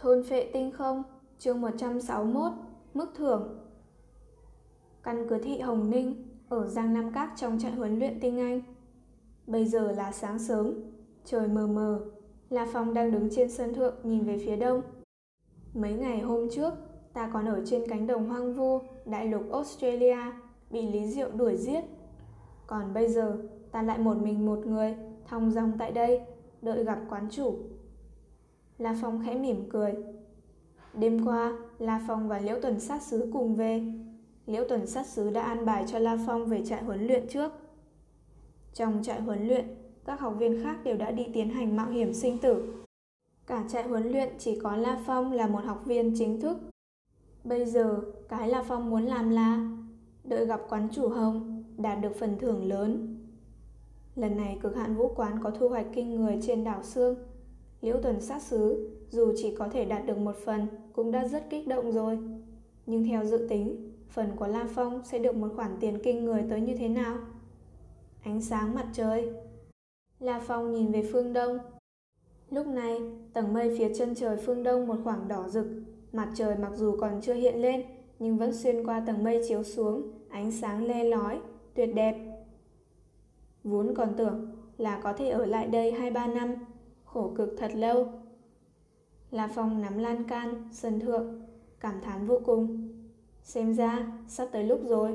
Thôn phệ tinh không, chương 161, mức thưởng. Căn cứ thị Hồng Ninh, ở Giang Nam Các trong trại huấn luyện tinh Anh. Bây giờ là sáng sớm, trời mờ mờ, La Phong đang đứng trên sân thượng nhìn về phía đông. Mấy ngày hôm trước, ta còn ở trên cánh đồng hoang vu, đại lục Australia, bị Lý Diệu đuổi giết. Còn bây giờ, ta lại một mình một người, thong dong tại đây, đợi gặp quán chủ. La Phong khẽ mỉm cười. Đêm qua, La Phong và Liễu Tuần sát sứ cùng về. Liễu Tuần sát sứ đã an bài cho La Phong về trại huấn luyện trước. Trong trại huấn luyện, các học viên khác đều đã đi tiến hành mạo hiểm sinh tử. Cả trại huấn luyện chỉ có La Phong là một học viên chính thức. Bây giờ, cái La Phong muốn làm là đợi gặp quán chủ Hồng, đạt được phần thưởng lớn. Lần này cực hạn vũ quán có thu hoạch kinh người trên đảo Sương. Liễu Tuần sát xứ, dù chỉ có thể đạt được một phần, cũng đã rất kích động rồi. Nhưng theo dự tính, phần của La Phong sẽ được một khoản tiền kinh người tới như thế nào? Ánh sáng mặt trời La Phong nhìn về phương đông. Lúc này, tầng mây phía chân trời phương đông một khoảng đỏ rực. Mặt trời mặc dù còn chưa hiện lên, nhưng vẫn xuyên qua tầng mây chiếu xuống, ánh sáng le lói, tuyệt đẹp. Vốn còn tưởng là có thể ở lại đây 2-3 năm, khổ cực thật lâu. La Phong nắm lan can, sân thượng, cảm thán vô cùng. Xem ra, sắp tới lúc rồi.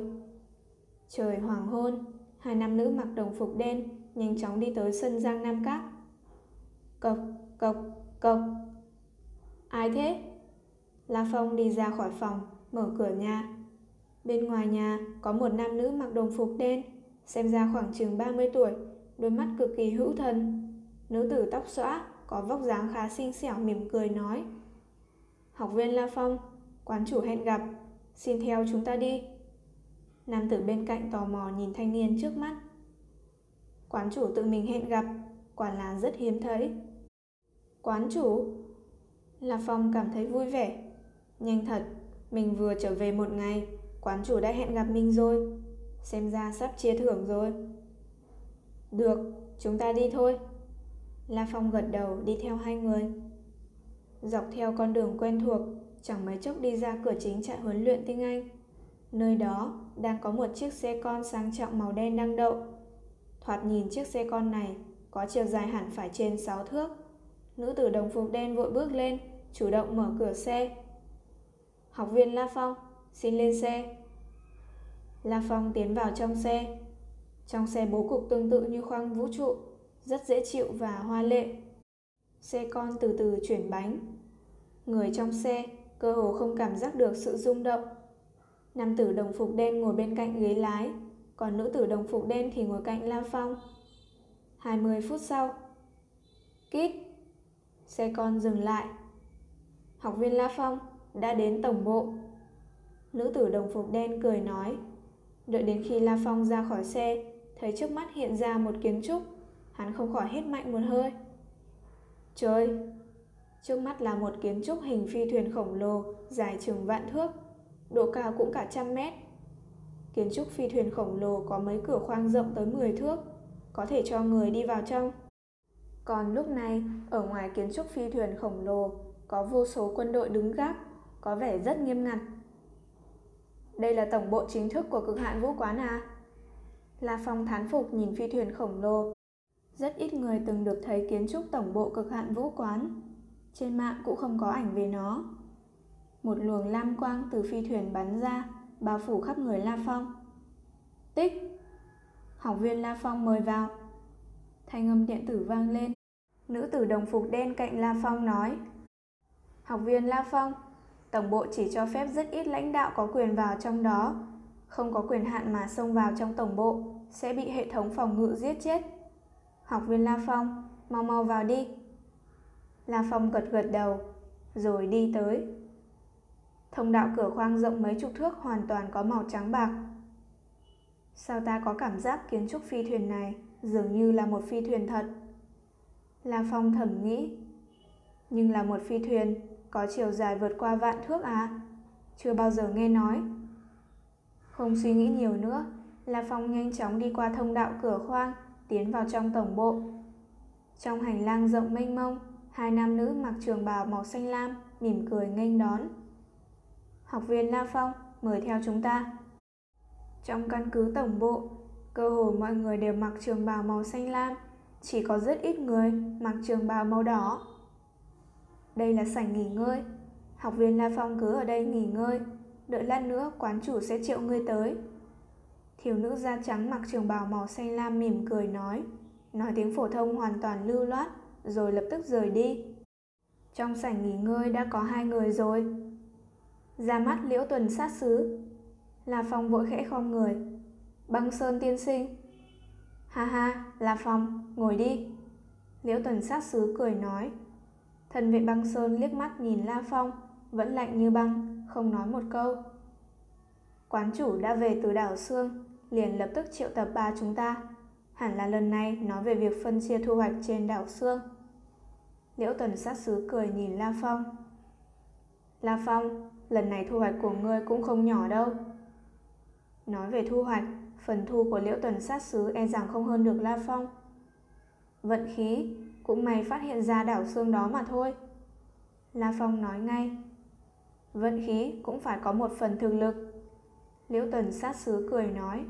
Trời hoàng hôn, hai nam nữ mặc đồng phục đen nhanh chóng đi tới sân Giang Nam Các. Cộc, cộc, cộc. Ai thế? La Phong đi ra khỏi phòng, mở cửa nhà. Bên ngoài nhà có một nam nữ mặc đồng phục đen, xem ra khoảng chừng 30 tuổi, đôi mắt cực kỳ hữu thần. Nữ tử tóc xõa, có vóc dáng khá xinh xẻo mỉm cười nói. Học viên La Phong, quán chủ hẹn gặp, xin theo chúng ta đi. Nam tử bên cạnh tò mò nhìn thanh niên trước mắt. Quán chủ tự mình hẹn gặp, quả là rất hiếm thấy. Quán chủ? La Phong cảm thấy vui vẻ. Nhanh thật, mình vừa trở về một ngày, quán chủ đã hẹn gặp mình rồi. Xem ra sắp chia thưởng rồi. Được, chúng ta đi thôi. La Phong gật đầu đi theo hai người. Dọc theo con đường quen thuộc, chẳng mấy chốc đi ra cửa chính trại huấn luyện tiếng Anh. Nơi đó đang có một chiếc xe con sang trọng màu đen đang đậu. Thoạt nhìn chiếc xe con này có chiều dài hẳn phải trên 6 thước. Nữ tử đồng phục đen vội bước lên, chủ động mở cửa xe. Học viên La Phong, xin lên xe. La Phong tiến vào trong xe. Trong xe bố cục tương tự như khoang vũ trụ, rất dễ chịu và hoa lệ. Xe con từ từ chuyển bánh. Người trong xe cơ hồ không cảm giác được sự rung động. Nam tử đồng phục đen ngồi bên cạnh ghế lái, còn nữ tử đồng phục đen thì ngồi cạnh La Phong. 20 phút sau. Kít. Xe con dừng lại. Học viên La Phong đã đến tổng bộ. Nữ tử đồng phục đen cười nói. Đợi đến khi La Phong ra khỏi xe, thấy trước mắt hiện ra một kiến trúc, hắn không khỏi hít mạnh một hơi. Trời! Trước mắt là một kiến trúc hình phi thuyền khổng lồ dài chừng vạn thước, độ cao cũng cả trăm mét. Kiến trúc phi thuyền khổng lồ có mấy cửa khoang rộng tới 10 thước, có thể cho người đi vào trong. Còn lúc này, ở ngoài kiến trúc phi thuyền khổng lồ, có vô số quân đội đứng gác, có vẻ rất nghiêm ngặt. Đây là tổng bộ chính thức của cực hạn vũ quán à? La Phong thán phục nhìn phi thuyền khổng lồ. Rất ít người từng được thấy kiến trúc tổng bộ cực hạn vũ quán. Trên mạng cũng không có ảnh về nó. Một luồng lam quang từ phi thuyền bắn ra, bao phủ khắp người La Phong. Tích! Học viên La Phong mời vào. Thanh âm điện tử vang lên. Nữ tử đồng phục đen cạnh La Phong nói. Học viên La Phong, tổng bộ chỉ cho phép rất ít lãnh đạo có quyền vào trong đó. Không có quyền hạn mà xông vào trong tổng bộ sẽ bị hệ thống phòng ngự giết chết. Học viên La Phong, mau mau vào đi. La Phong gật gật đầu, rồi đi tới. Thông đạo cửa khoang rộng mấy chục thước hoàn toàn có màu trắng bạc. Sao ta có cảm giác kiến trúc phi thuyền này dường như là một phi thuyền thật? La Phong thầm nghĩ. Nhưng là một phi thuyền có chiều dài vượt qua vạn thước à? Chưa bao giờ nghe nói. Không suy nghĩ nhiều nữa, La Phong nhanh chóng đi qua thông đạo cửa khoang, tiến vào trong tổng bộ. Trong hành lang rộng mênh mông, hai nam nữ mặc trường bào màu xanh lam mỉm cười nghênh đón. Học viên La Phong, mời theo chúng ta. Trong căn cứ tổng bộ, cơ hồ mọi người đều mặc trường bào màu xanh lam, chỉ có rất ít người mặc trường bào màu đỏ. Đây là sảnh nghỉ ngơi, học viên La Phong cứ ở đây nghỉ ngơi, đợi lát nữa quán chủ sẽ triệu ngươi tới. Thiếu nữ da trắng mặc trường bào màu xanh lam mỉm cười nói, nói tiếng phổ thông hoàn toàn lưu loát, rồi lập tức rời đi. Trong sảnh nghỉ ngơi đã có hai người rồi. Ra mắt liễu tuần sát xứ. La Phong vội khẽ khom người. Băng Sơn tiên sinh. Ha ha, La Phong, ngồi đi. Liễu tuần sát xứ cười nói. Thần vệ băng Sơn liếc mắt nhìn La Phong, vẫn lạnh như băng, không nói một câu. Quán chủ đã về từ đảo Sương, liền lập tức triệu tập ba chúng ta. Hẳn là lần này nói về việc phân chia thu hoạch trên đảo Sương. Liễu tuần sát sứ cười nhìn La Phong. La Phong, lần này thu hoạch của ngươi cũng không nhỏ đâu. Nói về thu hoạch, phần thu của liễu tuần sát sứ e rằng không hơn được La Phong. Vận khí, cũng may phát hiện ra đảo xương đó mà thôi. La Phong nói ngay. Vận khí cũng phải có một phần thực lực. Liễu tuần sát sứ cười nói.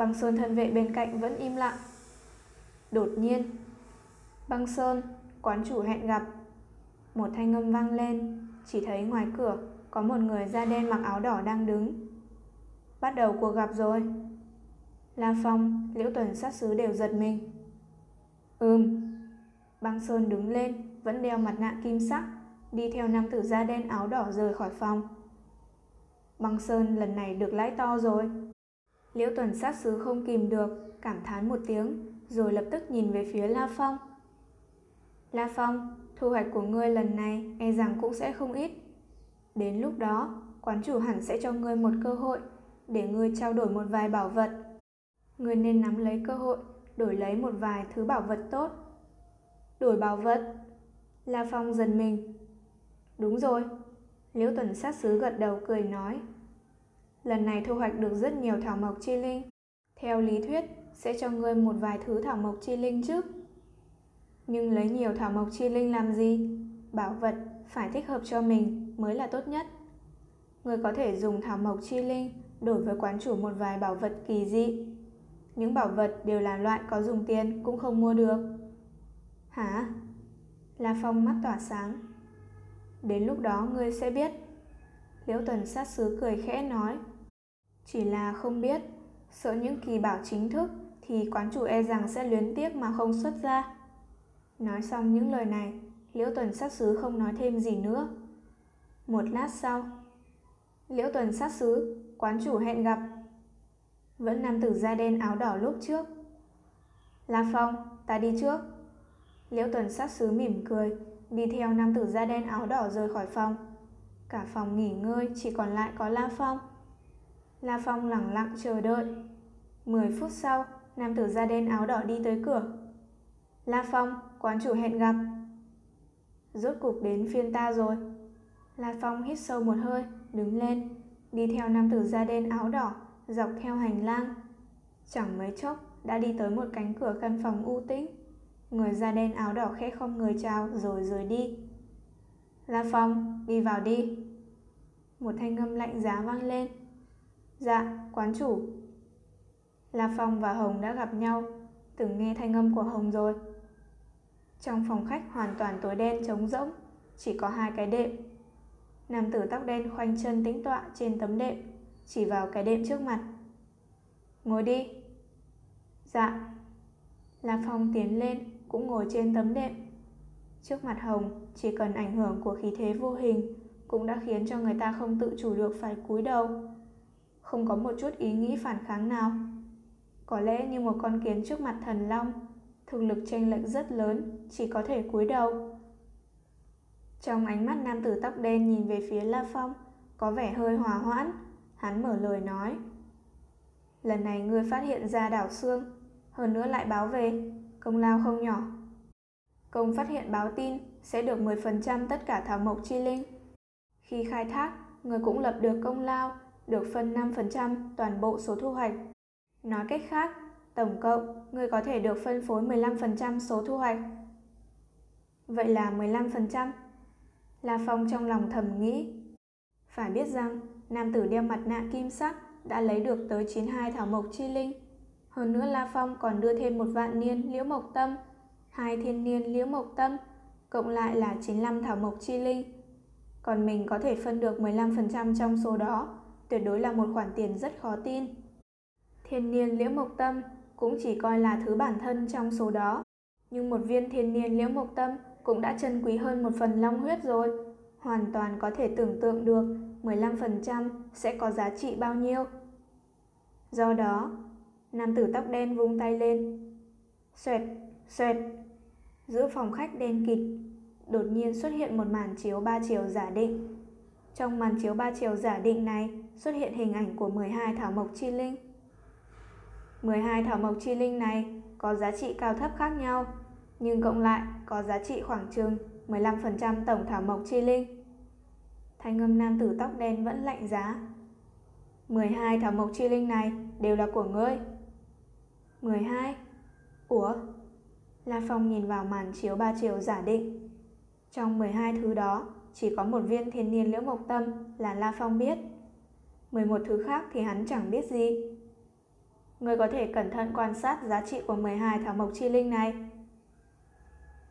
Băng Sơn thân vệ bên cạnh vẫn im lặng. Đột nhiên, Băng Sơn, quán chủ hẹn gặp. Một thanh âm vang lên, chỉ thấy ngoài cửa có một người da đen mặc áo đỏ đang đứng. Bắt đầu cuộc gặp rồi. La Phong, Liễu Tuần sát sứ đều giật mình. Ừm. Băng Sơn đứng lên, vẫn đeo mặt nạ kim sắc, đi theo nam tử da đen áo đỏ rời khỏi phòng. Băng Sơn lần này được lãi to rồi. Liễu Tuần sát sứ không kìm được, cảm thán một tiếng, rồi lập tức nhìn về phía La Phong. La Phong, thu hoạch của ngươi lần này e rằng cũng sẽ không ít. Đến lúc đó, quán chủ hẳn sẽ cho ngươi một cơ hội để ngươi trao đổi một vài bảo vật. Ngươi nên nắm lấy cơ hội, đổi lấy một vài thứ bảo vật tốt. Đổi bảo vật? La Phong dần mình. Đúng rồi. Liễu Tuần sát sứ gật đầu cười nói. Lần này thu hoạch được rất nhiều thảo mộc chi linh. Theo lý thuyết, sẽ cho ngươi một vài thứ thảo mộc chi linh trước. Nhưng lấy nhiều thảo mộc chi linh làm gì? Bảo vật phải thích hợp cho mình mới là tốt nhất. Người có thể dùng thảo mộc chi linh đổi với quán chủ một vài bảo vật kỳ dị. Những bảo vật đều là loại có dùng tiền cũng không mua được. Hả? La Phong mắt tỏa sáng. Đến lúc đó ngươi sẽ biết. Liễu Tuần sát sứ cười khẽ nói. Chỉ là không biết, sợ những kỳ bảo chính thức thì quán chủ e rằng sẽ luyến tiếc mà không xuất ra. Nói xong những lời này, Liễu Tuần sát sứ không nói thêm gì nữa. Một lát sau, Liễu Tuần sát sứ, quán chủ hẹn gặp. Vẫn nam tử da đen áo đỏ lúc trước. La Phong, ta đi trước. Liễu Tuần sát sứ mỉm cười, đi theo nam tử da đen áo đỏ rời khỏi phòng. Cả phòng nghỉ ngơi chỉ còn lại có La Phong. La Phong lặng lặng chờ đợi. Mười phút sau, nam tử da đen áo đỏ đi tới cửa. La Phong, quán chủ hẹn gặp. Rốt cục đến phiên ta rồi. La Phong hít sâu một hơi, đứng lên, đi theo nam tử da đen áo đỏ, dọc theo hành lang. Chẳng mấy chốc đã đi tới một cánh cửa căn phòng u tĩnh. Người da đen áo đỏ khẽ không người chào rồi rời đi. La Phong, đi vào đi. Một thanh âm lạnh giá vang lên. Dạ, quán chủ. La Phong và Hồng đã gặp nhau, từng nghe thanh âm của Hồng rồi. Trong phòng khách hoàn toàn tối đen trống rỗng, chỉ có hai cái đệm. Nam tử tóc đen khoanh chân tĩnh tọa trên tấm đệm, chỉ vào cái đệm trước mặt. Ngồi đi. Dạ. La Phong tiến lên, cũng ngồi trên tấm đệm. Trước mặt Hồng, chỉ cần ảnh hưởng của khí thế vô hình cũng đã khiến cho người ta không tự chủ được phải cúi đầu. Không có một chút ý nghĩ phản kháng nào. Có lẽ như một con kiến trước mặt thần long, thực lực chênh lệch rất lớn, chỉ có thể cúi đầu. Trong ánh mắt nam tử tóc đen nhìn về phía La Phong, có vẻ hơi hòa hoãn, hắn mở lời nói. Lần này ngươi phát hiện ra đảo xương, hơn nữa lại báo về, công lao không nhỏ. Công phát hiện báo tin sẽ được 10% tất cả thảo mộc chi linh. Khi khai thác, người cũng lập được công lao, được phân 5% toàn bộ số thu hoạch. Nói cách khác, Tổng cộng, người có thể được phân phối 15% số thu hoạch. Vậy là 15%. La Phong trong lòng thầm nghĩ. Phải biết rằng, nam tử đeo mặt nạ kim sắc đã lấy được tới 92 thảo mộc chi linh. Hơn nữa La Phong còn đưa thêm một vạn niên liễu mộc tâm, hai thiên niên liễu mộc tâm, cộng lại là 95 thảo mộc chi linh. Còn mình có thể phân được 15% trong số đó, tuyệt đối là một khoản tiền rất khó tin. Thiên niên liễu mộc tâm cũng chỉ coi là thứ bản thân trong số đó. Nhưng một viên thiên niên liễu mộc tâm cũng đã chân quý hơn một phần long huyết rồi. Hoàn toàn có thể tưởng tượng được 15% sẽ có giá trị bao nhiêu. Do đó, nam tử tóc đen vung tay lên. Xoẹt, xoẹt. Giữa phòng khách đen kịt, đột nhiên xuất hiện một màn chiếu ba chiều giả định. Trong màn chiếu ba chiều giả định này xuất hiện hình ảnh của 12 thảo mộc chi linh. 12 thảo mộc chi linh này có giá trị cao thấp khác nhau, nhưng cộng lại có giá trị khoảng chừng 15% tổng thảo mộc chi linh. Thanh âm nam tử tóc đen vẫn lạnh giá. 12 thảo mộc chi linh này đều là của ngươi. 12. Ủa? La Phong nhìn vào màn chiếu ba chiều giả định. Trong 12 thứ đó, chỉ có một viên thiên niên liễu mộc tâm là La Phong biết. 11 thứ khác thì hắn chẳng biết gì. Người có thể cẩn thận quan sát giá trị của 12 thảo mộc chi linh này.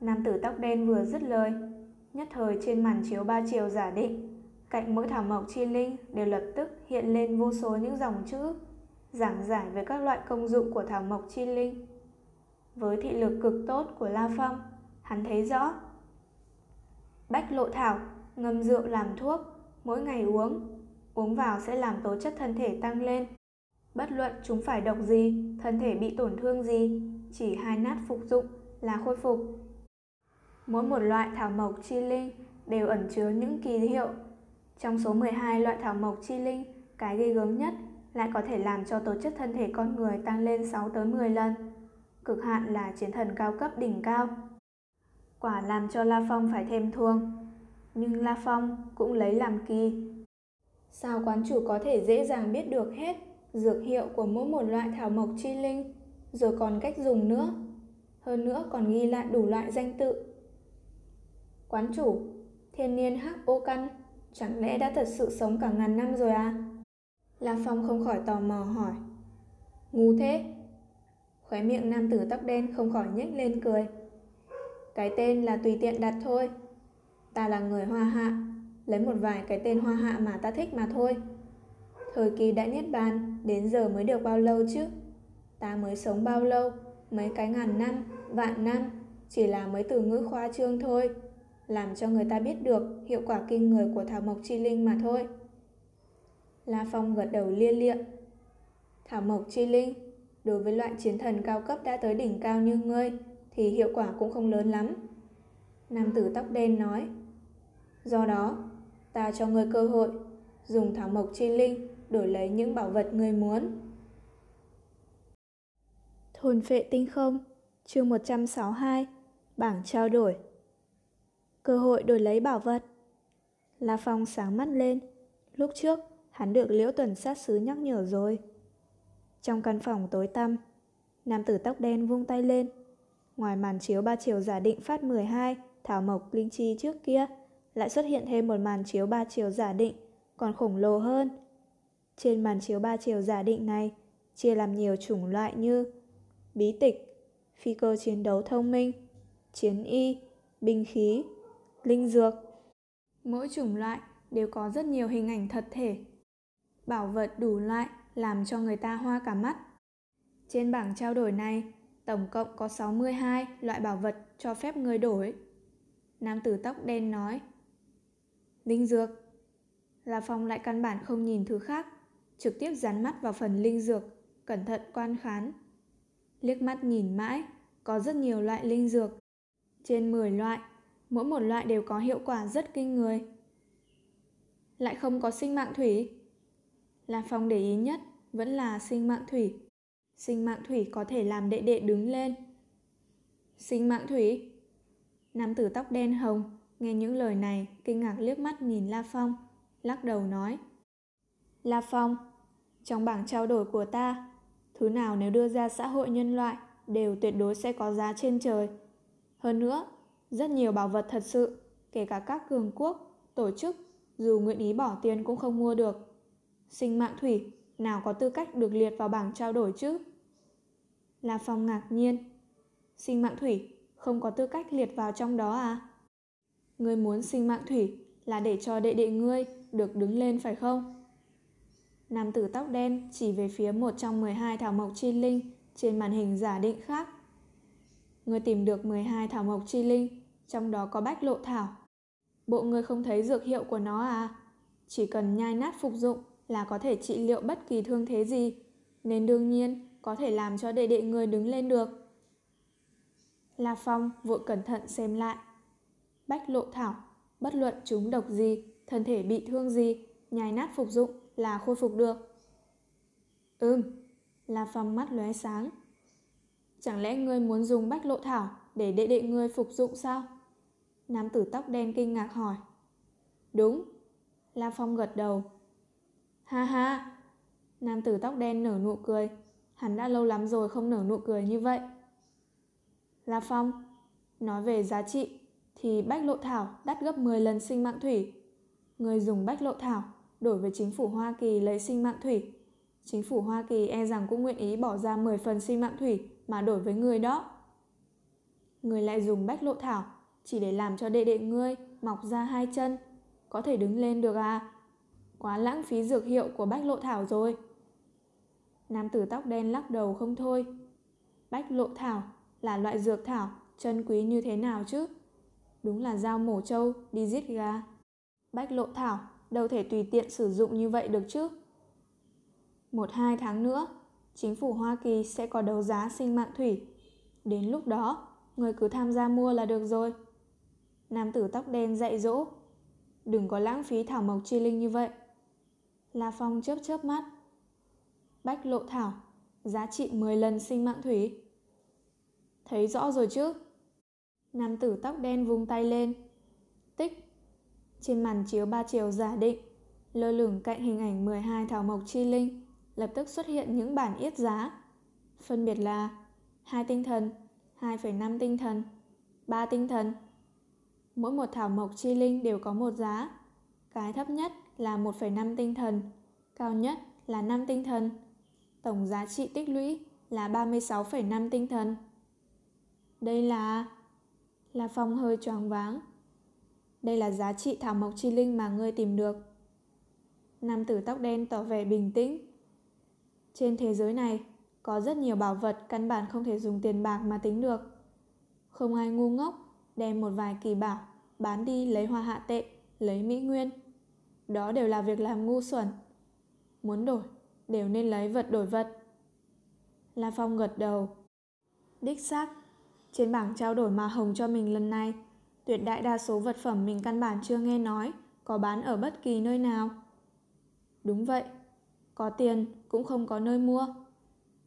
Nam tử tóc đen vừa dứt lời, nhất thời trên màn chiếu ba chiều giả định, cạnh mỗi thảo mộc chi linh đều lập tức hiện lên vô số những dòng chữ giảng giải về các loại công dụng của thảo mộc chi linh. Với thị lực cực tốt của La Phong, hắn thấy rõ. Bách lộ thảo, ngâm rượu làm thuốc, mỗi ngày uống, uống vào sẽ làm tố chất thân thể tăng lên. Bất luận chúng phải độc gì, thân thể bị tổn thương gì, chỉ hai nát phục dụng là khôi phục. Mỗi một loại thảo mộc chi linh đều ẩn chứa những kỳ hiệu. Trong số 12 loại thảo mộc chi linh, cái ghê gớm nhất lại có thể làm cho tố chất thân thể con người tăng lên 6 tới 10 lần. Cực hạn là chiến thần cao cấp đỉnh cao. Quả làm cho La Phong phải thêm thuông. Nhưng La Phong cũng lấy làm kỳ. Sao quán chủ có thể dễ dàng biết được hết dược hiệu của mỗi một loại thảo mộc chi linh, rồi còn cách dùng nữa. Hơn nữa còn ghi lại đủ loại danh tự. Quán chủ, thiên niên hắc ô căn, chẳng lẽ đã thật sự sống cả ngàn năm rồi à? La Phong không khỏi tò mò hỏi. Ngu thế? Khóe miệng nam tử tóc đen không khỏi nhếch lên cười. Cái tên là tùy tiện đặt thôi. Ta là người hoa hạ, lấy một vài cái tên hoa hạ mà ta thích mà thôi. Thời kỳ đã niết bàn, đến giờ mới được bao lâu chứ? Ta mới sống bao lâu? Mấy cái ngàn năm, vạn năm, chỉ là mấy từ ngữ khoa trương thôi. Làm cho người ta biết được hiệu quả kinh người của thảo mộc chi linh mà thôi. La Phong gật đầu lia lịa. Thảo mộc chi linh, đối với loại chiến thần cao cấp đã tới đỉnh cao như ngươi, thì hiệu quả cũng không lớn lắm. Nam tử tóc đen nói. Do đó, ta cho ngươi cơ hội dùng thảo mộc chi linh đổi lấy những bảo vật ngươi muốn. Thôn phệ tinh không, chương 162, bảng trao đổi. Cơ hội đổi lấy bảo vật. La Phong sáng mắt lên. Lúc trước, hắn được Liễu Tuần sát sứ nhắc nhở rồi. Trong căn phòng tối tăm, nam tử tóc đen vung tay lên. Ngoài màn chiếu ba chiều giả định phát 12, thảo mộc linh chi trước kia, lại xuất hiện thêm một màn chiếu ba chiều giả định, còn khổng lồ hơn. Trên màn chiếu ba chiều giả định này, chia làm nhiều chủng loại như bí tịch, phi cơ chiến đấu thông minh, chiến y, binh khí, linh dược. Mỗi chủng loại đều có rất nhiều hình ảnh thật thể. Bảo vật đủ loại làm cho người ta hoa cả mắt. Trên bảng trao đổi này, tổng cộng có 62 loại bảo vật cho phép người đổi. Nam tử tóc đen nói. Linh dược. La Phong lại căn bản không nhìn thứ khác, trực tiếp dán mắt vào phần linh dược, cẩn thận quan khán. Liếc mắt nhìn mãi, có rất nhiều loại linh dược. Trên 10 loại, mỗi một loại đều có hiệu quả rất kinh người. Lại không có sinh mạng thủy. La Phong để ý nhất vẫn là sinh mạng thủy. Sinh mạng thủy có thể làm đệ đệ đứng lên. Sinh mạng thủy? Nam tử tóc đen hồng nghe những lời này kinh ngạc liếc mắt nhìn La Phong, lắc đầu nói. La Phong, trong bảng trao đổi của ta, thứ nào nếu đưa ra xã hội nhân loại đều tuyệt đối sẽ có giá trên trời. Hơn nữa, Rất nhiều bảo vật thật sự, kể cả các cường quốc, tổ chức, dù nguyện ý bỏ tiền cũng không mua được. Sinh mạng thủy, nào có tư cách được liệt vào bảng trao đổi chứ? La Phong ngạc nhiên. Sinh mạng thủy không có tư cách liệt vào trong đó à? Ngươi muốn sinh mạng thủy là để cho đệ đệ ngươi được đứng lên phải không? Nam tử tóc đen chỉ về phía một trong 12 thảo mộc chi linh trên màn hình giả định khác. Ngươi tìm được 12 thảo mộc chi linh, trong đó có bách lộ thảo. Bộ ngươi không thấy dược hiệu của nó à? Chỉ cần nhai nát phục dụng là có thể trị liệu bất kỳ thương thế gì, nên đương nhiên có thể làm cho đệ đệ ngươi đứng lên được. La Phong vội cẩn thận xem lại. Bách lộ thảo, bất luận chúng độc gì, thân thể bị thương gì, nhai nát phục dụng là khôi phục được. Ừm, La Phong mắt lóe sáng. Chẳng lẽ ngươi muốn dùng bách lộ thảo để đệ đệ ngươi phục dụng sao? Nam tử tóc đen kinh ngạc hỏi. Đúng. La Phong gật đầu. Ha ha. Nam tử tóc đen nở nụ cười. Hắn đã lâu lắm rồi không nở nụ cười như vậy. La Phong, nói về giá trị thì bách lộ thảo đắt gấp 10 lần sinh mạng thủy. Người dùng bách lộ thảo đổi với chính phủ Hoa Kỳ lấy sinh mạng thủy. Chính phủ Hoa Kỳ e rằng cũng nguyện ý bỏ ra 10 phần sinh mạng thủy mà đổi với người đó. Người lại dùng bách lộ thảo chỉ để làm cho đệ đệ ngươi mọc ra hai chân, có thể đứng lên được à? Quá lãng phí dược hiệu của bách lộ thảo rồi. Nam tử tóc đen lắc đầu không thôi. Bách lộ thảo là loại dược thảo chân quý như thế nào chứ? Đúng là dao mổ trâu đi giết gà. Bách lộ thảo đâu thể tùy tiện sử dụng như vậy được chứ. Một hai tháng nữa, chính phủ Hoa Kỳ sẽ có đấu giá sinh mạng thủy. Đến lúc đó, người cứ tham gia mua là được rồi. Nam tử tóc đen dạy dỗ. Đừng có lãng phí thảo mộc chi linh như vậy. La Phong chớp chớp mắt. Bách lộ thảo, giá trị 10 lần sinh mạng thủy. Thấy rõ rồi chứ? Nam tử tóc đen vung tay lên. Tích. Trên màn chiếu ba chiều giả định, lơ lửng cạnh hình ảnh 12 thảo mộc chi linh, lập tức xuất hiện những bản yết giá. Phân biệt là hai tinh thần, 2,5 tinh thần, 3 tinh thần. Mỗi một thảo mộc chi linh đều có một giá. Cái thấp nhất là 1,5 tinh thần, cao nhất là 5 tinh thần. Tổng giá trị tích lũy là 36,5 tinh thần. Đây là... Là Phong hơi choáng váng. Đây là giá trị thảo mộc chi linh mà ngươi tìm được. Nam tử tóc đen tỏ vẻ bình tĩnh. Trên thế giới này, có rất nhiều bảo vật căn bản không thể dùng tiền bạc mà tính được. Không ai ngu ngốc đem một vài kỳ bảo bán đi lấy hoa hạ tệ, lấy mỹ nguyên. Đó đều là việc làm ngu xuẩn. Muốn đổi, đều nên lấy vật đổi vật. La Phong gật đầu. Đích xác, trên bảng trao đổi mà Hồng cho mình lần này, tuyệt đại đa số vật phẩm mình căn bản chưa nghe nói có bán ở bất kỳ nơi nào. Đúng vậy, có tiền cũng không có nơi mua.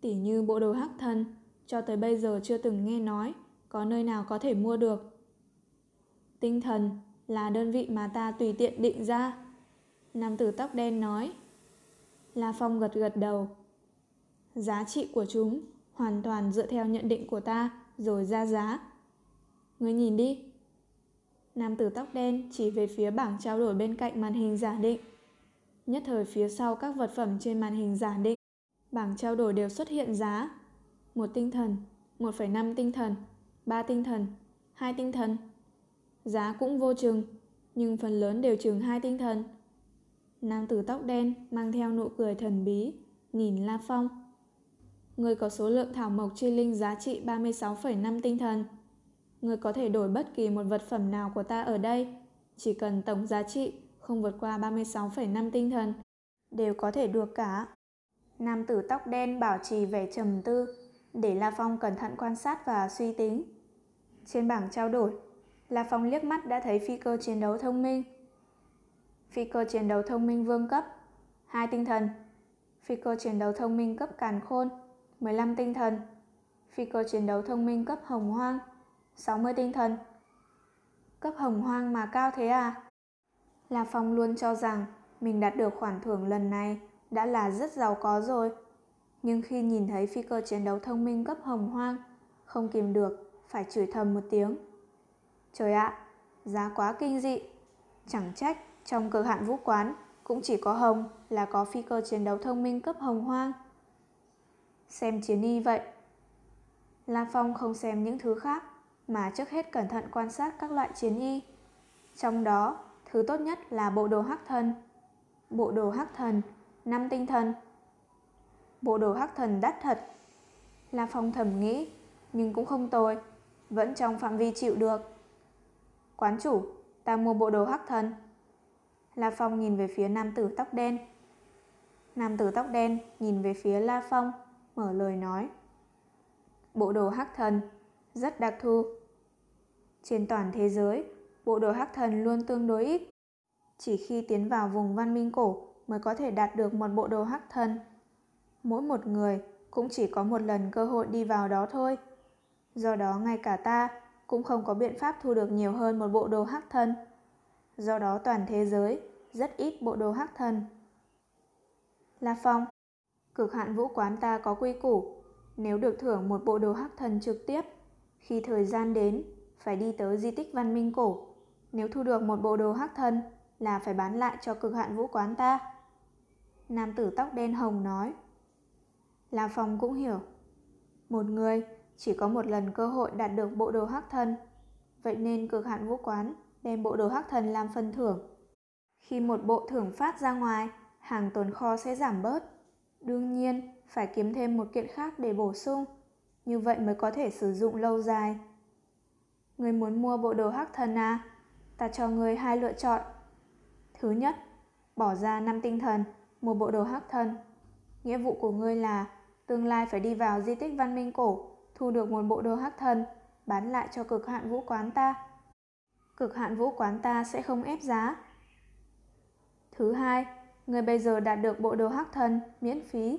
Tỉ như bộ đồ hắc thần, cho tới bây giờ chưa từng nghe nói có nơi nào có thể mua được. Tinh thần là đơn vị mà ta tùy tiện định ra. Nam tử tóc đen nói. La Phong gật gật đầu. Giá trị của chúng hoàn toàn dựa theo nhận định của ta rồi ra giá. Ngươi nhìn đi. Nam tử tóc đen chỉ về phía bảng trao đổi bên cạnh màn hình giả định. Nhất thời phía sau các vật phẩm trên màn hình giả định, bảng trao đổi đều xuất hiện giá. Một tinh thần, 1,5 tinh thần, 3 tinh thần, 2 tinh thần. Giá cũng vô chừng, nhưng phần lớn đều chừng hai tinh thần. Nam tử tóc đen mang theo nụ cười thần bí, nhìn La Phong. Người có số lượng thảo mộc chi linh giá trị 36,5 tinh thần. Người có thể đổi bất kỳ một vật phẩm nào của ta ở đây, chỉ cần tổng giá trị không vượt qua 36,5 tinh thần, đều có thể được cả. Nam tử tóc đen bảo trì vẻ trầm tư, để La Phong cẩn thận quan sát và suy tính. Trên bảng trao đổi, La Phong liếc mắt đã thấy phi cơ chiến đấu thông minh. Phi cơ chiến đấu thông minh vương cấp, hai tinh thần. Phi cơ chiến đấu thông minh cấp càn khôn, 15 tinh thần. Phi cơ chiến đấu thông minh cấp hồng hoang, 60 tinh thần. Cấp hồng hoang mà cao thế à? La Phong luôn cho rằng mình đạt được khoản thưởng lần này đã là rất giàu có rồi. Nhưng khi nhìn thấy phi cơ chiến đấu thông minh cấp hồng hoang, không kìm được, phải chửi thầm một tiếng. Trời ạ, giá quá kinh dị. Chẳng trách trong cực hạn vũ quán cũng chỉ có Hồng là có phi cơ chiến đấu thông minh cấp hồng hoang. Xem chiến y vậy. La Phong không xem những thứ khác mà trước hết cẩn thận quan sát các loại chiến y. Trong đó, thứ tốt nhất là bộ đồ hắc thần. Bộ đồ hắc thần, năm tinh thần. Bộ đồ hắc thần đắt thật. La Phong thầm nghĩ, nhưng cũng không tồi, vẫn trong phạm vi chịu được. Quán chủ, ta mua bộ đồ hắc thần. La Phong nhìn về phía nam tử tóc đen. Nam tử tóc đen nhìn về phía La Phong, mở lời nói. Bộ đồ hắc thần, rất đặc thù. Trên toàn thế giới, bộ đồ hắc thần luôn tương đối ít. Chỉ khi tiến vào vùng văn minh cổ mới có thể đạt được một bộ đồ hắc thần. Mỗi một người cũng chỉ có một lần cơ hội đi vào đó thôi. Do đó ngay cả ta cũng không có biện pháp thu được nhiều hơn một bộ đồ hắc thần. Do đó toàn thế giới rất ít bộ đồ hắc thần. La Phong Cực hạn vũ quán ta có quy củ. Nếu được thưởng một bộ đồ hắc thần trực tiếp Khi thời gian đến Phải đi tới di tích văn minh cổ. Nếu thu được một bộ đồ hắc thần Là phải bán lại cho cực hạn vũ quán ta. Nam tử tóc đen hồng nói. La Phong cũng hiểu. Một người chỉ có một lần cơ hội đạt được bộ đồ hắc thần Vậy nên cực hạn vũ quán đem bộ đồ hắc thần làm phần thưởng. Khi một bộ thưởng phát ra ngoài, hàng tồn kho sẽ giảm bớt. Đương nhiên, phải kiếm thêm một kiện khác để bổ sung, như vậy mới có thể sử dụng lâu dài. Người muốn mua bộ đồ hắc thần à? Ta cho người hai lựa chọn. Thứ nhất, bỏ ra 5 tinh thần, mua bộ đồ hắc thần. Nghĩa vụ của ngươi là tương lai phải đi vào di tích văn minh cổ, thu được một bộ đồ hắc thần, bán lại cho cực hạn vũ quán ta. Cực hạn vũ quán ta sẽ không ép giá, Thứ hai, người bây giờ đạt được bộ đồ hắc thần miễn phí.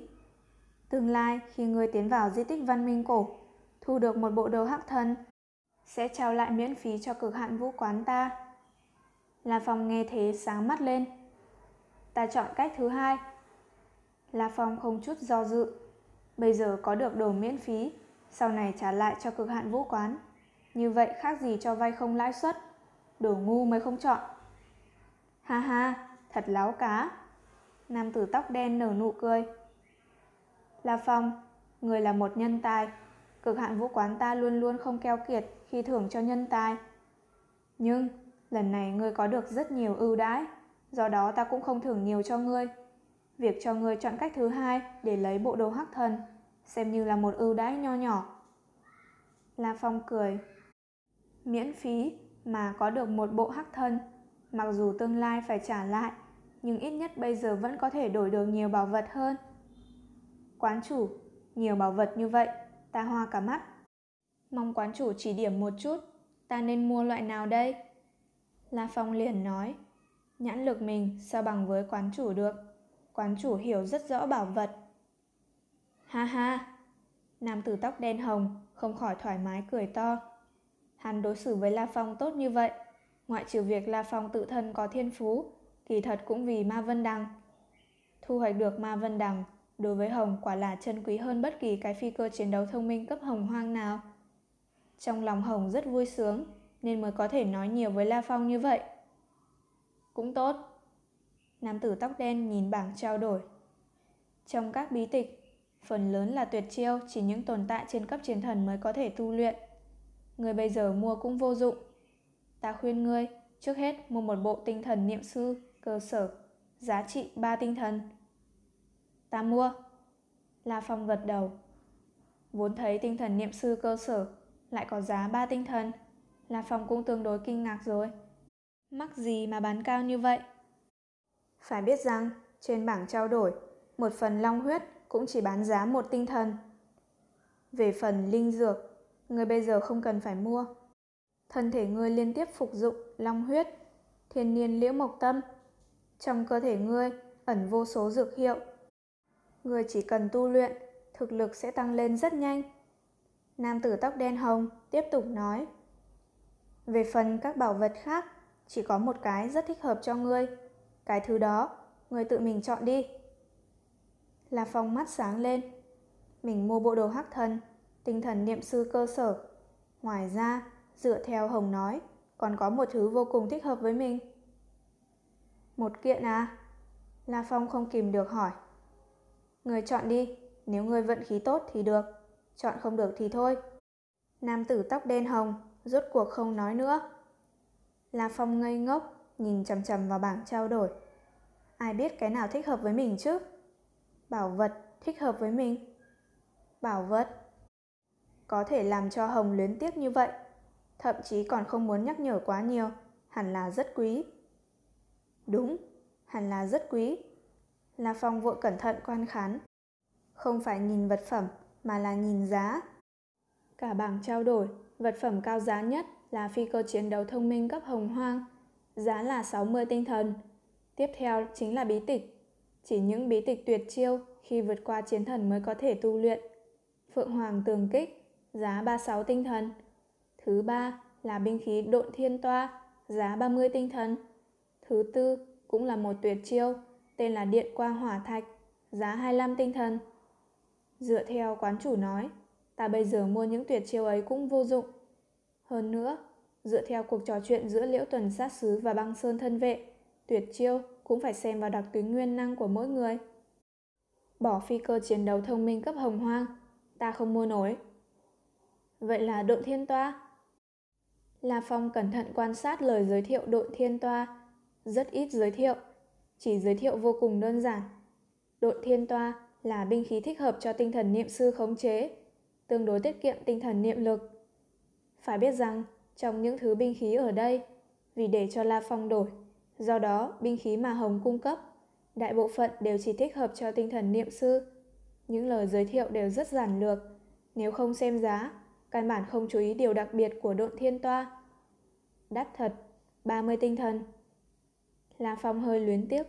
Tương lai khi người tiến vào di tích văn minh cổ, thu được một bộ đồ hắc thần, sẽ trao lại miễn phí cho cực hạn vũ quán ta. La Phong nghe thế sáng mắt lên. Ta chọn cách thứ hai. La Phong không chút do dự. Bây giờ có được đồ miễn phí, sau này trả lại cho cực hạn vũ quán. Như vậy khác gì cho vay không lãi suất. Đồ ngu mới không chọn. Ha ha, thật láo cá. Nam tử tóc đen nở nụ cười. La Phong, người là một nhân tài. Cực hạn vũ quán ta luôn luôn không keo kiệt khi thưởng cho nhân tài. Nhưng, lần này ngươi có được rất nhiều ưu đãi, do đó ta cũng không thưởng nhiều cho ngươi. Việc cho ngươi chọn cách thứ hai để lấy bộ đồ hắc thần, xem như là một ưu đãi nho nhỏ. La Phong cười. Miễn phí mà có được một bộ hắc thân, mặc dù tương lai phải trả lại, nhưng ít nhất bây giờ vẫn có thể đổi được nhiều bảo vật hơn. Quán chủ, nhiều bảo vật như vậy, ta hoa cả mắt. Mong quán chủ chỉ điểm một chút, ta nên mua loại nào đây? La Phong liền nói, nhãn lực mình sao bằng với quán chủ được, quán chủ hiểu rất rõ bảo vật. Ha ha, nam tử tóc đen hồng không khỏi thoải mái cười to. Hắn đối xử với La Phong tốt như vậy, ngoại trừ việc La Phong tự thân có thiên phú, kỳ thật cũng vì Ma Vân Đằng. Thu hoạch được Ma Vân Đằng đối với Hồng quả là chân quý hơn bất kỳ cái phi cơ chiến đấu thông minh cấp hồng hoang nào. Trong lòng Hồng rất vui sướng nên mới có thể nói nhiều với La Phong như vậy. Cũng tốt. Nam tử tóc đen nhìn bảng trao đổi. Trong các bí tịch, phần lớn là tuyệt chiêu chỉ những tồn tại trên cấp chiến thần mới có thể tu luyện. Người bây giờ mua cũng vô dụng. Ta khuyên ngươi, trước hết mua một bộ tinh thần niệm sư cơ sở, giá trị ba tinh thần. Ta mua. La Phong gật đầu. Vốn thấy tinh thần niệm sư cơ sở lại có giá ba tinh thần. La Phong cũng tương đối kinh ngạc rồi. Mắc gì mà bán cao như vậy? Phải biết rằng, trên bảng trao đổi, một phần long huyết cũng chỉ bán giá một tinh thần. Về phần linh dược, người bây giờ không cần phải mua. Thân thể người liên tiếp phục dụng long huyết, thiên niên liễu mộc tâm, trong cơ thể ngươi ẩn vô số dược hiệu. Ngươi chỉ cần tu luyện, thực lực sẽ tăng lên rất nhanh. Nam tử tóc đen hồng tiếp tục nói. Về phần các bảo vật khác, chỉ có một cái rất thích hợp cho ngươi. Cái thứ đó, ngươi tự mình chọn đi. La Phong mắt sáng lên. Mình mua bộ đồ hắc thần, tinh thần niệm sư cơ sở. Ngoài ra, dựa theo Hồng nói, còn có một thứ vô cùng thích hợp với mình. Một kiện à? La Phong không kìm được hỏi. Người chọn đi, nếu người vận khí tốt thì được, chọn không được thì thôi. Nam tử tóc đen hồng, rốt cuộc không nói nữa. La Phong ngây ngốc, nhìn chầm chầm vào bảng trao đổi. Ai biết cái nào thích hợp với mình chứ? Bảo vật thích hợp với mình. Bảo vật có thể làm cho Hồng luyến tiếc như vậy, thậm chí còn không muốn nhắc nhở quá nhiều, hẳn là rất quý. Đúng, hẳn là rất quý. La Phong vội cẩn thận quan khán. Không phải nhìn vật phẩm mà là nhìn giá. Cả bảng trao đổi, vật phẩm cao giá nhất là phi cơ chiến đấu thông minh cấp hồng hoang, giá là 60 tinh thần. Tiếp theo chính là bí tịch. Chỉ những bí tịch tuyệt chiêu khi vượt qua chiến thần mới có thể tu luyện. Phượng Hoàng tường kích, giá 36 tinh thần. Thứ ba là binh khí độn thiên toa, giá 30 tinh thần. Thứ tư cũng là một tuyệt chiêu, tên là điện quang hỏa thạch, giá 25 tinh thần. Dựa theo quán chủ nói, ta bây giờ mua những tuyệt chiêu ấy cũng vô dụng. Hơn nữa, dựa theo cuộc trò chuyện giữa Liễu Tuần Sát Sứ và Băng Sơn Thân Vệ, tuyệt chiêu cũng phải xem vào đặc tính nguyên năng của mỗi người. Bỏ phi cơ chiến đấu thông minh cấp hồng hoang, ta không mua nổi. Vậy là độn thiên toa. La Phong cẩn thận quan sát lời giới thiệu độn thiên toa. Rất ít giới thiệu, chỉ giới thiệu vô cùng đơn giản. Độn thiên toa là binh khí thích hợp cho tinh thần niệm sư khống chế, tương đối tiết kiệm tinh thần niệm lực. Phải biết rằng, trong những thứ binh khí ở đây, vì để cho La Phong đổi, do đó binh khí mà Hồng cung cấp, đại bộ phận đều chỉ thích hợp cho tinh thần niệm sư. Những lời giới thiệu đều rất giản lược, nếu không xem giá, căn bản không chú ý điều đặc biệt của độn thiên toa. Đắt thật, 30 tinh thần. La Phong hơi luyến tiếc,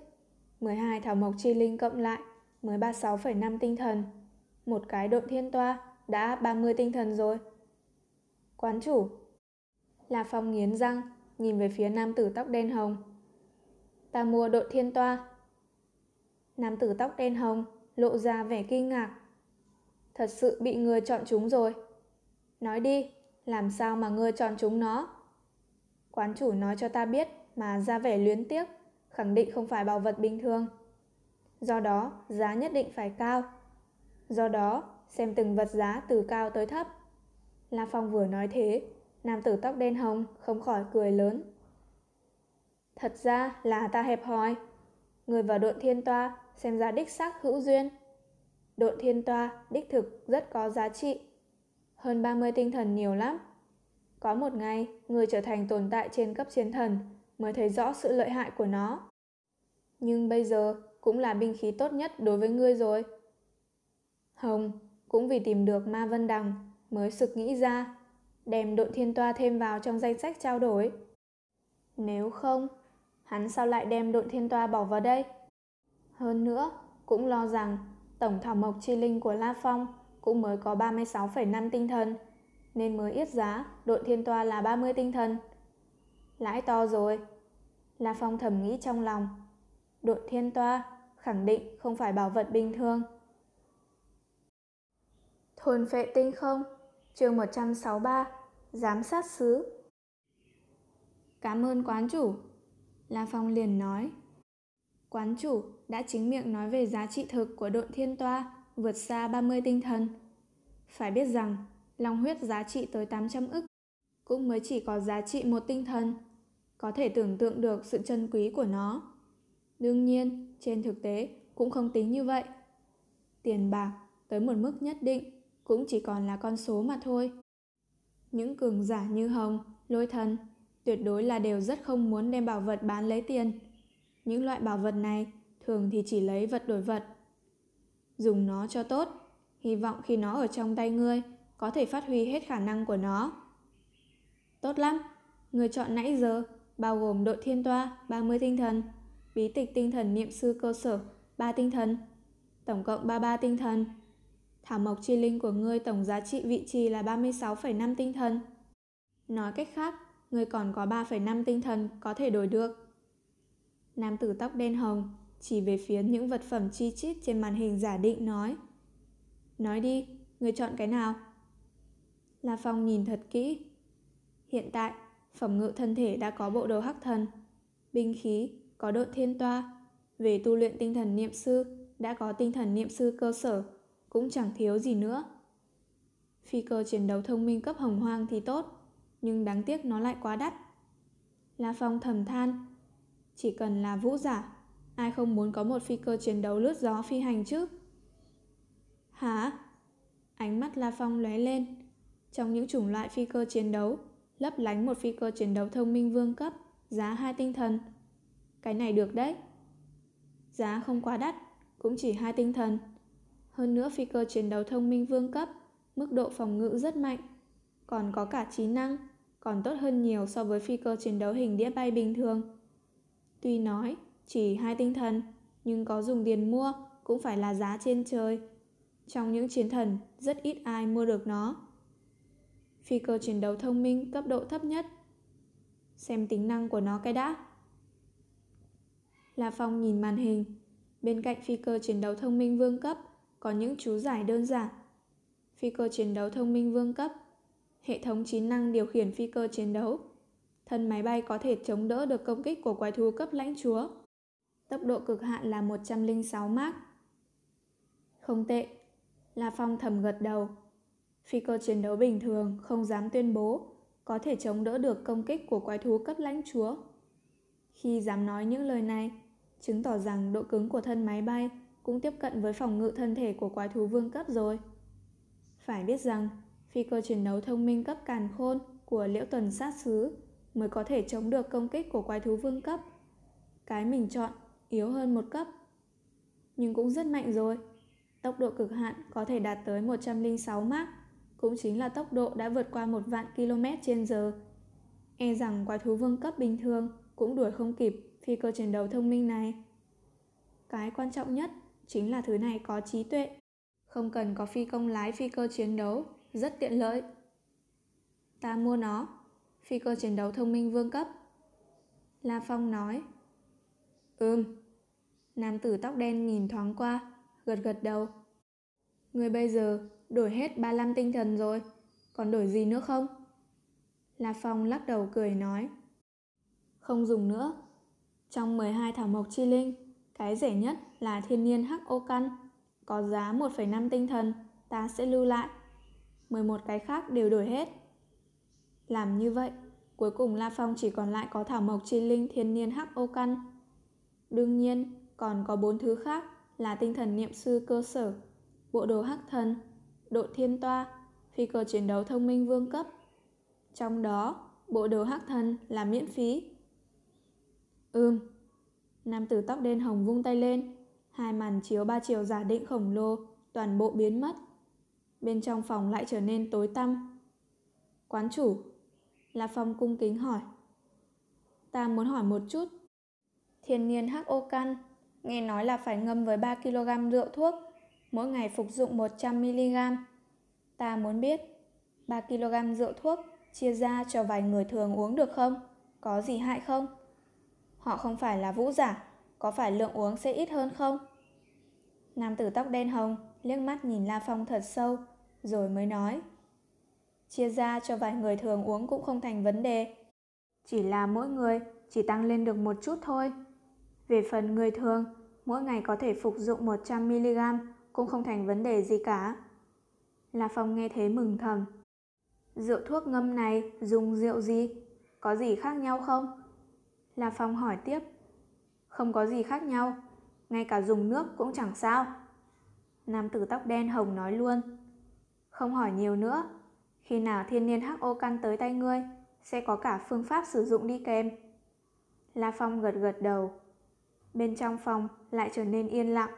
12 thảo mộc chi linh cộng lại mới 36,5 tinh thần. Một cái độn thiên toa đã 30 tinh thần rồi. Quán chủ. La Phong nghiến răng, nhìn về phía nam tử tóc đen hồng. Ta mua độn thiên toa. Nam tử tóc đen hồng lộ ra vẻ kinh ngạc. Thật sự bị người chọn chúng rồi. Nói đi, làm sao mà ngươi chọn chúng nó? Quán chủ nói cho ta biết mà ra vẻ luyến tiếc, khẳng định không phải bảo vật bình thường. Do đó, giá nhất định phải cao. Do đó, xem từng vật giá từ cao tới thấp. La Phong vừa nói thế, nam tử tóc đen hồng không khỏi cười lớn. Thật ra là ta hẹp hòi. Người vào độn thiên toa xem ra đích xác hữu duyên. Độn thiên toa đích thực rất có giá trị. Hơn 30 tinh thần nhiều lắm. Có một ngày, người trở thành tồn tại trên cấp chiến thần mới thấy rõ sự lợi hại của nó. Nhưng bây giờ cũng là binh khí tốt nhất đối với ngươi rồi. Hồng cũng vì tìm được Ma Vân Đằng mới sực nghĩ ra đem độn thiên toa thêm vào trong danh sách trao đổi. Nếu không, hắn sao lại đem độn thiên toa bỏ vào đây? Hơn nữa, cũng lo rằng tổng thảo mộc chi linh của La Phong cũng mới có 36,5 tinh thần, nên mới yết giá độn thiên toa là 30 tinh thần. Lãi to rồi. La Phong thầm nghĩ trong lòng. Độn thiên toa khẳng định không phải bảo vật bình thường. Thuần phệ tinh không, chương 163, giám sát sứ. Cảm ơn quán chủ. La Phong liền nói. Quán chủ đã chính miệng nói về giá trị thực của độn thiên toa vượt xa 30 tinh thần. Phải biết rằng, long huyết giá trị tới 800 ức, cũng mới chỉ có giá trị một tinh thần. Có thể tưởng tượng được sự chân quý của nó. Đương nhiên, trên thực tế cũng không tính như vậy. Tiền bạc tới một mức nhất định cũng chỉ còn là con số mà thôi. Những cường giả như Hồng, Lôi Thần tuyệt đối là đều rất không muốn đem bảo vật bán lấy tiền. Những loại bảo vật này thường thì chỉ lấy vật đổi vật. Dùng nó cho tốt, hy vọng khi nó ở trong tay ngươi có thể phát huy hết khả năng của nó. Tốt lắm, người chọn nãy giờ bao gồm đội thiên toa 30 tinh thần, bí tịch tinh thần niệm sư cơ sở 3 tinh thần, tổng cộng 33 tinh thần. Thảo mộc chi linh của ngươi tổng giá trị vị trì là 36,5 tinh thần. Nói cách khác, ngươi còn có 3,5 tinh thần có thể đổi được. Nam tử tóc đen hồng chỉ về phía những vật phẩm chi chít trên màn hình giả định nói. Nói đi, người chọn cái nào? La Phong nhìn thật kỹ. Hiện tại, phẩm ngự thân thể đã có bộ đồ hắc thần, binh khí, có độ thiên toa. Về tu luyện tinh thần niệm sư, đã có tinh thần niệm sư cơ sở, cũng chẳng thiếu gì nữa. Phi cơ chiến đấu thông minh cấp hồng hoang thì tốt, nhưng đáng tiếc nó lại quá đắt. La Phong thầm than, chỉ cần là vũ giả, ai không muốn có một phi cơ chiến đấu lướt gió phi hành chứ? Hả? Ánh mắt La Phong lóe lên. Trong những chủng loại phi cơ chiến đấu, lấp lánh một phi cơ chiến đấu thông minh vương cấp, giá hai tinh thần. Cái này được đấy. Giá không quá đắt, cũng chỉ hai tinh thần. Hơn nữa phi cơ chiến đấu thông minh vương cấp, mức độ phòng ngự rất mạnh, còn có cả trí năng, còn tốt hơn nhiều so với phi cơ chiến đấu hình đĩa bay bình thường. Tuy nói chỉ hai tinh thần, nhưng có dùng tiền mua cũng phải là giá trên trời. Trong những chiến thần, rất ít ai mua được nó. Phi cơ chiến đấu thông minh cấp độ thấp nhất. Xem tính năng của nó cái đã. La Phong nhìn màn hình. Bên cạnh phi cơ chiến đấu thông minh vương cấp có những chú giải đơn giản. Phi cơ chiến đấu thông minh vương cấp Hệ thống chín năng điều khiển phi cơ chiến đấu Thân máy bay có thể chống đỡ được công kích của quái thú cấp lãnh chúa. Tốc độ cực hạn là 106 mach. Không tệ, La Phong thầm gật đầu. Phi cơ chiến đấu bình thường không dám tuyên bố có thể chống đỡ được công kích của quái thú cấp lãnh chúa. Khi dám nói những lời này, chứng tỏ rằng độ cứng của thân máy bay cũng tiếp cận với phòng ngự thân thể của quái thú vương cấp rồi. Phải biết rằng, phi cơ chiến đấu thông minh cấp càn khôn của liễu tuần sát xứ mới có thể chống được công kích của quái thú vương cấp. Cái mình chọn yếu hơn một cấp. Nhưng cũng rất mạnh rồi. Tốc độ cực hạn có thể đạt tới 106 mach, cũng chính là tốc độ đã vượt qua một vạn km trên giờ. E rằng quái thú vương cấp bình thường cũng đuổi không kịp phi cơ chiến đấu thông minh này. Cái quan trọng nhất chính là thứ này có trí tuệ. Không cần có phi công lái phi cơ chiến đấu, rất tiện lợi. Ta mua nó, phi cơ chiến đấu thông minh vương cấp. La Phong nói. Ừm. Nam tử tóc đen nhìn thoáng qua, gật gật đầu. Người bây giờ đổi hết 35 tinh thần rồi, còn đổi gì nữa không? La Phong lắc đầu cười nói. Không dùng nữa. Trong 12 thảo mộc chi linh, cái rẻ nhất là thiên nhiên hắc ô căn, có giá 1,5 tinh thần, ta sẽ lưu lại. 11 cái khác đều đổi hết. Làm như vậy, cuối cùng La Phong chỉ còn lại có thảo mộc chi linh thiên nhiên hắc ô căn. Đương nhiên, còn có bốn thứ khác là tinh thần niệm sư cơ sở, bộ đồ hắc thần, độ thiên toa, phi cơ chiến đấu thông minh vương cấp. Trong đó, bộ đồ hắc thần là miễn phí. Ừm. Nam tử tóc đen hồng vung tay lên, hai màn chiếu ba chiều giả định khổng lồ toàn bộ biến mất. Bên trong phòng lại trở nên tối tăm. Quán chủ, La Phong cung kính hỏi. Ta muốn hỏi một chút. Thiên niên hắc ô căn, nghe nói là phải ngâm với 3 kg rượu thuốc, mỗi ngày phục dụng 100mg. Ta muốn biết, 3 kg rượu thuốc chia ra cho vài người thường uống được không? Có gì hại không? Họ không phải là vũ giả, có phải lượng uống sẽ ít hơn không? Nam tử tóc đen hồng liếc mắt nhìn La Phong thật sâu, rồi mới nói. Chia ra cho vài người thường uống cũng không thành vấn đề. Chỉ là mỗi người chỉ tăng lên được một chút thôi. Về phần người thường, mỗi ngày có thể phục dụng 100mg cũng không thành vấn đề gì cả. La Phong nghe thế mừng thầm. Rượu thuốc ngâm này dùng rượu gì? Có gì khác nhau không? La Phong hỏi tiếp. Không có gì khác nhau, ngay cả dùng nước cũng chẳng sao. Nam tử tóc đen hồng nói luôn. Không hỏi nhiều nữa, khi nào thiên niên hắc ô căn tới tay ngươi, sẽ có cả phương pháp sử dụng đi kèm. La Phong gật gật đầu. Bên trong phòng lại trở nên yên lặng.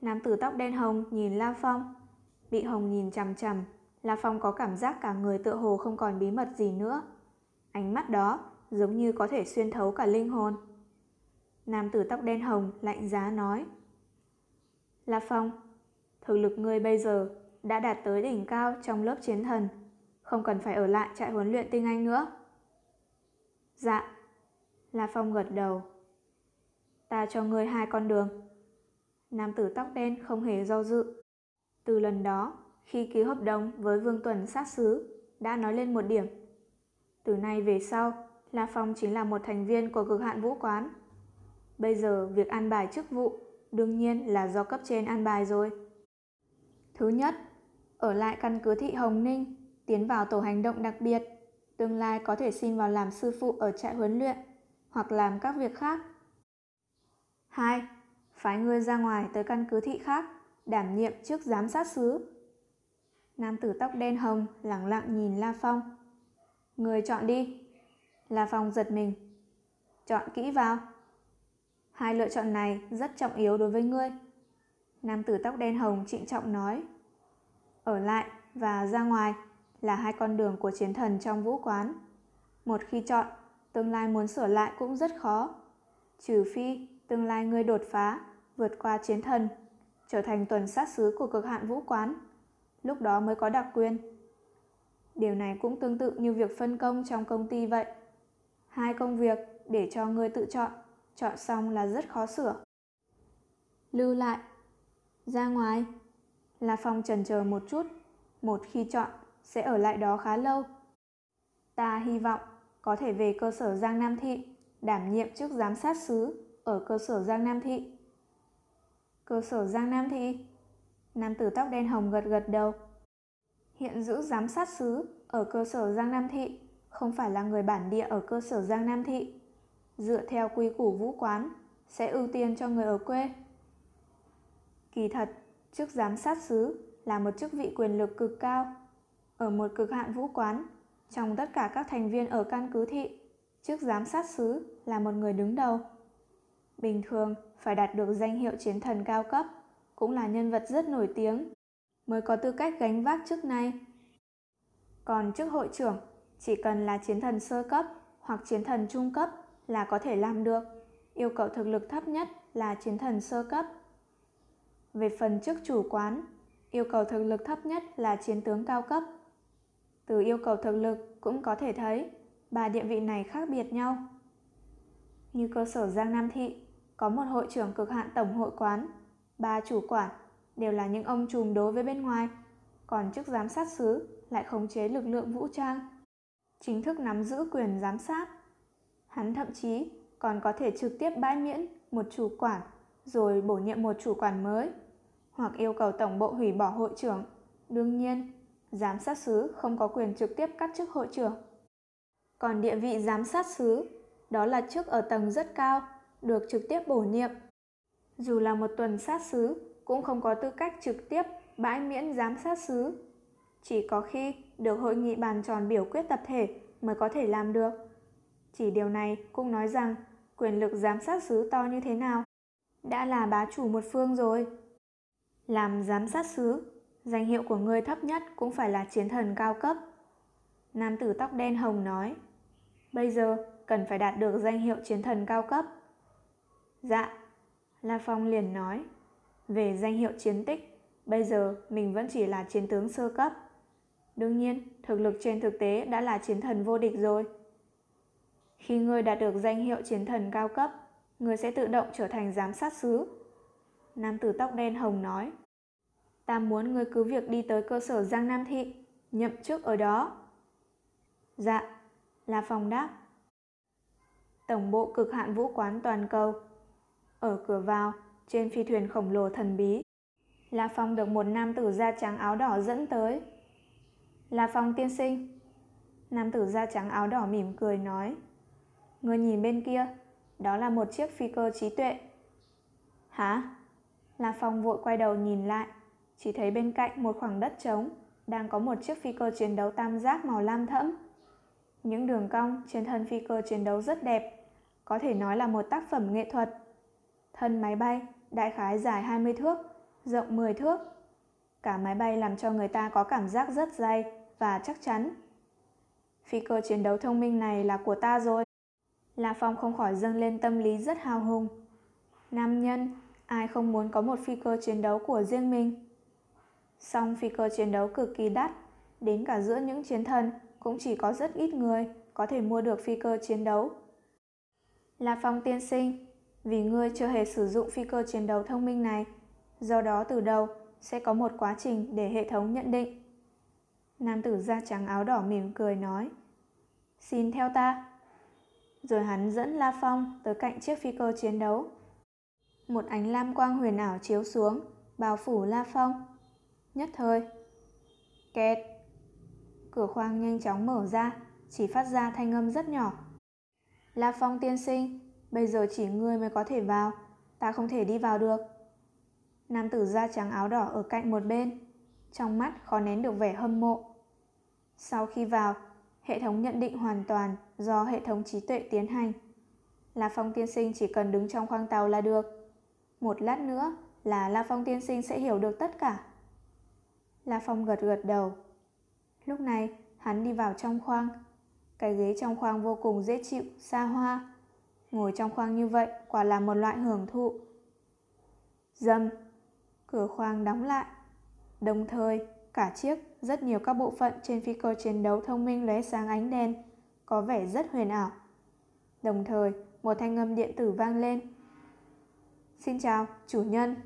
Nam tử tóc đen hồng nhìn La Phong. Bị hồng nhìn chằm chằm, La Phong có cảm giác cả người tựa hồ không còn bí mật gì nữa. Ánh mắt đó giống như có thể xuyên thấu cả linh hồn. Nam tử tóc đen hồng lạnh giá nói. La Phong, thực lực ngươi bây giờ đã đạt tới đỉnh cao trong lớp chiến thần, không cần phải ở lại trại huấn luyện tinh anh nữa. Dạ, La Phong gật đầu. Ta cho ngươi hai con đường. Nam tử tóc đen không hề do dự. Từ lần đó, khi ký hợp đồng với Vương Tuần sát xứ, đã nói lên một điểm Từ nay về sau, La Phong chính là một thành viên của cực hạn vũ quán. Bây giờ việc an bài chức vụ đương nhiên là do cấp trên an bài rồi. Thứ nhất, ở lại căn cứ thị Hồng Ninh, tiến vào tổ hành động đặc biệt, tương lai có thể xin vào làm sư phụ ở trại huấn luyện hoặc làm các việc khác. 2. Phái ngươi ra ngoài tới căn cứ thị khác, đảm nhiệm trước giám sát sứ. Nam tử tóc đen hồng lẳng lặng nhìn La Phong. Người chọn đi. La Phong giật mình. Chọn kỹ vào. Hai lựa chọn này rất trọng yếu đối với ngươi. Nam tử tóc đen hồng trịnh trọng nói. Ở lại và ra ngoài là hai con đường của chiến thần trong vũ quán. Một khi chọn, tương lai muốn sửa lại cũng rất khó. Trừ phi tương lai ngươi đột phá, vượt qua chiến thần, trở thành tuần sát sứ của cực hạn vũ quán. Lúc đó mới có đặc quyền. Điều này cũng tương tự như việc phân công trong công ty vậy. Hai công việc để cho ngươi tự chọn, chọn xong là rất khó sửa. Lưu lại, ra ngoài, là Phong trần chờ một chút, một khi chọn sẽ ở lại đó khá lâu. Ta hy vọng có thể về cơ sở Giang Nam Thị, đảm nhiệm chức giám sát sứ ở cơ sở Giang Nam Thị. Cơ sở Giang Nam Thị? Nam tử tóc đen hồng gật gật đầu. Hiện giữ giám sát sứ ở cơ sở Giang Nam Thị, không phải là người bản địa ở cơ sở Giang Nam Thị. Dựa theo quy củ vũ quán, sẽ ưu tiên cho người ở quê. Kỳ thật, chức giám sát sứ là một chức vị quyền lực cực cao. Ở một cực hạn vũ quán, trong tất cả các thành viên ở căn cứ thị, chức giám sát sứ là một người đứng đầu. Bình thường, phải đạt được danh hiệu chiến thần cao cấp, cũng là nhân vật rất nổi tiếng, mới có tư cách gánh vác chức này. Còn chức hội trưởng, chỉ cần là chiến thần sơ cấp hoặc chiến thần trung cấp là có thể làm được. Yêu cầu thực lực thấp nhất là chiến thần sơ cấp. Về phần chức chủ quán, yêu cầu thực lực thấp nhất là chiến tướng cao cấp. Từ yêu cầu thực lực cũng có thể thấy ba địa vị này khác biệt nhau. Như cơ sở Giang Nam Thị, có một hội trưởng cực hạn tổng hội quán, ba chủ quản đều là những ông trùm đối với bên ngoài, còn chức giám sát sứ lại khống chế lực lượng vũ trang, chính thức nắm giữ quyền giám sát. Hắn thậm chí còn có thể trực tiếp bãi miễn một chủ quản rồi bổ nhiệm một chủ quản mới, hoặc yêu cầu tổng bộ hủy bỏ hội trưởng. Đương nhiên, giám sát sứ không có quyền trực tiếp cắt chức hội trưởng. Còn địa vị giám sát sứ, đó là chức ở tầng rất cao, được trực tiếp bổ nhiệm. Dù là một tuần sát sứ, cũng không có tư cách trực tiếp bãi miễn giám sát sứ. Chỉ có khi được hội nghị bàn tròn biểu quyết tập thể mới có thể làm được. Chỉ điều này cũng nói rằng quyền lực giám sát sứ to như thế nào. Đã là bá chủ một phương rồi. Làm giám sát sứ, danh hiệu của người thấp nhất cũng phải là chiến thần cao cấp. Nam tử tóc đen hồng nói, bây giờ cần phải đạt được danh hiệu chiến thần cao cấp. Dạ, La Phong liền nói, về danh hiệu chiến tích, bây giờ mình vẫn chỉ là chiến tướng sơ cấp. Đương nhiên, thực lực trên thực tế đã là chiến thần vô địch rồi. Khi ngươi đạt được danh hiệu chiến thần cao cấp, ngươi sẽ tự động trở thành giám sát sứ. Nam tử tóc đen hồng nói. Ta muốn ngươi cứ việc đi tới cơ sở Giang Nam Thị, nhậm chức ở đó. Dạ, là phòng đáp. Tổng bộ cực hạn vũ quán toàn cầu. Ở cửa vào, trên phi thuyền khổng lồ thần bí, La Phong được một nam tử da trắng áo đỏ dẫn tới. La Phong tiên sinh. Nam tử da trắng áo đỏ mỉm cười nói. Người nhìn bên kia, đó là một chiếc phi cơ trí tuệ. Hả? La Phong vội quay đầu nhìn lại, chỉ thấy bên cạnh một khoảng đất trống đang có một chiếc phi cơ chiến đấu tam giác màu lam thẫm. Những đường cong trên thân phi cơ chiến đấu rất đẹp, có thể nói là một tác phẩm nghệ thuật. Thân máy bay đại khái dài 20 thước, rộng 10 thước. Cả máy bay làm cho người ta có cảm giác rất dày và chắc chắn. Phi cơ chiến đấu thông minh này là của ta rồi. La Phong không khỏi dâng lên tâm lý rất hào hùng. Nam nhân, ai không muốn có một phi cơ chiến đấu của riêng mình. Song phi cơ chiến đấu cực kỳ đắt, đến cả giữa những chiến thần cũng chỉ có rất ít người có thể mua được phi cơ chiến đấu. La Phong tiên sinh, vì ngươi chưa hề sử dụng phi cơ chiến đấu thông minh này, do đó từ đầu sẽ có một quá trình để hệ thống nhận định. Nam tử da trắng áo đỏ mỉm cười nói, Xin theo ta. Rồi hắn dẫn La Phong tới cạnh chiếc phi cơ chiến đấu. Một ánh lam quang huyền ảo chiếu xuống, bao phủ La Phong. Nhất thời. Kẹt. Cửa khoang nhanh chóng mở ra, chỉ phát ra thanh âm rất nhỏ. La Phong tiên sinh, bây giờ chỉ ngươi mới có thể vào, ta không thể đi vào được. Nam tử da trắng áo đỏ ở cạnh một bên, trong mắt khó nén được vẻ hâm mộ. Sau khi vào, hệ thống nhận định hoàn toàn do hệ thống trí tuệ tiến hành. La Phong tiên sinh chỉ cần đứng trong khoang tàu là được. Một lát nữa là La Phong tiên sinh sẽ hiểu được tất cả. La Phong gật gật đầu. Lúc này, hắn đi vào trong khoang. Cái ghế trong khoang vô cùng dễ chịu, xa hoa. Ngồi trong khoang như vậy quả là một loại hưởng thụ. Dâm, cửa khoang đóng lại. Đồng thời, cả chiếc, rất nhiều các bộ phận trên phi cơ chiến đấu thông minh lóe sáng ánh đèn, có vẻ rất huyền ảo. Đồng thời, một thanh âm điện tử vang lên. Xin chào, chủ nhân.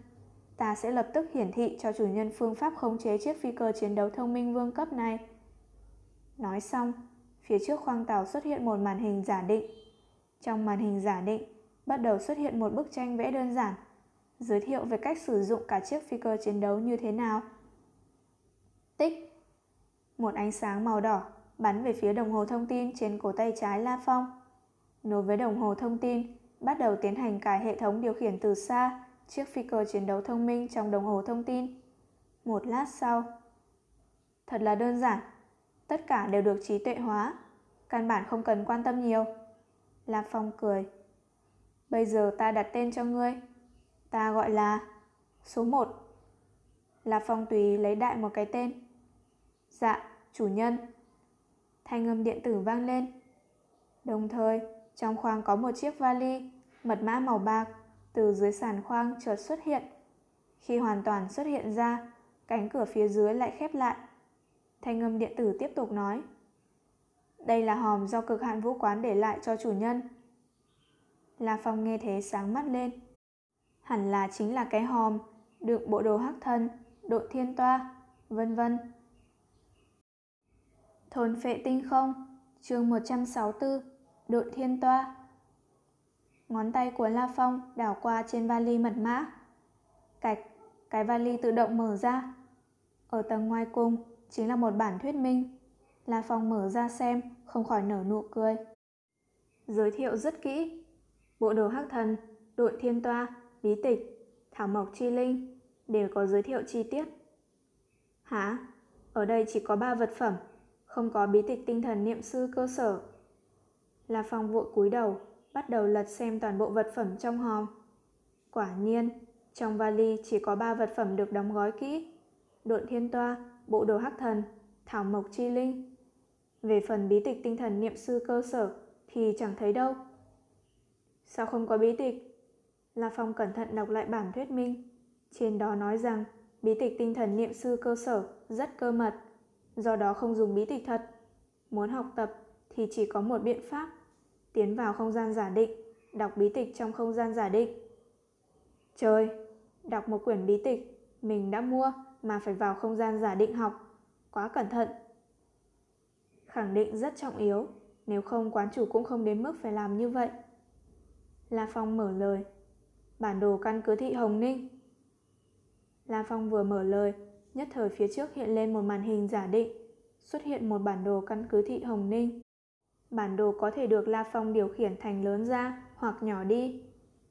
Ta sẽ lập tức hiển thị cho chủ nhân phương pháp khống chế chiếc phi cơ chiến đấu thông minh vương cấp này. Nói xong, phía trước khoang tàu xuất hiện một màn hình giả định. Trong màn hình giả định, bắt đầu xuất hiện một bức tranh vẽ đơn giản, giới thiệu về cách sử dụng cả chiếc phi cơ chiến đấu như thế nào. Tích. Một ánh sáng màu đỏ bắn về phía đồng hồ thông tin trên cổ tay trái La Phong. Nối với đồng hồ thông tin, bắt đầu tiến hành cài hệ thống điều khiển từ xa chiếc phi cơ chiến đấu thông minh trong đồng hồ thông tin. Một lát sau, thật là đơn giản, tất cả đều được trí tuệ hóa, căn bản không cần quan tâm nhiều. La Phong cười. Bây giờ ta đặt tên cho ngươi. Ta gọi là số 1. La Phong tùy lấy đại một cái tên. Dạ, chủ nhân. Thanh âm điện tử vang lên. Đồng thời, trong khoang có một chiếc vali, mật mã màu bạc, từ dưới sàn khoang chợt xuất hiện. Khi hoàn toàn xuất hiện ra, cánh cửa phía dưới lại khép lại. Thanh âm điện tử tiếp tục nói. Đây là hòm do cực hạn vũ quán để lại cho chủ nhân. La Phong nghe thế sáng mắt lên. Hẳn là chính là cái hòm, đựng bộ đồ hắc thân, đội thiên toa, vân vân. Thôn phệ tinh không, chương 164, đội thiên toa. Ngón tay của La Phong đảo qua trên vali mật mã. Cạch, cái vali tự động mở ra. Ở tầng ngoài cùng chính là một bản thuyết minh. La Phong mở ra xem, không khỏi nở nụ cười. Giới thiệu rất kỹ. Bộ đồ hắc thần, đội thiên toa, bí tịch, thảo mộc chi linh đều có giới thiệu chi tiết. Hả? Ở đây chỉ có ba vật phẩm, không có bí tịch tinh thần niệm sư cơ sở. La Phong vội cúi đầu, bắt đầu lật xem toàn bộ vật phẩm trong hòm. Quả nhiên, trong vali chỉ có ba vật phẩm được đóng gói kỹ. Độn thiên toa, bộ đồ hắc thần, thảo mộc chi linh. Về phần bí tịch tinh thần niệm sư cơ sở thì chẳng thấy đâu. Sao không có bí tịch? La Phong cẩn thận đọc lại bản thuyết minh. Trên đó nói rằng bí tịch tinh thần niệm sư cơ sở rất cơ mật, do đó không dùng bí tịch thật. Muốn học tập thì chỉ có một biện pháp, tiến vào không gian giả định, đọc bí tịch trong không gian giả định. Trời, đọc một quyển bí tịch mình đã mua mà phải vào không gian giả định học, quá cẩn thận. Khẳng định rất trọng yếu, nếu không quán chủ cũng không đến mức phải làm như vậy. La Phong mở lời. Bản đồ căn cứ thị Hồng Ninh. La Phong vừa mở lời, nhất thời phía trước hiện lên một màn hình giả định, xuất hiện một bản đồ căn cứ thị Hồng Ninh. Bản đồ có thể được La Phong điều khiển thành lớn ra hoặc nhỏ đi.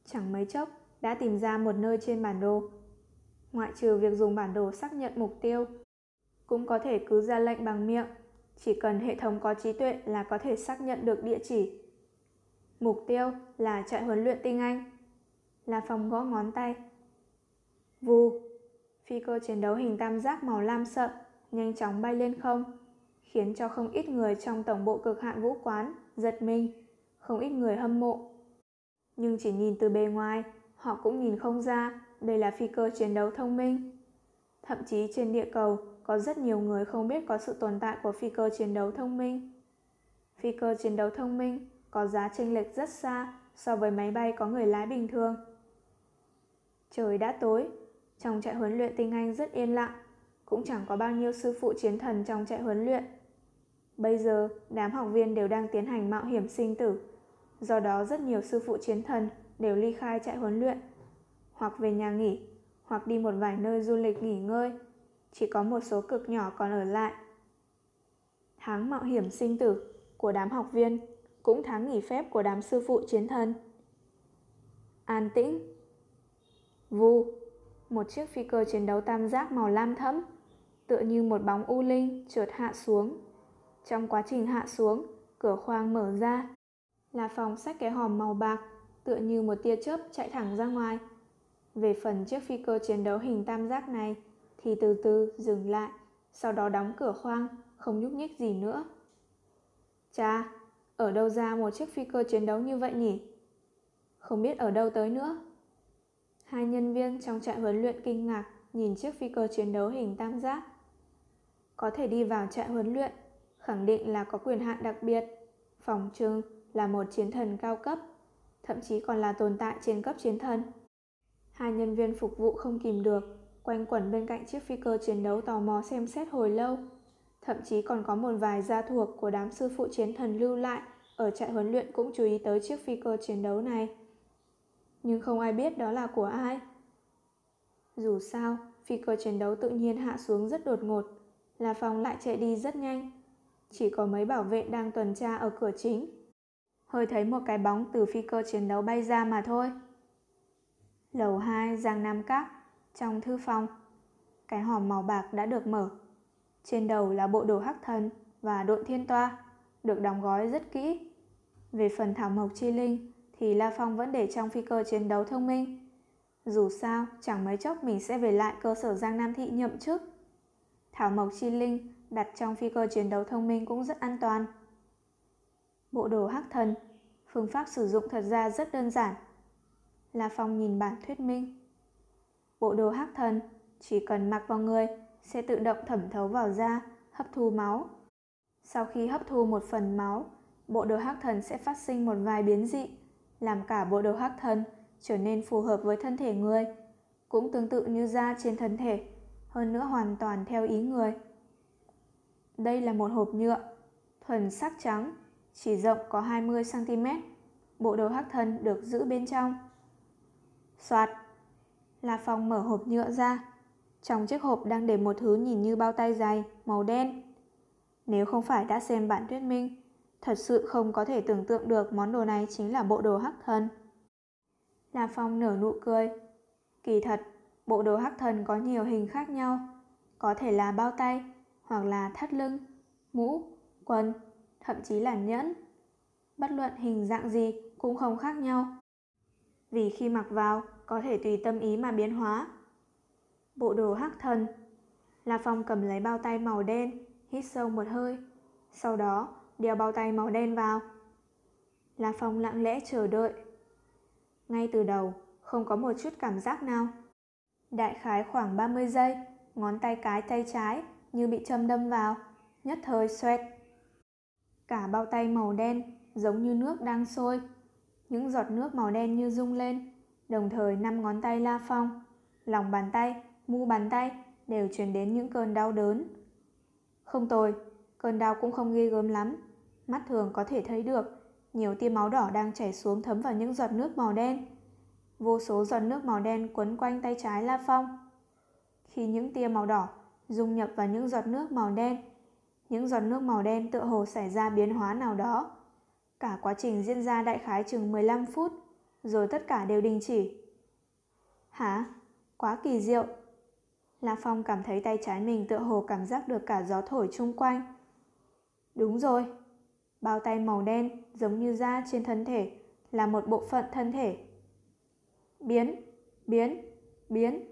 Chẳng mấy chốc đã tìm ra một nơi trên bản đồ. Ngoại trừ việc dùng bản đồ xác nhận mục tiêu, cũng có thể cứ ra lệnh bằng miệng. Chỉ cần hệ thống có trí tuệ là có thể xác nhận được địa chỉ. Mục tiêu là trại huấn luyện tinh Anh. là phòng gõ ngón tay. Vù, phi cơ chiến đấu hình tam giác màu lam sợ nhanh chóng bay lên không khiến cho không ít người trong tổng bộ cực hạn vũ quán giật mình, không ít người hâm mộ. Nhưng chỉ nhìn từ bề ngoài, họ cũng nhìn không ra đây là phi cơ chiến đấu thông minh. Thậm chí trên địa cầu có rất nhiều người không biết có sự tồn tại của phi cơ chiến đấu thông minh. Phi cơ chiến đấu thông minh có giá chênh lệch rất xa so với máy bay có người lái bình thường. Trời đã tối, trong trại huấn luyện tinh Anh rất yên lặng, cũng chẳng có bao nhiêu sư phụ chiến thần trong trại huấn luyện. Bây giờ, đám học viên đều đang tiến hành mạo hiểm sinh tử. Do đó rất nhiều sư phụ chiến thần đều ly khai trại huấn luyện, hoặc về nhà nghỉ, hoặc đi một vài nơi du lịch nghỉ ngơi. Chỉ có một số cực nhỏ còn ở lại. Tháng mạo hiểm sinh tử của đám học viên, cũng tháng nghỉ phép của đám sư phụ chiến thần. An tĩnh. Vu, một chiếc phi cơ chiến đấu tam giác màu lam thẫm, tựa như một bóng u linh trượt hạ xuống. Trong quá trình hạ xuống, cửa khoang mở ra. Là phòng sách cái hòm màu bạc, tựa như một tia chớp chạy thẳng ra ngoài. Về phần chiếc phi cơ chiến đấu hình tam giác này, thì từ từ dừng lại, sau đó đóng cửa khoang, không nhúc nhích gì nữa. Cha, ở đâu ra một chiếc phi cơ chiến đấu như vậy nhỉ? Không biết ở đâu tới nữa. Hai nhân viên trong trại huấn luyện kinh ngạc nhìn chiếc phi cơ chiến đấu hình tam giác. Có thể đi vào trại huấn luyện, khẳng định là có quyền hạn đặc biệt. Phòng trưng là một chiến thần cao cấp, thậm chí còn là tồn tại trên cấp chiến thần. Hai nhân viên phục vụ không kìm được, quanh quẩn bên cạnh chiếc phi cơ chiến đấu tò mò xem xét hồi lâu. Thậm chí còn có một vài gia thuộc của đám sư phụ chiến thần lưu lại ở trại huấn luyện cũng chú ý tới chiếc phi cơ chiến đấu này. Nhưng không ai biết đó là của ai. Dù sao, phi cơ chiến đấu tự nhiên hạ xuống rất đột ngột, là phòng lại chạy đi rất nhanh. Chỉ có mấy bảo vệ đang tuần tra ở cửa chính. Hơi thấy một cái bóng từ phi cơ chiến đấu bay ra mà thôi. Lầu 2 Giang Nam Các, trong thư phòng. Cái hòm màu bạc đã được mở. Trên đầu là bộ đồ hắc thần và độn thiên toa, được đóng gói rất kỹ. Về phần thảo mộc chi linh thì La Phong vẫn để trong phi cơ chiến đấu thông minh. Dù sao, chẳng mấy chốc mình sẽ về lại cơ sở Giang Nam Thị nhậm chức. Thảo mộc chi linh đặt trong phi cơ chiến đấu thông minh cũng rất an toàn. Bộ đồ hắc thần, phương pháp sử dụng thật ra rất đơn giản. La Phong nhìn bản thuyết minh. Bộ đồ hắc thần chỉ cần mặc vào người sẽ tự động thẩm thấu vào da, hấp thu máu. Sau khi hấp thu một phần máu, bộ đồ hắc thần sẽ phát sinh một vài biến dị, làm cả bộ đồ hắc thần trở nên phù hợp với thân thể người, cũng tương tự như da trên thân thể, hơn nữa hoàn toàn theo ý người. Đây là một hộp nhựa, thuần sắc trắng, chỉ rộng có 20cm, bộ đồ hắc thần được giữ bên trong. Soạt, La Phong mở hộp nhựa ra, trong chiếc hộp đang để một thứ nhìn như bao tay dày, màu đen. Nếu không phải đã xem bản thuyết minh, thật sự không có thể tưởng tượng được món đồ này chính là bộ đồ hắc thần. La Phong nở nụ cười. Kỳ thật, bộ đồ hắc thần có nhiều hình khác nhau, có thể là bao tay, hoặc là thắt lưng, mũ, quần, thậm chí là nhẫn. Bất luận hình dạng gì cũng không khác nhau. Vì khi mặc vào, có thể tùy tâm ý mà biến hóa. Bộ đồ hắc thần La Phong cầm lấy bao tay màu đen, hít sâu một hơi. Sau đó, đeo bao tay màu đen vào. La Phong lặng lẽ chờ đợi. Ngay từ đầu, không có một chút cảm giác nào. Đại khái khoảng 30 giây, ngón tay cái tay trái như bị châm đâm vào, nhất thời xoẹt. Cả bao tay màu đen giống như nước đang sôi. Những giọt nước màu đen như rung lên, đồng thời năm ngón tay La Phong, lòng bàn tay, mu bàn tay đều truyền đến những cơn đau đớn. Không tồi, cơn đau cũng không ghê gớm lắm, mắt thường có thể thấy được, nhiều tia máu đỏ đang chảy xuống thấm vào những giọt nước màu đen. Vô số giọt nước màu đen quấn quanh tay trái La Phong. Khi những tia màu đỏ dung nhập vào những giọt nước màu đen, những giọt nước màu đen tựa hồ xảy ra biến hóa nào đó. Cả quá trình diễn ra đại khái chừng 15 phút, rồi tất cả đều đình chỉ. Hả? Quá kỳ diệu. La Phong cảm thấy tay trái mình tựa hồ cảm giác được cả gió thổi chung quanh. Đúng rồi, bao tay màu đen giống như da trên thân thể là một bộ phận thân thể. Biến, biến, biến.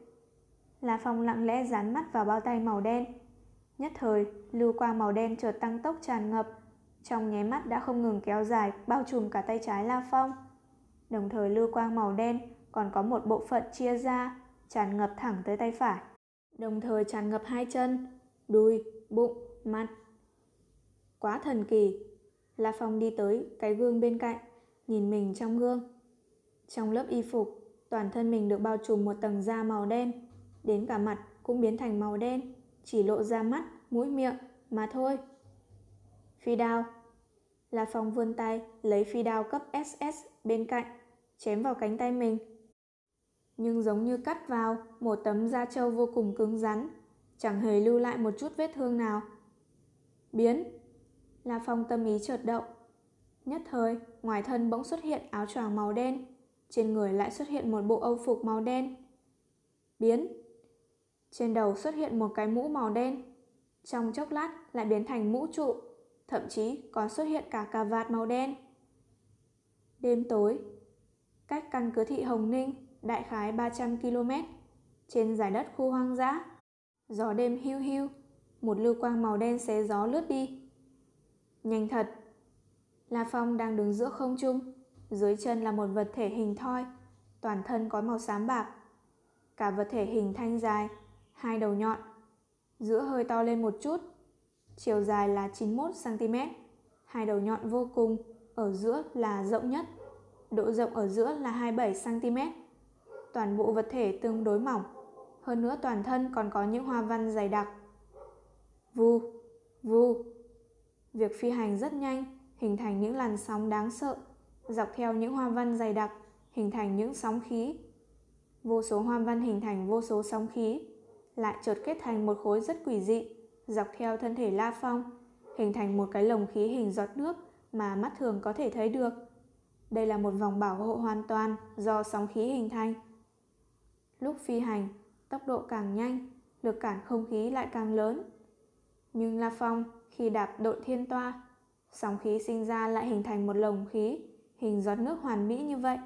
La Phong lặng lẽ dán mắt vào bao tay màu đen. Nhất thời, lưu quang màu đen chợt tăng tốc tràn ngập, trong nháy mắt đã không ngừng kéo dài bao trùm cả tay trái La Phong. Đồng thời lưu quang màu đen còn có một bộ phận chia ra, tràn ngập thẳng tới tay phải. Đồng thời tràn ngập hai chân, đùi, bụng, mặt. Quá thần kỳ. La Phong đi tới cái gương bên cạnh, nhìn mình trong gương. Trong lớp y phục, toàn thân mình được bao trùm một tầng da màu đen, đến cả mặt cũng biến thành màu đen, chỉ lộ ra mắt, mũi miệng mà thôi. Phi đao. La Phong vươn tay, lấy phi đao cấp SS bên cạnh, chém vào cánh tay mình. Nhưng giống như cắt vào một tấm da trâu vô cùng cứng rắn, chẳng hề lưu lại một chút vết thương nào. Biến! La Phong tâm ý chợt động. Nhất thời, ngoài thân bỗng xuất hiện áo choàng màu đen, trên người lại xuất hiện một bộ âu phục màu đen. Biến! Trên đầu xuất hiện một cái mũ màu đen, trong chốc lát lại biến thành mũ trụ, thậm chí còn xuất hiện cả cà vạt màu đen. Đêm tối, cách căn cứ thị Hồng Ninh đại khái 300 km, trên giải đất khu hoang dã. Gió đêm hưu hưu, một lưu quang màu đen xé gió lướt đi. Nhanh thật! La Phong đang đứng giữa không trung, dưới chân là một vật thể hình thoi, toàn thân có màu xám bạc. Cả vật thể hình thanh dài, hai đầu nhọn, giữa hơi to lên một chút, chiều dài là 91cm, hai đầu nhọn vô cùng, ở giữa là rộng nhất, độ rộng ở giữa là 27cm. Toàn bộ vật thể tương đối mỏng, hơn nữa toàn thân còn có những hoa văn dày đặc. Vu, vu. Việc phi hành rất nhanh, hình thành những làn sóng đáng sợ, dọc theo những hoa văn dày đặc, hình thành những sóng khí. Vô số hoa văn hình thành vô số sóng khí, lại chợt kết thành một khối rất quỷ dị, dọc theo thân thể La Phong, hình thành một cái lồng khí hình giọt nước mà mắt thường có thể thấy được. Đây là một vòng bảo hộ hoàn toàn do sóng khí hình thành. Lúc phi hành, tốc độ càng nhanh, lực cản không khí lại càng lớn. Nhưng La Phong khi đạp đội thiên toa, sóng khí sinh ra lại hình thành một lồng khí, hình giọt nước hoàn mỹ như vậy,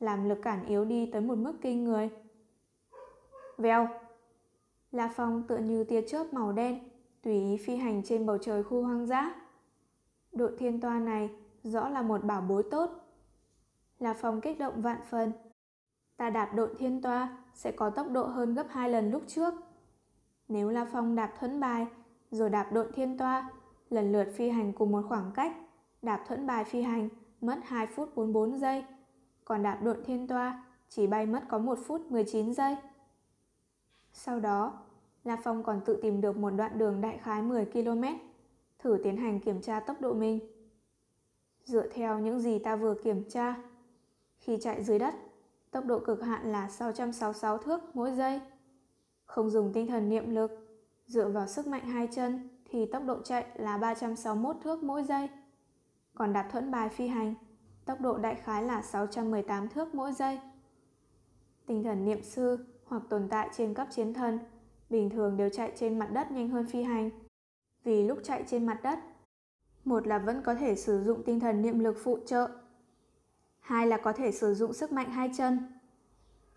làm lực cản yếu đi tới một mức kinh người. Vèo! La Phong tựa như tia chớp màu đen, tùy ý phi hành trên bầu trời khu hoang dã. Đội thiên toa này rõ là một bảo bối tốt là Phong kích động vạn phần. Ta đạp đội thiên toa sẽ có tốc độ hơn gấp hai lần lúc trước. Nếu La Phong đạp thuẫn bài rồi đạp đội thiên toa, lần lượt phi hành cùng một khoảng cách, đạp thuẫn bài phi hành mất 2 phút 44 giây, còn đạp đội thiên toa chỉ bay mất có 1 phút 19 giây. Sau đó, La Phong còn tự tìm được một đoạn đường đại khái 10 km, thử tiến hành kiểm tra tốc độ mình. Dựa theo những gì ta vừa kiểm tra, khi chạy dưới đất, tốc độ cực hạn là 666 thước mỗi giây. Không dùng tinh thần niệm lực, dựa vào sức mạnh hai chân thì tốc độ chạy là 361 thước mỗi giây. Còn đạp thuẫn bài phi hành, tốc độ đại khái là 618 thước mỗi giây. Tinh thần niệm sư hoặc tồn tại trên cấp chiến thần bình thường đều chạy trên mặt đất nhanh hơn phi hành. Vì lúc chạy trên mặt đất, một là vẫn có thể sử dụng tinh thần niệm lực phụ trợ, hai là có thể sử dụng sức mạnh hai chân.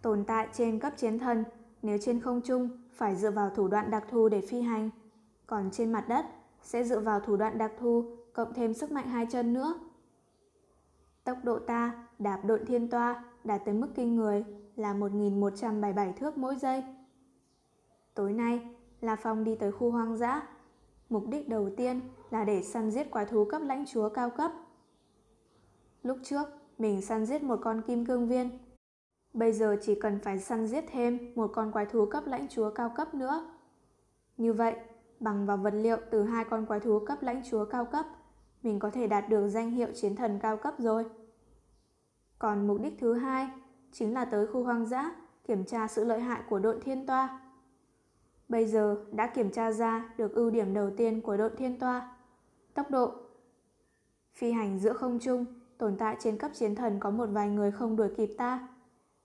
Tồn tại trên cấp chiến thần, nếu trên không trung phải dựa vào thủ đoạn đặc thù để phi hành, còn trên mặt đất sẽ dựa vào thủ đoạn đặc thù cộng thêm sức mạnh hai chân nữa. Tốc độ ta đạp độn thiên toa đạt tới mức kinh người là 1.177 thước mỗi giây. Tối nay, La Phong đi tới khu hoang dã. Mục đích đầu tiên là để săn giết quái thú cấp lãnh chúa cao cấp. Lúc trước, mình săn giết một con kim cương viên. Bây giờ chỉ cần phải săn giết thêm một con quái thú cấp lãnh chúa cao cấp nữa. Như vậy, bằng vào vật liệu từ hai con quái thú cấp lãnh chúa cao cấp, mình có thể đạt được danh hiệu chiến thần cao cấp rồi. Còn mục đích thứ hai chính là tới khu hoang dã kiểm tra sự lợi hại của đội thiên toa. Bây giờ đã kiểm tra ra được ưu điểm đầu tiên của đội thiên toa, tốc độ. Phi hành giữa không trung, tồn tại trên cấp chiến thần có một vài người không đuổi kịp ta,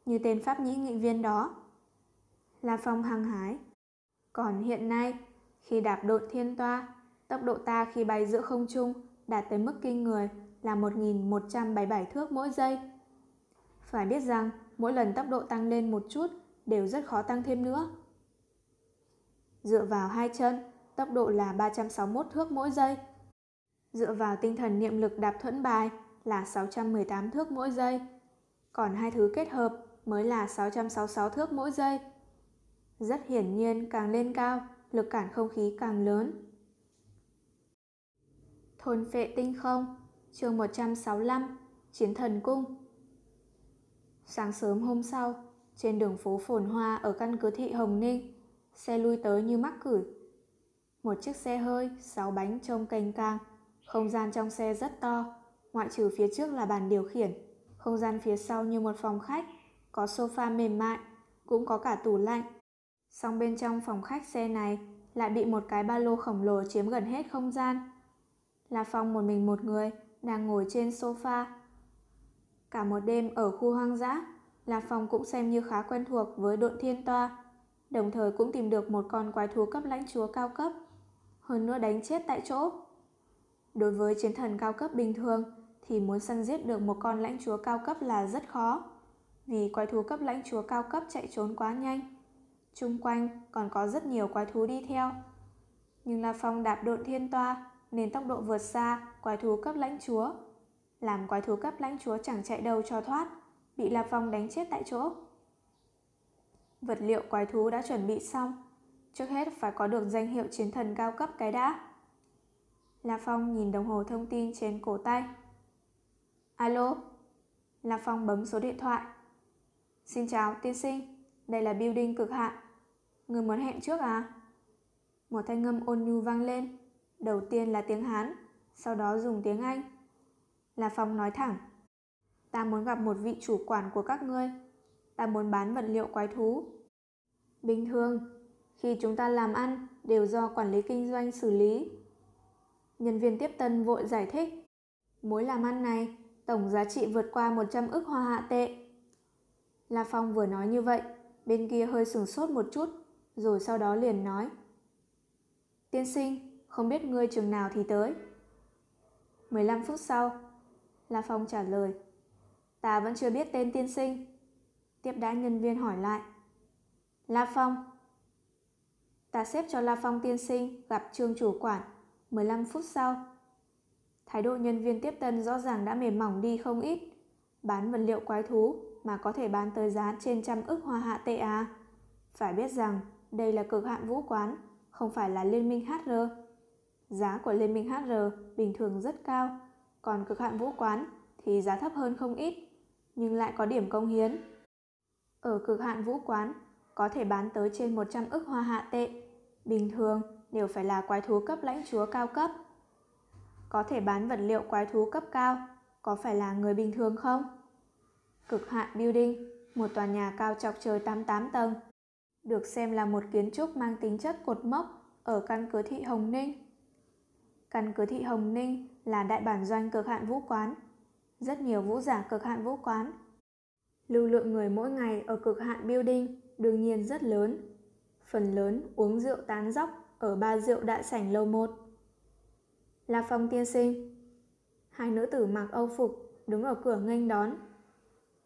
như tên pháp nhĩ nghị viên đó. La Phong hăng hái. Còn hiện nay, khi đạp độn thiên toa, tốc độ ta khi bay giữa không trung đạt tới mức kinh người là 1.177 thước mỗi giây. Phải biết rằng mỗi lần tốc độ tăng lên một chút đều rất khó tăng thêm nữa. Dựa vào hai chân, tốc độ là 361 thước mỗi giây. Dựa vào tinh thần niệm lực đạp thuẫn bài là 618 thước mỗi giây. Còn hai thứ kết hợp mới là 666 thước mỗi giây. Rất hiển nhiên càng lên cao, lực cản không khí càng lớn. Thôn phệ tinh không, chương 165, Chiến thần cung. Sáng sớm hôm sau, trên đường phố phồn hoa ở căn cứ thị Hồng Ninh, xe lui tới như mắc cửi. Một chiếc xe hơi, sáu bánh trông cành càng, Không gian trong xe rất to, ngoại trừ phía trước là bàn điều khiển. Không gian phía sau như một phòng khách, có sofa mềm mại, cũng có cả tủ lạnh. Song bên trong phòng khách xe này lại bị một cái ba lô khổng lồ chiếm gần hết không gian. La Phong một mình một người, đang ngồi trên sofa. Cả một đêm ở khu hoang dã, La Phong cũng xem như khá quen thuộc với độn thiên toa, đồng thời cũng tìm được một con quái thú cấp lãnh chúa cao cấp, hơn nữa đánh chết tại chỗ. Đối với chiến thần cao cấp bình thường thì muốn săn giết được một con lãnh chúa cao cấp là rất khó, vì quái thú cấp lãnh chúa cao cấp chạy trốn quá nhanh. Trung quanh còn có rất nhiều quái thú đi theo. Nhưng La Phong đạp độn thiên toa nên tốc độ vượt xa quái thú cấp lãnh chúa. Làm quái thú cấp lãnh chúa chẳng chạy đâu cho thoát, bị La Phong đánh chết tại chỗ. Vật liệu quái thú đã chuẩn bị xong, trước hết phải có được danh hiệu chiến thần cao cấp cái đã. La Phong nhìn đồng hồ thông tin trên cổ tay. Alo? La Phong bấm số điện thoại. Xin chào, tiên sinh. Đây là building cực hạn. Người muốn hẹn trước à? Một thanh ngâm ôn nhu vang lên. Đầu tiên là tiếng Hán, sau đó dùng tiếng Anh. La Phong nói thẳng. Ta muốn gặp một vị chủ quản của các ngươi. Ta muốn bán vật liệu quái thú. Bình thường, khi chúng ta làm ăn đều do quản lý kinh doanh xử lý. Nhân viên tiếp tân vội giải thích. Mối làm ăn này tổng giá trị vượt qua 100 ức hoa hạ tệ. La Phong vừa nói như vậy, bên kia hơi sửng sốt một chút, rồi sau đó liền nói. Tiên sinh, không biết ngươi trường nào thì tới. 15 phút sau, La Phong trả lời. Ta vẫn chưa biết tên tiên sinh. Tiếp đãi nhân viên hỏi lại. La Phong. Ta xếp cho La Phong tiên sinh gặp trương chủ quản 15 phút sau. Thái độ nhân viên tiếp tân rõ ràng đã mềm mỏng đi không ít. Bán vật liệu quái thú mà có thể bán tới giá trên trăm ức hoa hạ tệ à. Phải biết rằng đây là cực hạn vũ quán, không phải là liên minh HR. Giá của liên minh HR bình thường rất cao, còn cực hạn vũ quán thì giá thấp hơn không ít, nhưng lại có điểm công hiến. Ở cực hạn vũ quán, có thể bán tới trên 100 ức hoa hạ tệ. Bình thường đều phải là quái thú cấp lãnh chúa cao cấp. Có thể bán vật liệu quái thú cấp cao, có phải là người bình thường không? Cực hạn building, một tòa nhà cao chọc trời 88 tầng, được xem là một kiến trúc mang tính chất cột mốc ở căn cứ thị Hồng Ninh. Căn cứ thị Hồng Ninh là đại bản doanh cực hạn vũ quán, rất nhiều vũ giả cực hạn vũ quán. Lưu lượng người mỗi ngày ở cực hạn building đương nhiên rất lớn. Phần lớn uống rượu tán dóc ở ba rượu đại sảnh lầu 1 là Phong tiên sinh. Hai nữ tử mặc âu phục đứng ở cửa nghênh đón.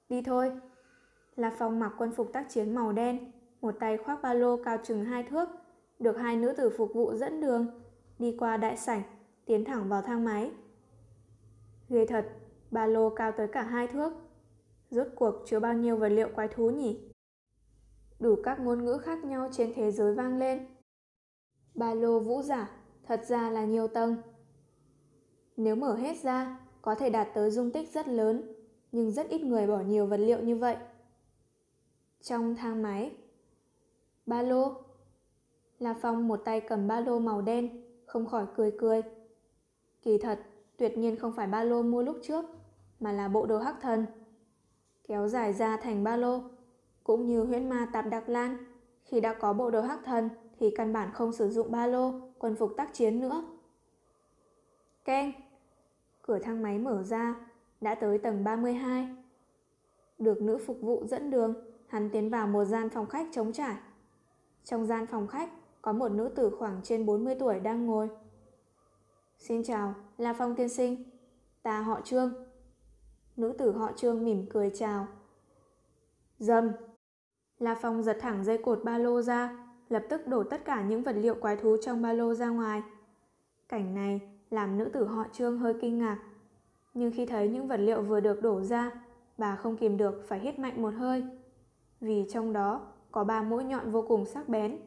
Đi thôi. La Phong mặc quân phục tác chiến màu đen, một tay khoác ba lô cao chừng hai thước, được hai nữ tử phục vụ dẫn đường, đi qua đại sảnh, tiến thẳng vào thang máy. Ghê thật, ba lô cao tới cả hai thước. Rốt cuộc chứa bao nhiêu vật liệu quái thú nhỉ? Đủ các ngôn ngữ khác nhau trên thế giới vang lên. Ba lô vũ giả thật ra là nhiều tầng. Nếu mở hết ra, có thể đạt tới dung tích rất lớn, nhưng rất ít người bỏ nhiều vật liệu như vậy. Trong thang máy, ba lô. La Phong một tay cầm ba lô màu đen, không khỏi cười cười. Kỳ thật, tuyệt nhiên không phải ba lô mua lúc trước, mà là bộ đồ hắc thần. Kéo dài ra thành ba lô, cũng như huyễn ma tạp đặc lan, khi đã có bộ đồ hắc thần thì căn bản không sử dụng ba lô, quân phục tác chiến nữa. Keng! Cửa thang máy mở ra, đã tới tầng 32. Được nữ phục vụ dẫn đường, hắn tiến vào một gian phòng khách trống trải. Trong gian phòng khách có một nữ tử khoảng trên 40 tuổi đang ngồi. Xin chào, La Phong tiên sinh. Ta họ Trương. Nữ tử họ Trương mỉm cười chào. Dâm. La Phong giật thẳng dây cột ba lô ra, lập tức đổ tất cả những vật liệu quái thú trong ba lô ra ngoài. Cảnh này làm nữ tử họ Trương hơi kinh ngạc. Nhưng khi thấy những vật liệu vừa được đổ ra, bà không kìm được phải hít mạnh một hơi. Vì trong đó có ba mũi nhọn vô cùng sắc bén.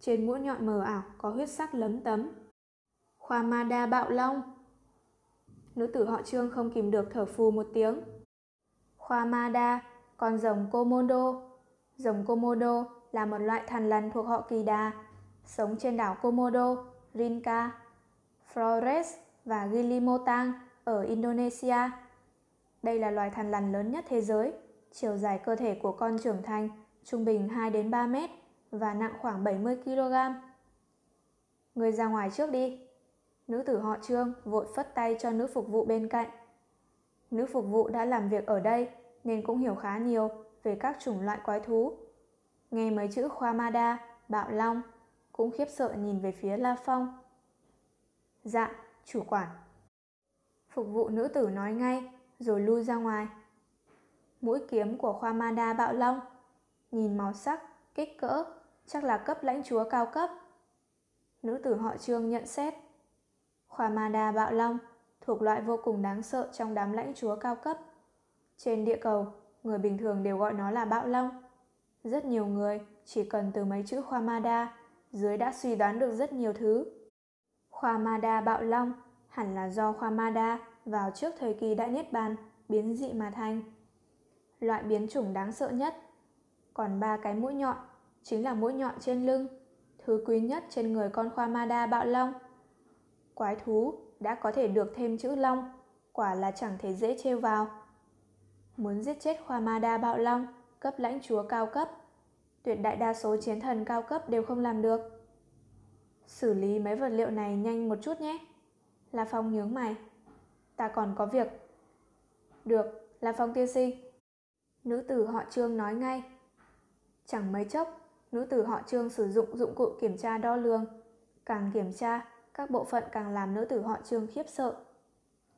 Trên mũi nhọn mờ ảo có huyết sắc lấm tấm. Khoa ma đa bạo long. Nữ tử họ Trương không kìm được thở phù một tiếng. Khoa ma đa, con rồng Komodo. Rồng Komodo là một loại thằn lằn thuộc họ Kỳ Đà, sống trên đảo Komodo, Rinca, Flores và Gilimotang ở Indonesia. Đây là loài thằn lằn lớn nhất thế giới. Chiều dài cơ thể của con trưởng thành trung bình 2 đến 3 mét và nặng khoảng 70 kg. Người ra ngoài trước đi. Nữ tử họ Trương vội phất tay cho nữ phục vụ bên cạnh. Nữ phục vụ đã làm việc ở đây nên cũng hiểu khá nhiều về các chủng loại quái thú. Nghe mấy chữ khoa ma bạo long, cũng khiếp sợ nhìn về phía La Phong. Dạ, chủ quản. Phục vụ nữ tử nói ngay, rồi lui ra ngoài. Mũi kiếm của khoa Mada bạo long, nhìn màu sắc, kích cỡ, chắc là cấp lãnh chúa cao cấp. Nữ tử họ trương nhận xét. Khoa Mada bạo long thuộc loại vô cùng đáng sợ trong đám lãnh chúa cao cấp. Trên địa cầu, người bình thường đều gọi nó là bạo long. Rất nhiều người chỉ cần từ mấy chữ khoa dưới đã suy đoán được rất nhiều thứ. Khoa Mada bạo long hẳn là do khoa Mada vào trước thời kỳ đại niết bàn biến dị mà thành. Loại biến chủng đáng sợ nhất. Còn ba cái mũi nhọn chính là mũi nhọn trên lưng, thứ quý nhất trên người con khoa Mada bạo long. Quái thú đã có thể được thêm chữ long, quả là chẳng thể dễ trêu vào. Muốn giết chết khoa Mada bạo long, cấp lãnh chúa cao cấp, tuyệt đại đa số chiến thần cao cấp đều không làm được. Xử lý mấy vật liệu này nhanh một chút nhé. La Phong nhướng mày. Ta còn có việc. Được, La Phong tiên sinh. Nữ tử họ Trương nói ngay. Chẳng mấy chốc, nữ tử họ Trương sử dụng dụng cụ kiểm tra đo lường. Càng kiểm tra, các bộ phận càng làm nữ tử họ Trương khiếp sợ.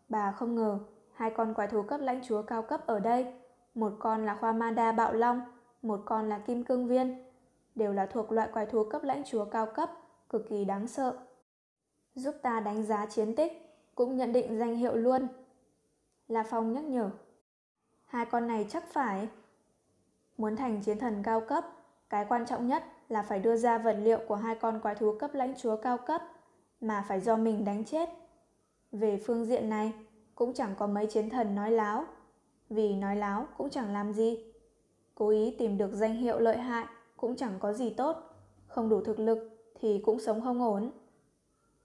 Bà không ngờ, hai con quái thú cấp lãnh chúa cao cấp ở đây, một con là khoa manda bạo long, một con là kim cương viên, đều là thuộc loại quái thú cấp lãnh chúa cao cấp, cực kỳ đáng sợ. Giúp ta đánh giá chiến tích, cũng nhận định danh hiệu luôn. La Phong nhắc nhở. Hai con này chắc phải. Muốn thành chiến thần cao cấp, cái quan trọng nhất là phải đưa ra vật liệu của hai con quái thú cấp lãnh chúa cao cấp mà phải do mình đánh chết. Về phương diện này, cũng chẳng có mấy chiến thần nói láo, vì nói láo cũng chẳng làm gì. Cố ý tìm được danh hiệu lợi hại cũng chẳng có gì tốt, không đủ thực lực thì cũng sống không ổn.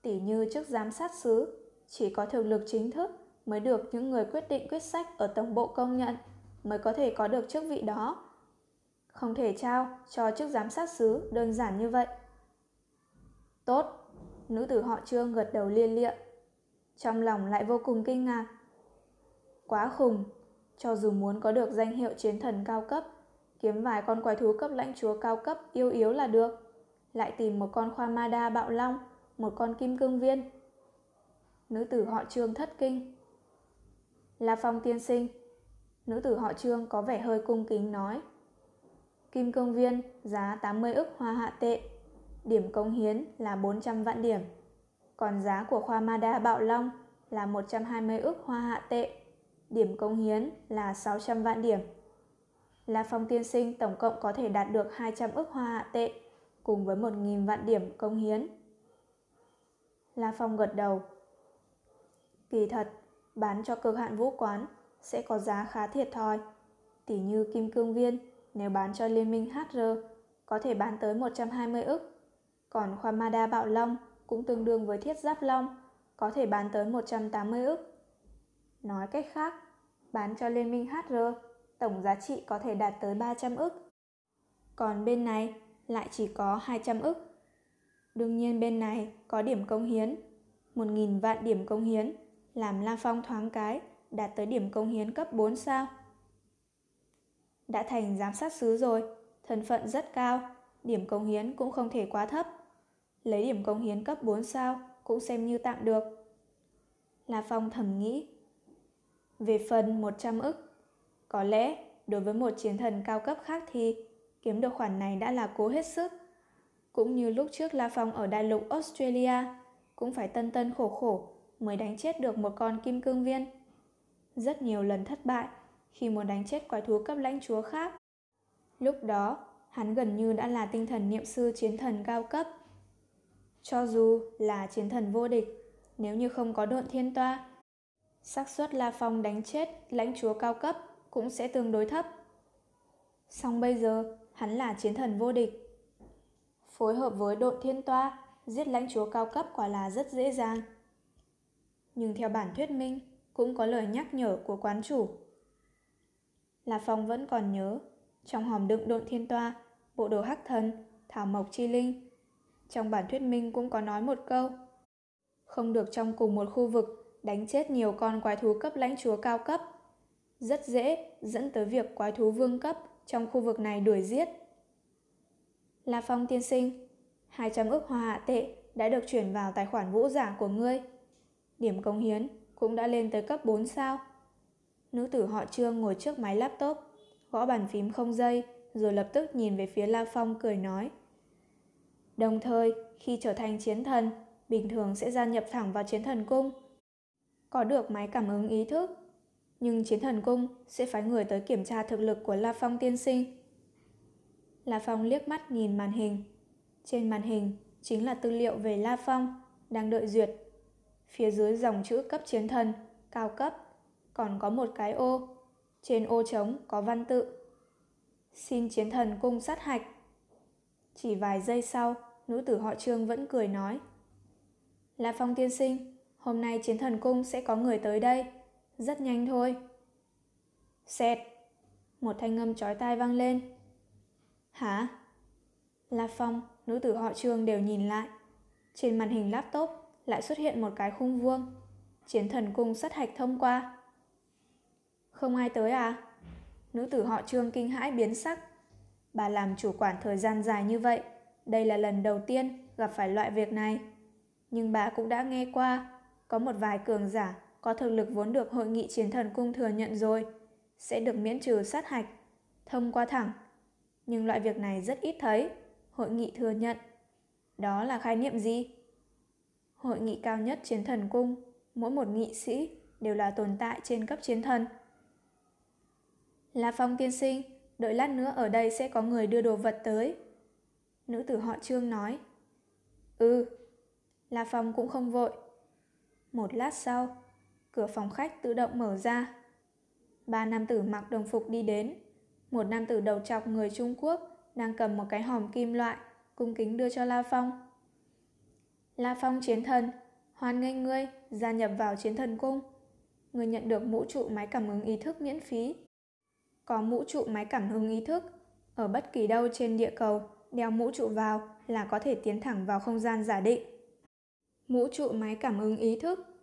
Tỉ như chức giám sát sứ, chỉ có thực lực chính thức mới được những người quyết định quyết sách ở tổng bộ công nhận mới có thể có được chức vị đó. Không thể trao cho chức giám sát sứ đơn giản như vậy. Tốt, Nữ tử họ Trương gật đầu liên liệ, Trong lòng lại vô cùng kinh ngạc. Quá khùng, cho dù muốn có được danh hiệu chiến thần cao cấp, kiếm vài con quái thú cấp lãnh chúa cao cấp yêu yếu là được. Lại tìm một con khoa ma đa bạo long, một con kim cương viên. Nữ tử họ Trương thất kinh. La Phong tiên sinh. Nữ tử họ Trương có vẻ hơi cung kính nói. Kim cương viên giá 80 ức hoa hạ tệ điểm công hiến là 400 vạn điểm. Còn giá của khoa Mada Bạo Long là 120 ức hoa hạ tệ, điểm công hiến là 600 vạn điểm. La Phong tiên sinh tổng cộng có thể đạt được 200 ức hoa hạ tệ cùng với 1.000 vạn điểm công hiến. La Phong gật đầu. Kỳ thật, bán cho cực hạn vũ quán sẽ có giá khá thiệt thòi. Tỷ như kim cương viên, nếu bán cho liên minh HR, có thể bán tới 120 ức. Còn khoa Mada Bạo Long cũng tương đương với thiết giáp long, có thể bán tới 180 ức. Nói cách khác, bán cho Liên minh HR, tổng giá trị có thể đạt tới 300 ức. Còn bên này lại chỉ có 200 ức. Đương nhiên bên này có điểm công hiến, 1.000 vạn điểm công hiến, làm La Phong thoáng cái, đạt tới điểm công hiến cấp 4 sao. Đã thành giám sát sứ rồi, thân phận rất cao, điểm công hiến cũng không thể quá thấp lấy điểm công hiến cấp 4 sao cũng xem như tạm được. La Phong thầm nghĩ. Về phần 100 ức, có lẽ đối với một chiến thần cao cấp khác thì kiếm được khoản này đã là cố hết sức. Cũng như lúc trước La Phong ở đại lục Australia, cũng phải tân tân khổ khổ mới đánh chết được một con kim cương viên. Rất nhiều lần thất bại khi muốn đánh chết quái thú cấp lãnh chúa khác. Lúc đó, hắn gần như đã là tinh thần niệm sư chiến thần cao cấp. Cho dù là chiến thần vô địch, nếu như không có độn thiên toa, xác suất La Phong đánh chết lãnh chúa cao cấp cũng sẽ tương đối thấp. Song bây giờ, hắn là chiến thần vô địch. Phối hợp với độn thiên toa, giết lãnh chúa cao cấp quả là rất dễ dàng. nhưng theo bản thuyết minh cũng có lời nhắc nhở của quán chủ. là Phong vẫn còn nhớ, trong hòm đựng độn thiên toa, bộ đồ hắc thần, thảo mộc chi linh. Trong bản thuyết minh cũng có nói một câu, không được trong cùng một khu vực đánh chết nhiều con quái thú cấp lãnh chúa cao cấp. Rất dễ dẫn tới việc quái thú vương cấp trong khu vực này đuổi giết. La Phong tiên sinh, 200 ức hoa hạ tệ đã được chuyển vào tài khoản vũ giả của ngươi. Điểm công hiến cũng đã lên tới cấp 4 sao. Nữ tử họ Trương ngồi trước máy laptop, gõ bàn phím không dây, rồi lập tức nhìn về phía La Phong cười nói. Đồng thời, khi trở thành chiến thần, bình thường sẽ gia nhập thẳng vào chiến thần cung. Có được máy cảm ứng ý thức, nhưng chiến thần cung sẽ phái người tới kiểm tra thực lực của La Phong tiên sinh. La Phong liếc mắt nhìn màn hình. Trên màn hình chính là tư liệu về La Phong, đang đợi duyệt. Phía dưới dòng chữ cấp chiến thần, cao cấp, còn có một cái ô. Trên ô trống có văn tự. Xin chiến thần cung sát hạch. Chỉ vài giây sau, nữ tử họ Trương vẫn cười nói. La Phong tiên sinh, hôm nay chiến thần cung sẽ có người tới đây. Rất nhanh thôi. Xẹt. Một thanh âm chói tai vang lên. Hả? La Phong, nữ tử họ Trương đều nhìn lại. Trên màn hình laptop lại xuất hiện một cái khung vuông. Chiến thần cung sát hạch thông qua. Không ai tới à? Nữ tử họ Trương kinh hãi biến sắc. Bà làm chủ quản thời gian dài như vậy. Đây là lần đầu tiên gặp phải loại việc này. Nhưng bà cũng đã nghe qua. Có một vài cường giả có thực lực vốn được hội nghị chiến thần cung thừa nhận rồi. Sẽ được miễn trừ sát hạch. Thông qua thẳng. Nhưng loại việc này rất ít thấy. Hội nghị thừa nhận. Đó là khái niệm gì? Hội nghị cao nhất chiến thần cung, mỗi một nghị sĩ đều là tồn tại trên cấp chiến thần. La Phong tiên sinh, đợi lát nữa ở đây sẽ có người đưa đồ vật tới. Nữ tử họ Trương nói. Ừ, La Phong cũng không vội. Một lát sau, cửa phòng khách tự động mở ra. Ba nam tử mặc đồng phục đi đến. Một nam tử đầu trọc người Trung Quốc đang cầm một cái hòm kim loại, cung kính đưa cho La Phong. La Phong chiến thần, hoan nghênh ngươi gia nhập vào chiến thần cung. Ngươi nhận được mũ trụ máy cảm ứng ý thức miễn phí. Có mũ trụ máy cảm ứng ý thức, ở bất kỳ đâu trên địa cầu, đeo mũ trụ vào là có thể tiến thẳng vào không gian giả định. Mũ trụ máy cảm ứng ý thức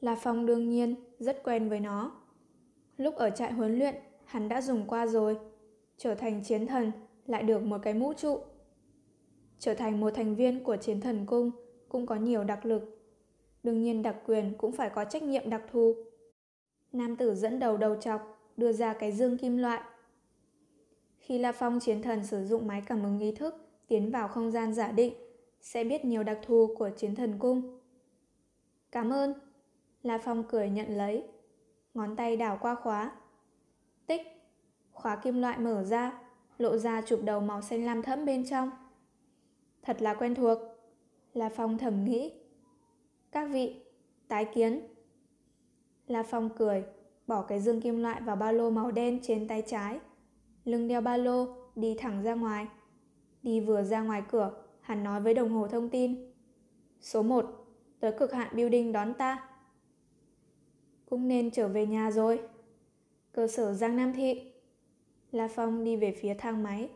La Phong đương nhiên rất quen với nó. Lúc ở trại huấn luyện, hắn đã dùng qua rồi. Trở thành chiến thần, lại được một cái mũ trụ. Trở thành một thành viên của chiến thần cung cũng có nhiều đặc lực. Đương nhiên đặc quyền cũng phải có trách nhiệm đặc thù. Nam tử dẫn đầu đầu chọc, đưa ra cái dương kim loại. Khi La Phong chiến thần sử dụng máy cảm ứng ý thức tiến vào không gian giả định, sẽ biết nhiều đặc thù của chiến thần cung. Cảm ơn. La Phong cười nhận lấy. Ngón tay đảo qua khóa. Tích. Khóa kim loại mở ra, lộ ra chụp đầu màu xanh lam thẫm bên trong. Thật là quen thuộc. La Phong thầm nghĩ. Các vị, tái kiến. La Phong cười, bỏ cái dương kim loại vào ba lô màu đen trên tay trái. Lưng đeo ba lô, đi thẳng ra ngoài. Đi vừa ra ngoài cửa, hắn nói với đồng hồ thông tin. Số 1, tới cực hạn building đón ta. Cũng nên trở về nhà rồi. Cơ sở Giang Nam Thị. La Phong đi về phía thang máy.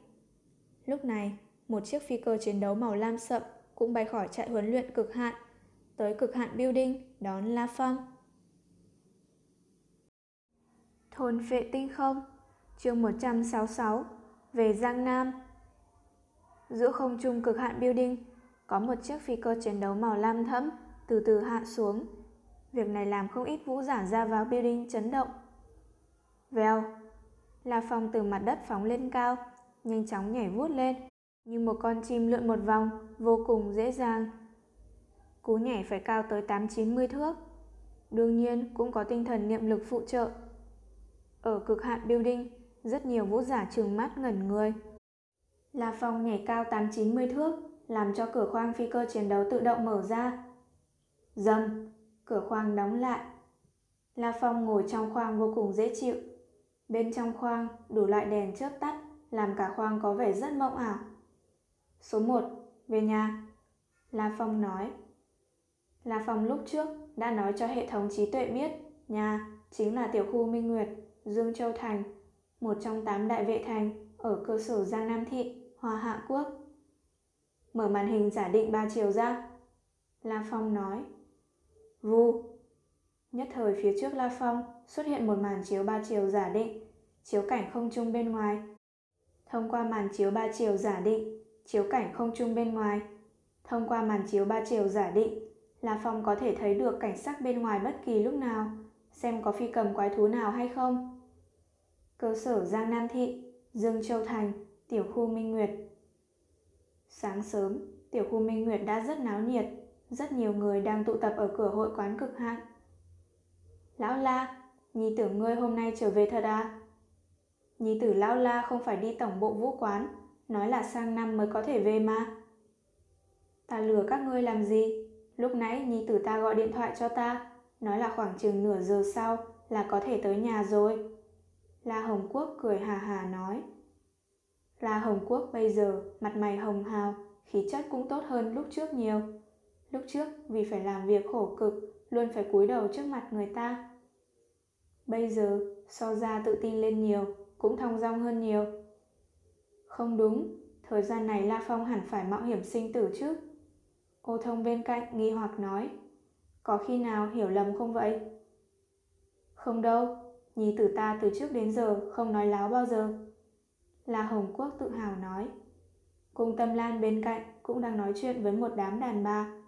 Lúc này, một chiếc phi cơ chiến đấu màu lam sậm cũng bay khỏi trại huấn luyện cực hạn, tới cực hạn building đón La Phong. Thôn vệ tinh không, chương 166, về Giang Nam. Giữa không trung cực hạn building, có một chiếc phi cơ chiến đấu màu lam thẫm từ từ hạ xuống. Việc này làm không ít vũ giả ra vào building chấn động. Vèo, La Phong từ mặt đất phóng lên cao, nhanh chóng nhảy vút lên, như một con chim lượn một vòng, vô cùng dễ dàng. Cú nhảy phải cao tới 8-90 thước. Đương nhiên cũng có tinh thần niệm lực phụ trợ. Ở cực hạn building, rất nhiều vũ giả trừng mắt ngẩn người. La Phong nhảy cao 8-90 thước, làm cho cửa khoang phi cơ chiến đấu tự động mở ra. Dầm, cửa khoang đóng lại. La Phong ngồi trong khoang vô cùng dễ chịu. Bên trong khoang đủ loại đèn chớp tắt, làm cả khoang có vẻ rất mộng ảo. Số 1, về nhà. La Phong nói. La Phong lúc trước đã nói cho hệ thống trí tuệ biết nhà chính là tiểu khu Minh Nguyệt, Dương Châu Thành, một trong tám đại vệ thành ở cơ sở Giang Nam Thị, Hoa Hạ Quốc. Mở màn hình giả định ba chiều ra. La Phong nói. Vu. Nhất thời phía trước La Phong xuất hiện một màn chiếu ba chiều giả định, chiếu cảnh không trung bên ngoài. Thông qua màn chiếu ba chiều giả định, chiếu cảnh không trung bên ngoài, thông qua màn chiếu ba chiều giả định, La Phong có thể thấy được cảnh sắc bên ngoài bất kỳ lúc nào, xem có phi cầm quái thú nào hay không. Cơ sở Giang Nam Thị, Dương Châu Thành, tiểu khu Minh Nguyệt. Sáng sớm, tiểu khu Minh Nguyệt đã rất náo nhiệt, rất nhiều người đang tụ tập ở cửa hội quán cực hạn. Lão La, nhi tử ngươi hôm nay trở về thật à? Nhi tử Lão La không phải đi tổng bộ vũ quán, nói là sang năm mới có thể về mà. Ta lừa các ngươi làm gì? Lúc nãy nhi tử ta gọi điện thoại cho ta, nói là khoảng chừng nửa giờ sau là có thể tới nhà rồi. La Hồng Quốc cười hà hà nói. La Hồng Quốc bây giờ mặt mày hồng hào, khí chất cũng tốt hơn lúc trước nhiều. Lúc trước vì phải làm việc khổ cực, luôn phải cúi đầu trước mặt người ta. Bây giờ so ra tự tin lên nhiều, cũng thong dong hơn nhiều. Không đúng, thời gian này La Phong hẳn phải mạo hiểm sinh tử chứ. Ô thông bên cạnh nghi hoặc nói, có khi nào hiểu lầm không vậy? Không đâu, nhi tử ta từ trước đến giờ không nói láo bao giờ. La Hồng Quốc tự hào nói. Cung Tâm Lan bên cạnh cũng đang nói chuyện với một đám đàn bà.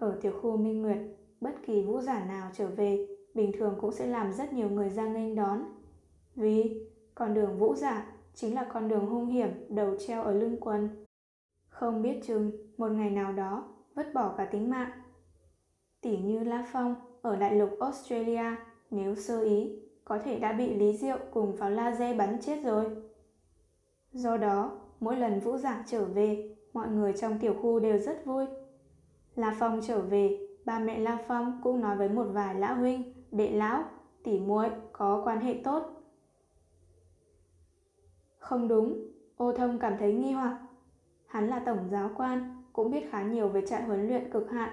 Ở tiểu khu Minh Nguyệt, bất kỳ vũ giả nào trở về, bình thường cũng sẽ làm rất nhiều người ra nghênh đón. Vì con đường vũ giả chính là con đường hung hiểm đầu treo ở lưng quần. Không biết chừng một ngày nào đó vứt bỏ cả tính mạng. Tỉ như La Phong ở đại lục Australia nếu sơ ý có thể đã bị Lý Diệu cùng pháo laser bắn chết rồi. Do đó, mỗi lần Vũ giả trở về, mọi người trong tiểu khu đều rất vui. La Phong trở về, ba mẹ La Phong cũng nói với một vài lão huynh, đệ lão, tỉ muội có quan hệ tốt. Không đúng, ô thông cảm thấy nghi hoặc. Hắn là tổng giáo quan, cũng biết khá nhiều về trại huấn luyện cực hạn.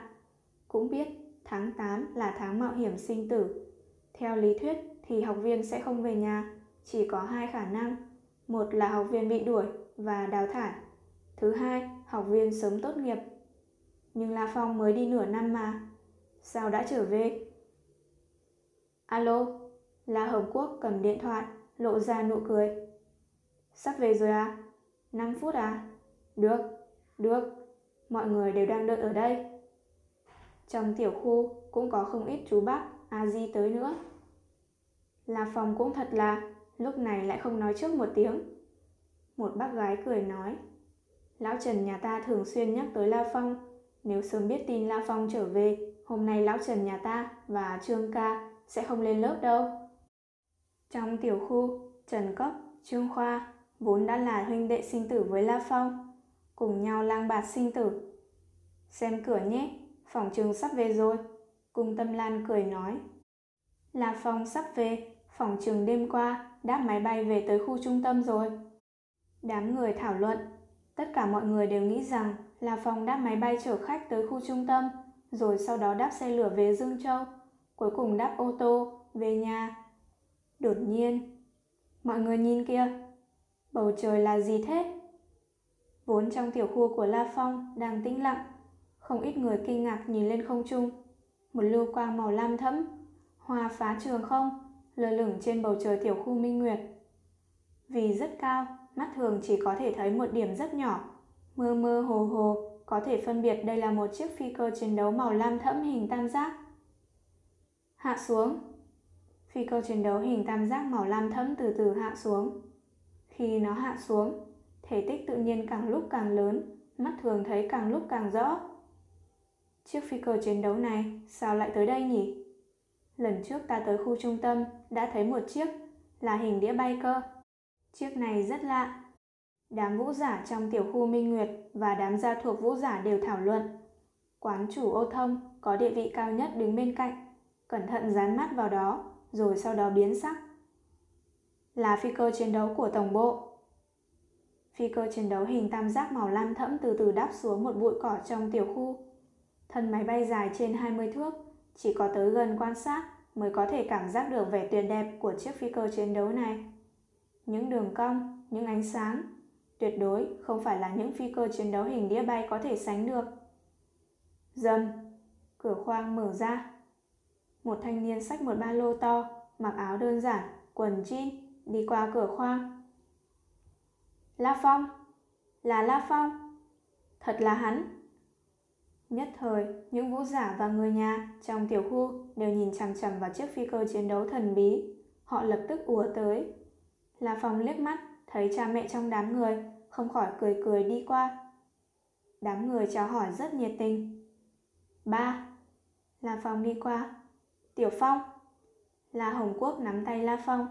Cũng biết tháng 8 là tháng mạo hiểm sinh tử. Theo lý thuyết thì học viên sẽ không về nhà, chỉ có hai khả năng. Một là học viên bị đuổi và đào thải. Thứ hai, học viên sớm tốt nghiệp. Nhưng La Phong mới đi nửa năm mà. Sao đã trở về? Alo, La Hồng Quốc cầm điện thoại, lộ ra nụ cười. Sắp về rồi à? 5 phút à? Được, được, mọi người đều đang đợi ở đây. Trong tiểu khu cũng có không ít chú bác, a di tới nữa. La Phong cũng thật là, lúc này lại không nói trước một tiếng. Một bác gái cười nói, Lão Trần nhà ta thường xuyên nhắc tới La Phong, nếu sớm biết tin La Phong trở về, hôm nay Lão Trần nhà ta và Trương Ca sẽ không lên lớp đâu. Trong tiểu khu, Trần Cấp, Trương Khoa vốn đã là huynh đệ sinh tử với La Phong, cùng nhau lang bạt sinh tử. Xem cửa nhé, phòng trường sắp về rồi. Cung Tâm Lan cười nói. La Phong sắp về, phòng trường đêm qua đáp máy bay về tới khu trung tâm rồi. Đám người thảo luận, tất cả mọi người đều nghĩ rằng La Phong đáp máy bay chở khách tới khu trung tâm, rồi sau đó đáp xe lửa về Dương Châu, cuối cùng đáp ô tô về nhà. Đột nhiên, mọi người nhìn kia, bầu trời là gì thế? Vốn trong tiểu khu của La Phong đang tĩnh lặng, không ít người kinh ngạc nhìn lên không trung. Một lưu quang màu lam thẫm, hoa phá trường không, lơ lửng trên bầu trời tiểu khu Minh Nguyệt. Vì rất cao, mắt thường chỉ có thể thấy một điểm rất nhỏ, mơ mơ hồ hồ, có thể phân biệt đây là một chiếc phi cơ chiến đấu màu lam thẫm hình tam giác. Hạ xuống. Phi cơ chiến đấu hình tam giác màu lam thẫm từ từ hạ xuống. Khi nó hạ xuống, thể tích tự nhiên càng lúc càng lớn, mắt thường thấy càng lúc càng rõ. Chiếc phi cơ chiến đấu này sao lại tới đây nhỉ? Lần trước ta tới khu trung tâm đã thấy một chiếc là hình đĩa bay cơ. Chiếc này rất lạ. Đám vũ giả trong tiểu khu Minh Nguyệt và đám gia thuộc vũ giả đều thảo luận. Quán chủ ô thông có địa vị cao nhất đứng bên cạnh, cẩn thận dán mắt vào đó, rồi sau đó biến sắc. Là phi cơ chiến đấu của tổng bộ. Phi cơ chiến đấu hình tam giác màu lam thẫm từ từ đáp xuống một bụi cỏ trong tiểu khu. Thân máy bay dài trên 20 thước, Chỉ có tới gần quan sát mới có thể cảm giác được vẻ tuyệt đẹp của chiếc phi cơ chiến đấu này. Những đường cong, những ánh sáng, tuyệt đối không phải là những phi cơ chiến đấu hình đĩa bay có thể sánh được. Dầm, cửa khoang mở ra. Một thanh niên xách một ba lô to, mặc áo đơn giản, quần jean, đi qua cửa khoang. La Phong, là La Phong, thật là hắn. Nhất thời, những vũ giả và người nhà trong tiểu khu đều nhìn chằm chằm vào chiếc phi cơ chiến đấu thần bí. Họ lập tức ùa tới. La Phong liếc mắt, thấy cha mẹ trong đám người, không khỏi cười cười đi qua. Đám người chào hỏi rất nhiệt tình. Ba. La Phong đi qua. Tiểu Phong. La Hồng Quốc nắm tay La Phong,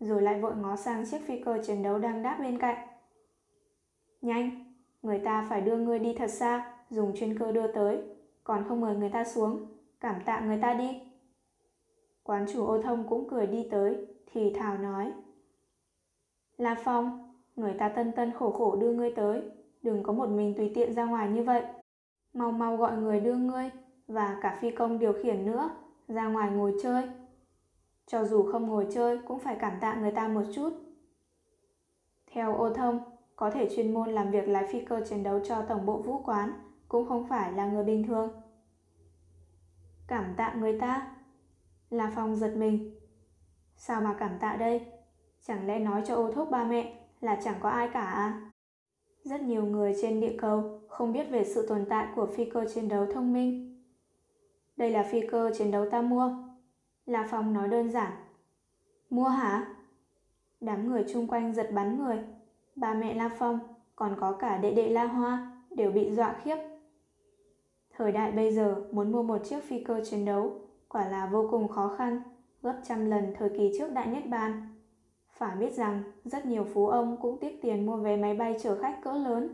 rồi lại vội ngó sang chiếc phi cơ chiến đấu đang đáp bên cạnh. Nhanh, người ta phải đưa ngươi đi thật xa, dùng chuyên cơ đưa tới, còn không mời người ta xuống, cảm tạ người ta đi. Quán chủ ô thông cũng cười đi tới, thì thào nói. La Phong, người ta tân tân khổ khổ đưa ngươi tới, đừng có một mình tùy tiện ra ngoài như vậy. Mau mau gọi người đưa ngươi, và cả phi công điều khiển nữa, ra ngoài ngồi chơi. Cho dù không ngồi chơi cũng phải cảm tạ người ta một chút. Theo ô thông, có thể chuyên môn làm việc lái phi cơ chiến đấu cho tổng bộ vũ quán cũng không phải là người bình thường. Cảm tạ người ta? La Phong giật mình. Sao mà cảm tạ đây? Chẳng lẽ nói cho ô thúc ba mẹ là chẳng có ai cả à? Rất nhiều người trên địa cầu không biết về sự tồn tại của phi cơ chiến đấu thông minh. Đây là phi cơ chiến đấu ta mua. La Phong nói đơn giản. Mua hả? Đám người chung quanh giật bắn người. Ba mẹ La Phong, còn có cả đệ đệ La Hoa, đều bị dọa khiếp. Thời đại bây giờ muốn mua một chiếc phi cơ chiến đấu quả là vô cùng khó khăn, gấp trăm lần thời kỳ trước Đại Nhất Bàn. Phải biết rằng rất nhiều phú ông cũng tiếc tiền mua vé máy bay chở khách cỡ lớn.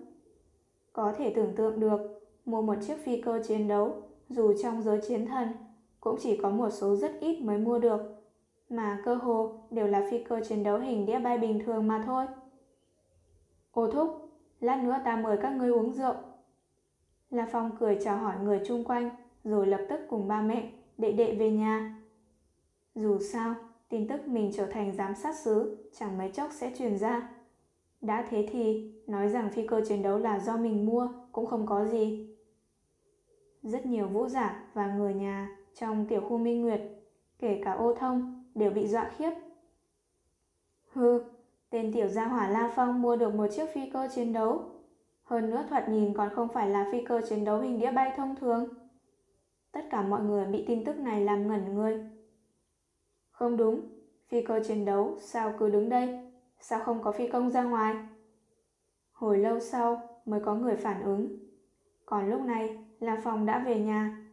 Có thể tưởng tượng được, mua một chiếc phi cơ chiến đấu, dù trong giới chiến thần, cũng chỉ có một số rất ít mới mua được, mà cơ hồ đều là phi cơ chiến đấu hình đĩa bay bình thường mà thôi. Ô thúc, lát nữa ta mời các ngươi uống rượu. La Phong cười chào hỏi người chung quanh, rồi lập tức cùng ba mẹ, đệ đệ về nhà. Dù sao, tin tức mình trở thành giám sát sứ chẳng mấy chốc sẽ truyền ra. Đã thế thì, nói rằng phi cơ chiến đấu là do mình mua cũng không có gì. Rất nhiều vũ giả và người nhà trong tiểu khu Minh Nguyệt, kể cả ô thông, đều bị dọa khiếp. Hừ, tên tiểu gia hỏa La Phong mua được một chiếc phi cơ chiến đấu. Hơn nữa thoạt nhìn còn không phải là phi cơ chiến đấu hình đĩa bay thông thường. Tất cả mọi người bị tin tức này làm ngẩn người. Không đúng, phi cơ chiến đấu sao cứ đứng đây? Sao không có phi công ra ngoài? Hồi lâu sau mới có người phản ứng. Còn lúc này, là phòng đã về nhà.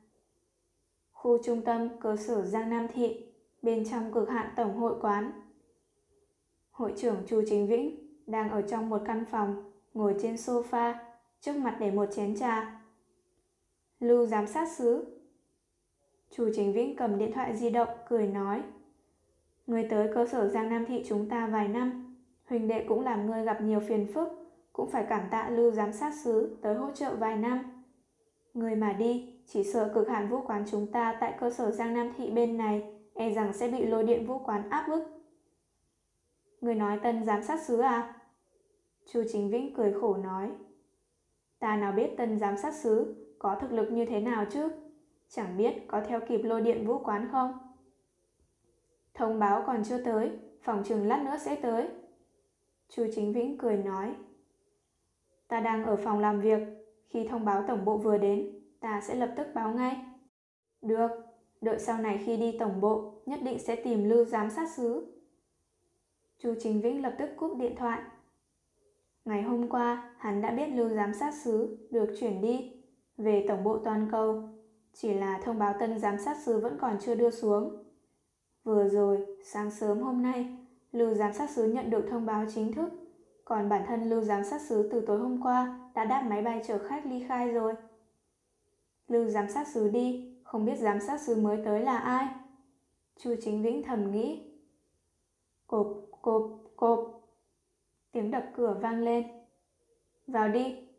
Khu trung tâm cơ sở Giang Nam Thị, bên trong cực hạn tổng hội quán. Hội trưởng Chu Chính Vĩnh đang ở trong một căn phòng, ngồi trên sofa, trước mặt để một chén trà. Lưu giám sát xứ. Chu Chính Vĩnh cầm điện thoại di động, cười nói. Người tới cơ sở Giang Nam Thị chúng ta vài năm, huỳnh đệ cũng làm người gặp nhiều phiền phức, cũng phải cảm tạ Lưu giám sát xứ tới hỗ trợ vài năm. Người mà đi, chỉ sợ cực hạn vũ quán chúng ta tại cơ sở Giang Nam Thị bên này e rằng sẽ bị lôi điện vũ quán áp bức. Người nói tân giám sát sứ à? Chu Chính Vĩnh cười khổ nói. Ta nào biết tân giám sát sứ có thực lực như thế nào chứ? Chẳng biết có theo kịp lôi điện vũ quán không? Thông báo còn chưa tới, phòng trường lát nữa sẽ tới. Chu Chính Vĩnh cười nói. Ta đang ở phòng làm việc, khi thông báo tổng bộ vừa đến, ta sẽ lập tức báo ngay. Được, đợi sau này khi đi tổng bộ, nhất định sẽ tìm lưu giám sát xứ. Chu Chính Vĩnh lập tức cúp điện thoại. Ngày hôm qua, hắn đã biết lưu giám sát xứ được chuyển đi về tổng bộ toàn cầu. Chỉ là thông báo tân giám sát xứ vẫn còn chưa đưa xuống. Vừa rồi, sáng sớm hôm nay, lưu giám sát xứ nhận được thông báo chính thức. Còn bản thân lưu giám sát xứ từ tối hôm qua đã đáp máy bay chở khách ly khai rồi. Lưu giám sát xứ đi, không biết giám sát xứ mới tới là ai. Chu Chính Vĩnh thầm nghĩ. Cộp, cộp, cộp. Tiếng đập cửa vang lên. Vào đi,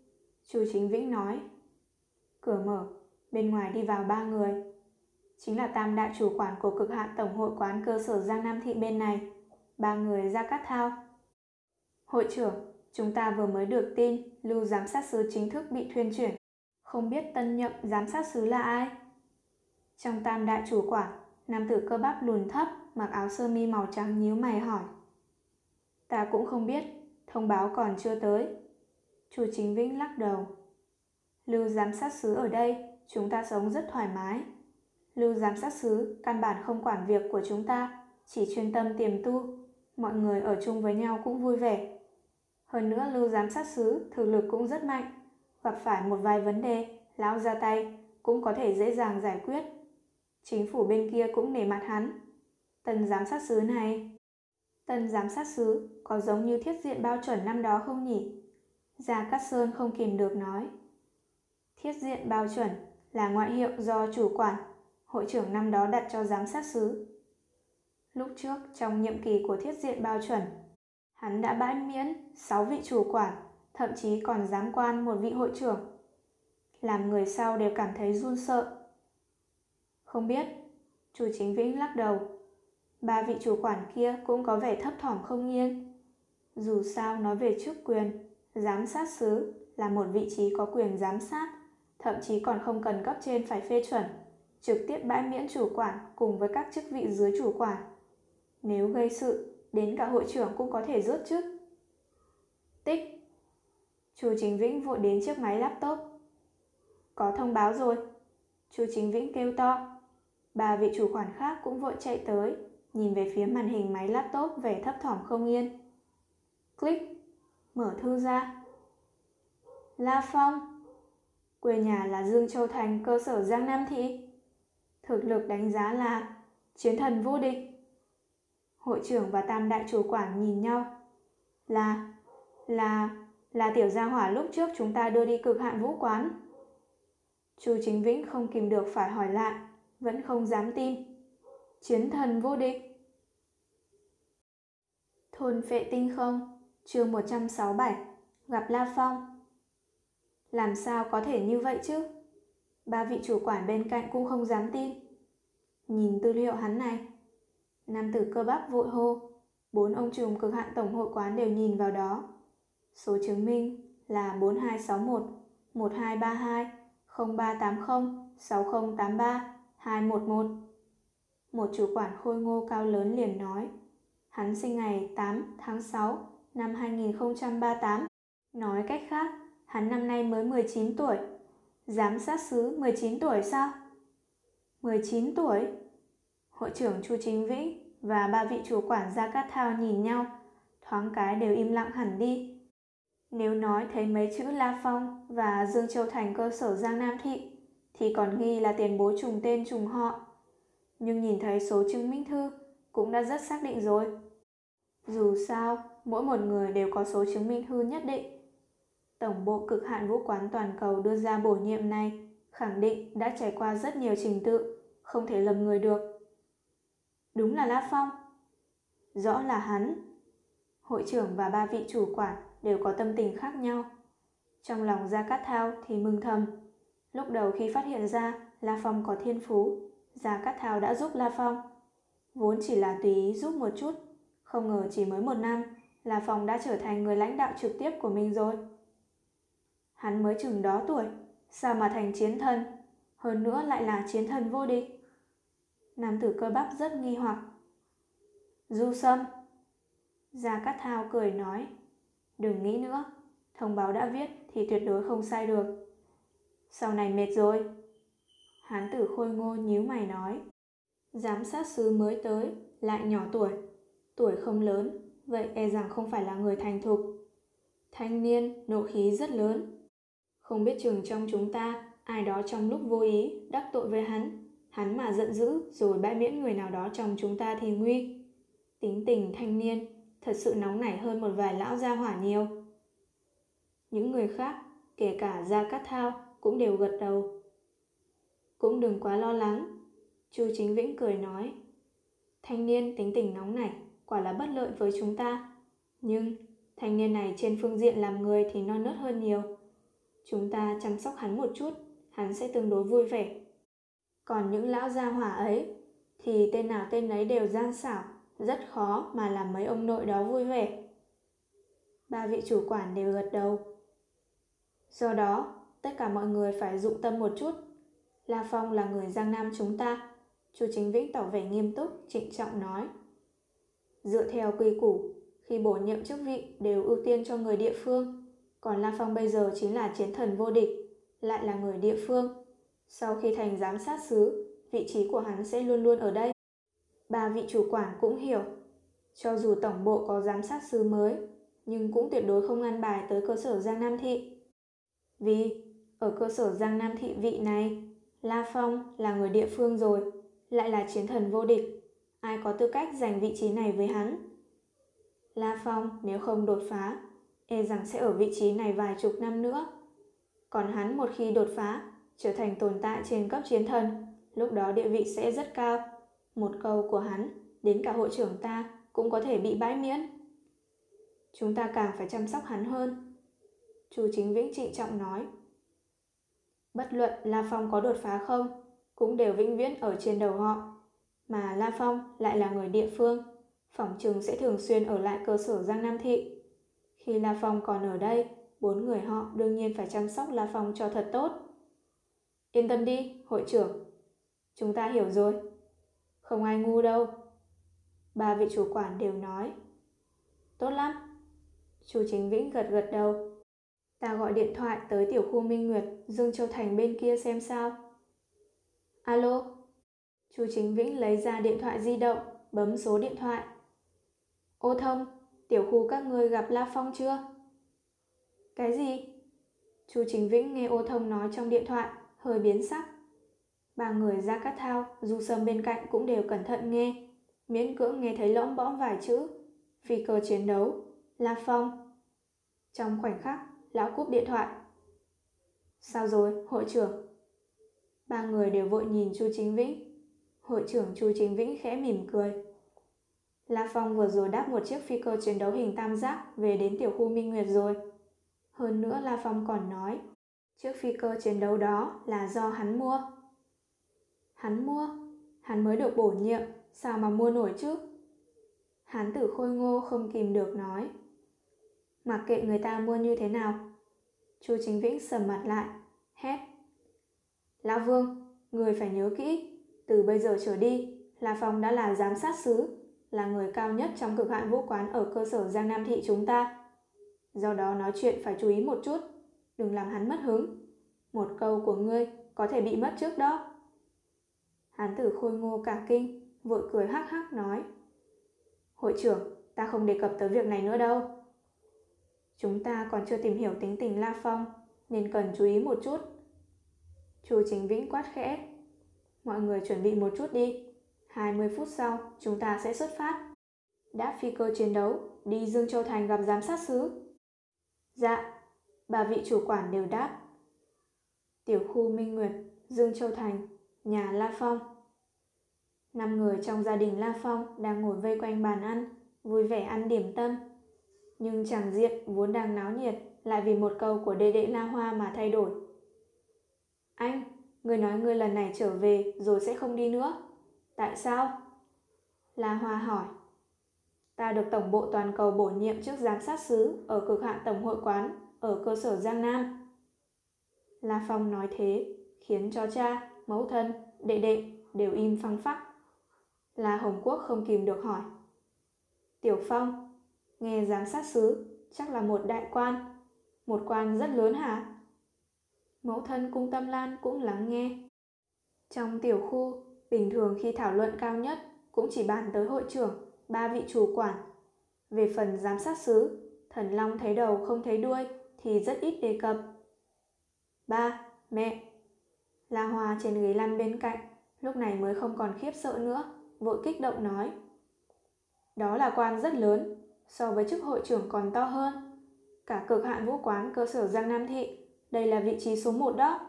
Chu Chính Vĩnh nói. Cửa mở, bên ngoài đi vào ba người chính là tam đại chủ quản của cực hạn tổng hội quán cơ sở Giang Nam Thị bên này, ba người ra cát thao. Hội trưởng, chúng ta vừa mới được tin lưu giám sát sứ chính thức bị thuyên chuyển. Không biết tân nhậm giám sát sứ là ai? Trong tam đại chủ quản, nam tử cơ bắp lùn thấp, mặc áo sơ mi màu trắng nhíu mày hỏi. Ta cũng không biết, thông báo còn chưa tới. Chu Chính Vĩnh lắc đầu. Lưu giám sát sứ ở đây, chúng ta sống rất thoải mái. Lưu giám sát sứ căn bản không quản việc của chúng ta, chỉ chuyên tâm tiềm tu. Mọi người ở chung với nhau cũng vui vẻ. Hơn nữa lưu giám sát sứ thực lực cũng rất mạnh. Gặp phải một vài vấn đề, lão ra tay cũng có thể dễ dàng giải quyết. Chính phủ bên kia cũng nể mặt hắn. Tần giám sát sứ này... Tần giám sát sứ có giống như thiết diện bao chuẩn năm đó không nhỉ? Gia Cát Sơn không kìm được nói. Thiết diện bao chuẩn là ngoại hiệu do chủ quản, hội trưởng năm đó đặt cho giám sát sứ. Lúc trước, trong nhiệm kỳ của thiết diện bao chuẩn, hắn đã bãi miễn 6 vị chủ quản, thậm chí còn giám quan một vị hội trưởng. Làm người sau đều cảm thấy run sợ. Không biết, chủ chính Vĩnh lắc đầu. Ba vị chủ quản kia cũng có vẻ thấp thỏm không yên. Dù sao nói về chức quyền, giám sát sứ là một vị trí có quyền giám sát thậm chí còn không cần cấp trên phải phê chuẩn, trực tiếp bãi miễn chủ quản cùng với các chức vị dưới chủ quản. Nếu gây sự, đến cả hội trưởng cũng có thể rớt chức. Tích Chu Chính Vĩnh vội đến chiếc máy laptop. Có thông báo rồi. Chu Chính Vĩnh kêu to. Ba vị chủ quản khác cũng vội chạy tới, nhìn về phía màn hình máy laptop vẻ thấp thỏm không yên. Click, mở thư ra. La Phong Quê nhà là Dương Châu Thành, cơ sở Giang Nam Thị. Thực lực đánh giá là chiến thần vô địch. Hội trưởng và tam đại chủ quản nhìn nhau. Là, là, là tiểu gia hỏa lúc trước chúng ta đưa đi cực hạn vũ quán. Chu Chính Vĩnh không kìm được phải hỏi lại, vẫn không dám tin. Chiến thần vô địch. Thôn phệ tinh không, chương 167, gặp La Phong. Làm sao có thể như vậy chứ? Ba vị chủ quản bên cạnh cũng không dám tin. Nhìn tư liệu hắn này. Nam tử cơ bắp vội hô. Bốn ông trùm cực hạn tổng hội quán đều nhìn vào đó. Số chứng minh là 4261 1232 0380 6083 211. Một chủ quản khôi ngô cao lớn liền nói. Hắn sinh ngày 8 tháng 6 năm 2038. Nói cách khác, Hắn năm nay mới 19 tuổi. Giám sát sứ 19 tuổi sao? 19 tuổi? Hội trưởng Chu Chính Vĩnh và ba vị chủ quản Gia Cát Thao nhìn nhau, thoáng cái đều im lặng hẳn đi. Nếu nói thấy mấy chữ La Phong và Dương Châu Thành cơ sở Giang Nam Thị, thì còn nghi là tiền bối trùng tên trùng họ. Nhưng nhìn thấy số chứng minh thư cũng đã rất xác định rồi. Dù sao, mỗi một người đều có số chứng minh thư nhất định. Tổng bộ cực hạn vũ quán toàn cầu đưa ra bổ nhiệm này khẳng định đã trải qua rất nhiều trình tự, không thể lầm người được. Đúng là La Phong. Rõ là hắn. Hội trưởng và ba vị chủ quản đều có tâm tình khác nhau. Trong lòng Gia Cát Thao thì mừng thầm. Lúc đầu khi phát hiện ra La Phong có thiên phú, Gia Cát Thao đã giúp La Phong. Vốn chỉ là tùy ý giúp một chút, không ngờ chỉ mới một năm, La Phong đã trở thành người lãnh đạo trực tiếp của mình rồi. Hắn mới chừng đó tuổi, sao mà thành chiến thần, hơn nữa lại là chiến thần vô địch. Nam tử cơ bắp rất nghi hoặc. Du Sâm. Gia Cát Thao cười nói, đừng nghĩ nữa, thông báo đã viết thì tuyệt đối không sai được. Sau này mệt rồi. Hán tử khôi ngô nhíu mày nói, giám sát sứ mới tới, lại nhỏ tuổi, tuổi không lớn, vậy e rằng không phải là người thành thục. Thanh niên, nộ khí rất lớn, không biết chừng trong chúng ta, ai đó trong lúc vô ý đắc tội với hắn, hắn mà giận dữ rồi bãi miễn người nào đó trong chúng ta thì nguy. Tính tình thanh niên, thật sự nóng nảy hơn một vài lão gia hỏa nhiều. Những người khác, kể cả Gia Cát Thao, cũng đều gật đầu. Cũng đừng quá lo lắng, Chu Chính Vĩnh cười nói. Thanh niên tính tình nóng nảy, quả là bất lợi với chúng ta. Nhưng, thanh niên này trên phương diện làm người thì non nớt hơn nhiều. Chúng ta chăm sóc hắn một chút, hắn sẽ tương đối vui vẻ. Còn những lão gia hỏa ấy thì tên nào tên ấy đều gian xảo, rất khó mà làm mấy ông nội đó vui vẻ. Ba vị chủ quản đều gật đầu. Do đó, tất cả mọi người phải dụng tâm một chút. La Phong là người Giang Nam chúng ta. Chu Chính Vĩnh tỏ vẻ nghiêm túc, trịnh trọng nói. Dựa theo quy củ, khi bổ nhiệm chức vị đều ưu tiên cho người địa phương. Còn La Phong bây giờ chính là chiến thần vô địch, lại là người địa phương. Sau khi thành giám sát sứ, vị trí của hắn sẽ luôn luôn ở đây. Ba vị chủ quản cũng hiểu, cho dù tổng bộ có giám sát sứ mới, nhưng cũng tuyệt đối không ăn bài tới cơ sở Giang Nam Thị. Vì ở cơ sở Giang Nam Thị vị này, La Phong là người địa phương rồi, lại là chiến thần vô địch. Ai có tư cách giành vị trí này với hắn? La Phong nếu không đột phá, e rằng sẽ ở vị trí này vài chục năm nữa. Còn hắn một khi đột phá, trở thành tồn tại trên cấp chiến thần, lúc đó địa vị sẽ rất cao. Một câu của hắn, đến cả hội trưởng ta cũng có thể bị bãi miễn. Chúng ta càng phải chăm sóc hắn hơn. Chu Chính Vĩnh trịnh trọng nói. Bất luận La Phong có đột phá không, cũng đều vĩnh viễn ở trên đầu họ. Mà La Phong lại là người địa phương, phỏng chừng sẽ thường xuyên ở lại cơ sở Giang Nam Thị. Khi La Phong còn ở đây, bốn người họ đương nhiên phải chăm sóc La Phong cho thật tốt. Yên tâm đi, hội trưởng. Chúng ta hiểu rồi. Không ai ngu đâu. Ba vị chủ quản đều nói. Tốt lắm. Chu Chính Vĩnh gật gật đầu. Ta gọi điện thoại tới tiểu khu Minh Nguyệt, Dương Châu Thành bên kia xem sao. Alo. Chu Chính Vĩnh lấy ra điện thoại di động, bấm số điện thoại. Ô thông, tiểu khu các ngươi gặp La Phong chưa? Cái gì? Chu Chính Vĩnh nghe ô thông nói trong điện thoại, hơi biến sắc. Ba người ra cắt thao, du sâm bên cạnh cũng đều cẩn thận nghe, miễn cưỡng nghe thấy lõm bõm vài chữ. Phi cơ chiến đấu, La Phong. Trong khoảnh khắc, lão cúp điện thoại. Sao rồi, hội trưởng? Ba người đều vội nhìn Chu Chính Vĩnh. Hội trưởng Chu Chính Vĩnh khẽ mỉm cười. La Phong vừa rồi đáp một chiếc phi cơ chiến đấu hình tam giác về đến tiểu khu Minh Nguyệt rồi. Hơn nữa La Phong còn nói, chiếc phi cơ chiến đấu đó là do hắn mua. Hắn mua? Hắn mới được bổ nhiệm, sao mà mua nổi chứ? Hán tử khôi ngô không kìm được nói. Mặc kệ người ta mua như thế nào. Chu Chính Vĩnh sầm mặt lại, hét. Lão Vương, người phải nhớ kỹ, từ bây giờ trở đi, La Phong đã là giám sát sứ, là người cao nhất trong cực hạn vũ quán ở cơ sở Giang Nam Thị chúng ta. Do đó nói chuyện phải chú ý một chút, đừng làm hắn mất hứng. Một câu của ngươi có thể bị mất trước đó. Hán tử khôi ngô cả kinh, vội cười hắc hắc nói. Hội trưởng, ta không đề cập tới việc này nữa đâu. Chúng ta còn chưa tìm hiểu tính tình La Phong, nên cần chú ý một chút. Chu Chính Vĩnh quát khẽ. Mọi người chuẩn bị một chút đi. 20 phút sau, chúng ta sẽ xuất phát. Đã phi cơ chiến đấu, đi Dương Châu Thành gặp giám sát sứ. Dạ, bà vị chủ quản đều đáp. Tiểu khu Minh Nguyệt, Dương Châu Thành, nhà La Phong. Năm người trong gia đình La Phong đang ngồi vây quanh bàn ăn, vui vẻ ăn điểm tâm. Nhưng chẳng diện vốn đang náo nhiệt lại vì một câu của đệ đệ La Hoa mà thay đổi. Anh, người nói người lần này trở về rồi sẽ không đi nữa. Tại sao? La Hoa hỏi. Ta được Tổng bộ Toàn cầu bổ nhiệm chức giám sát sứ ở cực hạn Tổng hội quán ở cơ sở Giang Nam. La Phong nói thế, khiến cho cha, mẫu thân, đệ đệ đều im phăng phắc. La Hồng Quốc không kìm được hỏi. Tiểu Phong, nghe giám sát sứ, chắc là một đại quan, một quan rất lớn hả? Mẫu thân cung tâm lan cũng lắng nghe. Trong tiểu khu, bình thường khi thảo luận cao nhất cũng chỉ bàn tới hội trưởng, ba vị chủ quản. Về phần giám sát sứ, thần long thấy đầu không thấy đuôi thì rất ít đề cập. Ba, mẹ. La Hoa trên ghế lăn bên cạnh, lúc này mới không còn khiếp sợ nữa, vội kích động nói. Đó là quan rất lớn, so với chức hội trưởng còn to hơn. Cả cực hạn vũ quán cơ sở Giang Nam Thị, đây là vị trí số 1 đó.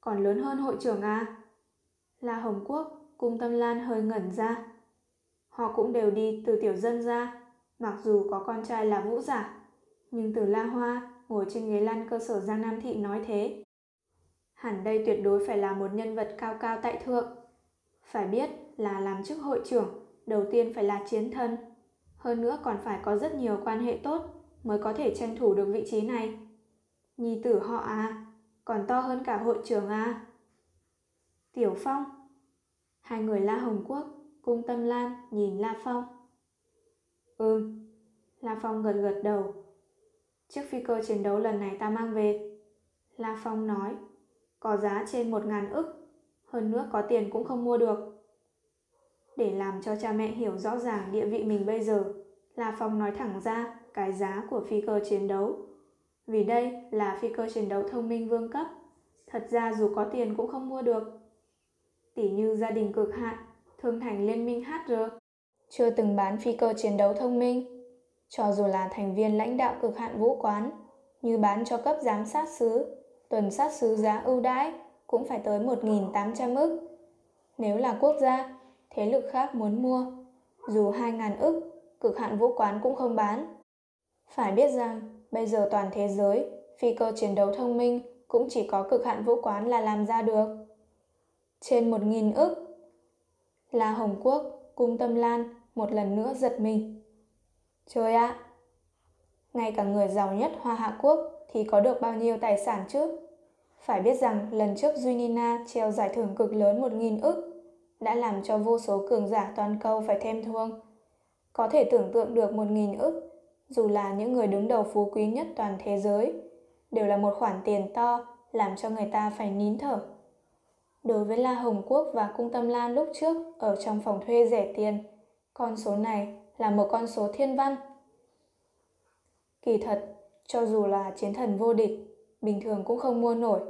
Còn lớn hơn hội trưởng à? La Hồng Quốc, Cung Tâm Lan hơi ngẩn ra. Họ cũng đều đi từ tiểu dân ra, mặc dù có con trai là vũ giả, nhưng từ La Hoa ngồi trên ghế lăn cơ sở Giang Nam Thị nói thế. Hẳn đây tuyệt đối phải là một nhân vật cao cao tại thượng. Phải biết là làm chức hội trưởng, đầu tiên phải là chiến thân. Hơn nữa còn phải có rất nhiều quan hệ tốt mới có thể tranh thủ được vị trí này. Nhi tử họ à, còn to hơn cả hội trưởng à. Tiểu Phong Hai người La Hồng Quốc, Cung Tâm Lan nhìn La Phong. Ừm, La Phong gật gật đầu. Chiếc phi cơ chiến đấu lần này ta mang về. La Phong nói, có giá trên một ngàn ức, hơn nữa có tiền cũng không mua được. Để làm cho cha mẹ hiểu rõ ràng địa vị mình bây giờ, La Phong nói thẳng ra cái giá của phi cơ chiến đấu. Vì đây là phi cơ chiến đấu thông minh vương cấp, thật ra dù có tiền cũng không mua được. Tỉ như gia đình cực hạn, thương thành liên minh HR, chưa từng bán phi cơ chiến đấu thông minh. Cho dù là thành viên lãnh đạo cực hạn vũ quán, như bán cho cấp giám sát sứ, tuần sát sứ giá ưu đãi cũng phải tới 1.800 ức. Nếu là quốc gia, thế lực khác muốn mua, dù 2.000 ức, cực hạn vũ quán cũng không bán. Phải biết rằng, bây giờ toàn thế giới, phi cơ chiến đấu thông minh cũng chỉ có cực hạn vũ quán là làm ra được. Trên 1.000 ức. Là Hồng Quốc, Cung Tâm Lan một lần nữa giật mình. Trời ạ! Ngay cả người giàu nhất Hoa Hạ Quốc thì có được bao nhiêu tài sản chứ? Phải biết rằng lần trước Junina treo giải thưởng cực lớn 1.000 ức đã làm cho vô số cường giả toàn cầu phải thêm thương. Có thể tưởng tượng được 1.000 ức, dù là những người đứng đầu phú quý nhất toàn thế giới, đều là một khoản tiền to làm cho người ta phải nín thở. Đối với La Hồng Quốc và Cung Tâm Lan lúc trước ở trong phòng thuê rẻ tiền, con số này là một con số thiên văn. Kỳ thật, cho dù là chiến thần vô địch, bình thường cũng không mua nổi.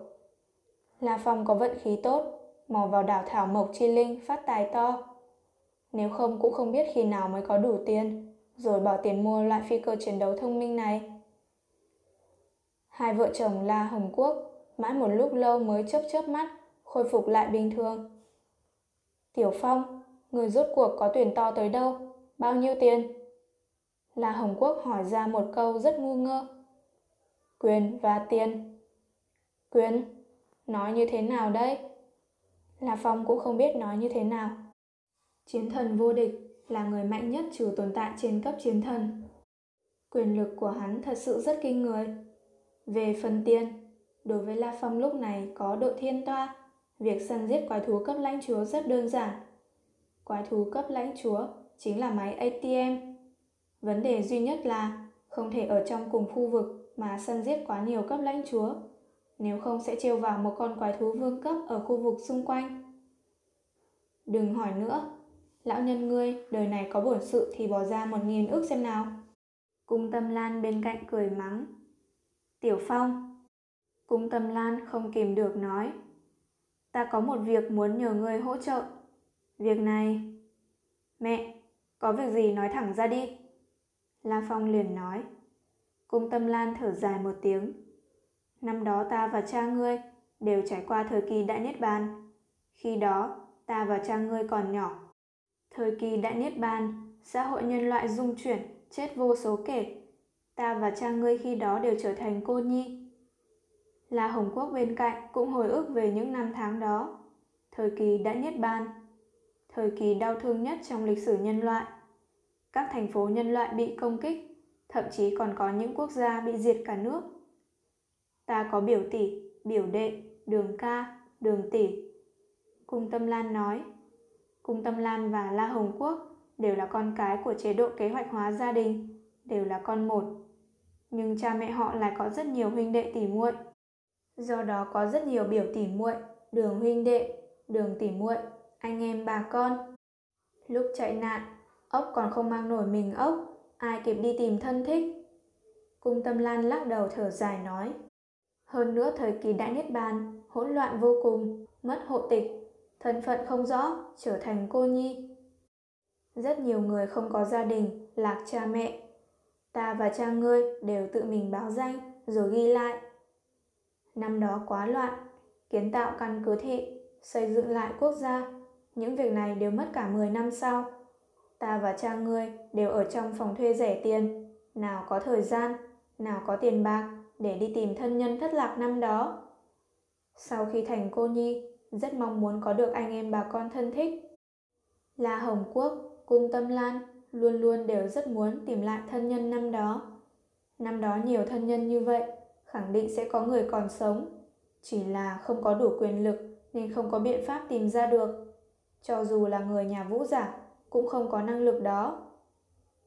La Phong có vận khí tốt, mò vào đảo Thảo Mộc Chi Linh phát tài to. Nếu không cũng không biết khi nào mới có đủ tiền, rồi bỏ tiền mua loại phi cơ chiến đấu thông minh này. Hai vợ chồng La Hồng Quốc mãi một lúc lâu mới chớp chớp mắt, khôi phục lại bình thường. Tiểu Phong, người rốt cuộc có tuyển to tới đâu? Bao nhiêu tiền? La Hồng Quốc hỏi ra một câu rất ngu ngơ. Quyền và tiền. Quyền? Nói như thế nào đây? La Phong cũng không biết nói như thế nào. Chiến thần vô địch là người mạnh nhất trừ tồn tại trên cấp chiến thần. Quyền lực của hắn thật sự rất kinh người. Về phần tiền, đối với La Phong lúc này có độ thiên toa, việc săn giết quái thú cấp lãnh chúa rất đơn giản. Quái thú cấp lãnh chúa chính là máy ATM. Vấn đề duy nhất là không thể ở trong cùng khu vực mà săn giết quá nhiều cấp lãnh chúa, nếu không sẽ trêu vào một con quái thú vương cấp ở khu vực xung quanh. Đừng hỏi nữa, lão nhân ngươi đời này có bổn sự thì bỏ ra một nghìn ước xem nào. Cung Tâm Lan bên cạnh cười mắng. Tiểu Phong. Cung Tâm Lan không kìm được nói. Ta có một việc muốn nhờ ngươi hỗ trợ. Việc này... Mẹ, có việc gì nói thẳng ra đi. La Phong liền nói. Cung Tâm Lan thở dài một tiếng. Năm đó ta và cha ngươi đều trải qua thời kỳ đại niết bàn. Khi đó, ta và cha ngươi còn nhỏ. Thời kỳ đại niết bàn, xã hội nhân loại dung chuyển, chết vô số kể. Ta và cha ngươi khi đó đều trở thành cô nhi. La Hồng Quốc bên cạnh cũng hồi ức về những năm tháng đó. Thời kỳ đã niết bàn, thời kỳ đau thương nhất trong lịch sử nhân loại. Các thành phố nhân loại bị công kích, thậm chí còn có những quốc gia bị diệt cả nước. Ta có biểu tỷ, biểu đệ, đường ca, đường tỷ. Cung Tâm Lan nói, Cung Tâm Lan và La Hồng Quốc đều là con cái của chế độ kế hoạch hóa gia đình, đều là con một. Nhưng cha mẹ họ lại có rất nhiều huynh đệ tỷ muội. Do đó có rất nhiều biểu tỉ muội, đường huynh đệ, đường tỉ muội, anh em bà con. Lúc chạy nạn, ốc còn không mang nổi mình ốc, ai kịp đi tìm thân thích. Cung Tâm Lan lắc đầu thở dài nói. Hơn nữa thời kỳ đại niết bàn, hỗn loạn vô cùng, mất hộ tịch, thân phận không rõ, trở thành cô nhi. Rất nhiều người không có gia đình, lạc cha mẹ. Ta và cha ngươi đều tự mình báo danh rồi ghi lại. Năm đó quá loạn, kiến tạo căn cứ thị, xây dựng lại quốc gia. Những việc này đều mất cả 10 năm sau. Ta và cha ngươi đều ở trong phòng thuê rẻ tiền, nào có thời gian, nào có tiền bạc để đi tìm thân nhân thất lạc năm đó. Sau khi thành cô nhi, rất mong muốn có được anh em bà con thân thích. La Hồng Quốc, Cung Tâm Lan luôn luôn đều rất muốn tìm lại thân nhân năm đó. Năm đó nhiều thân nhân như vậy, khẳng định sẽ có người còn sống. Chỉ là không có đủ quyền lực nên không có biện pháp tìm ra được. Cho dù là người nhà vũ giả, cũng không có năng lực đó.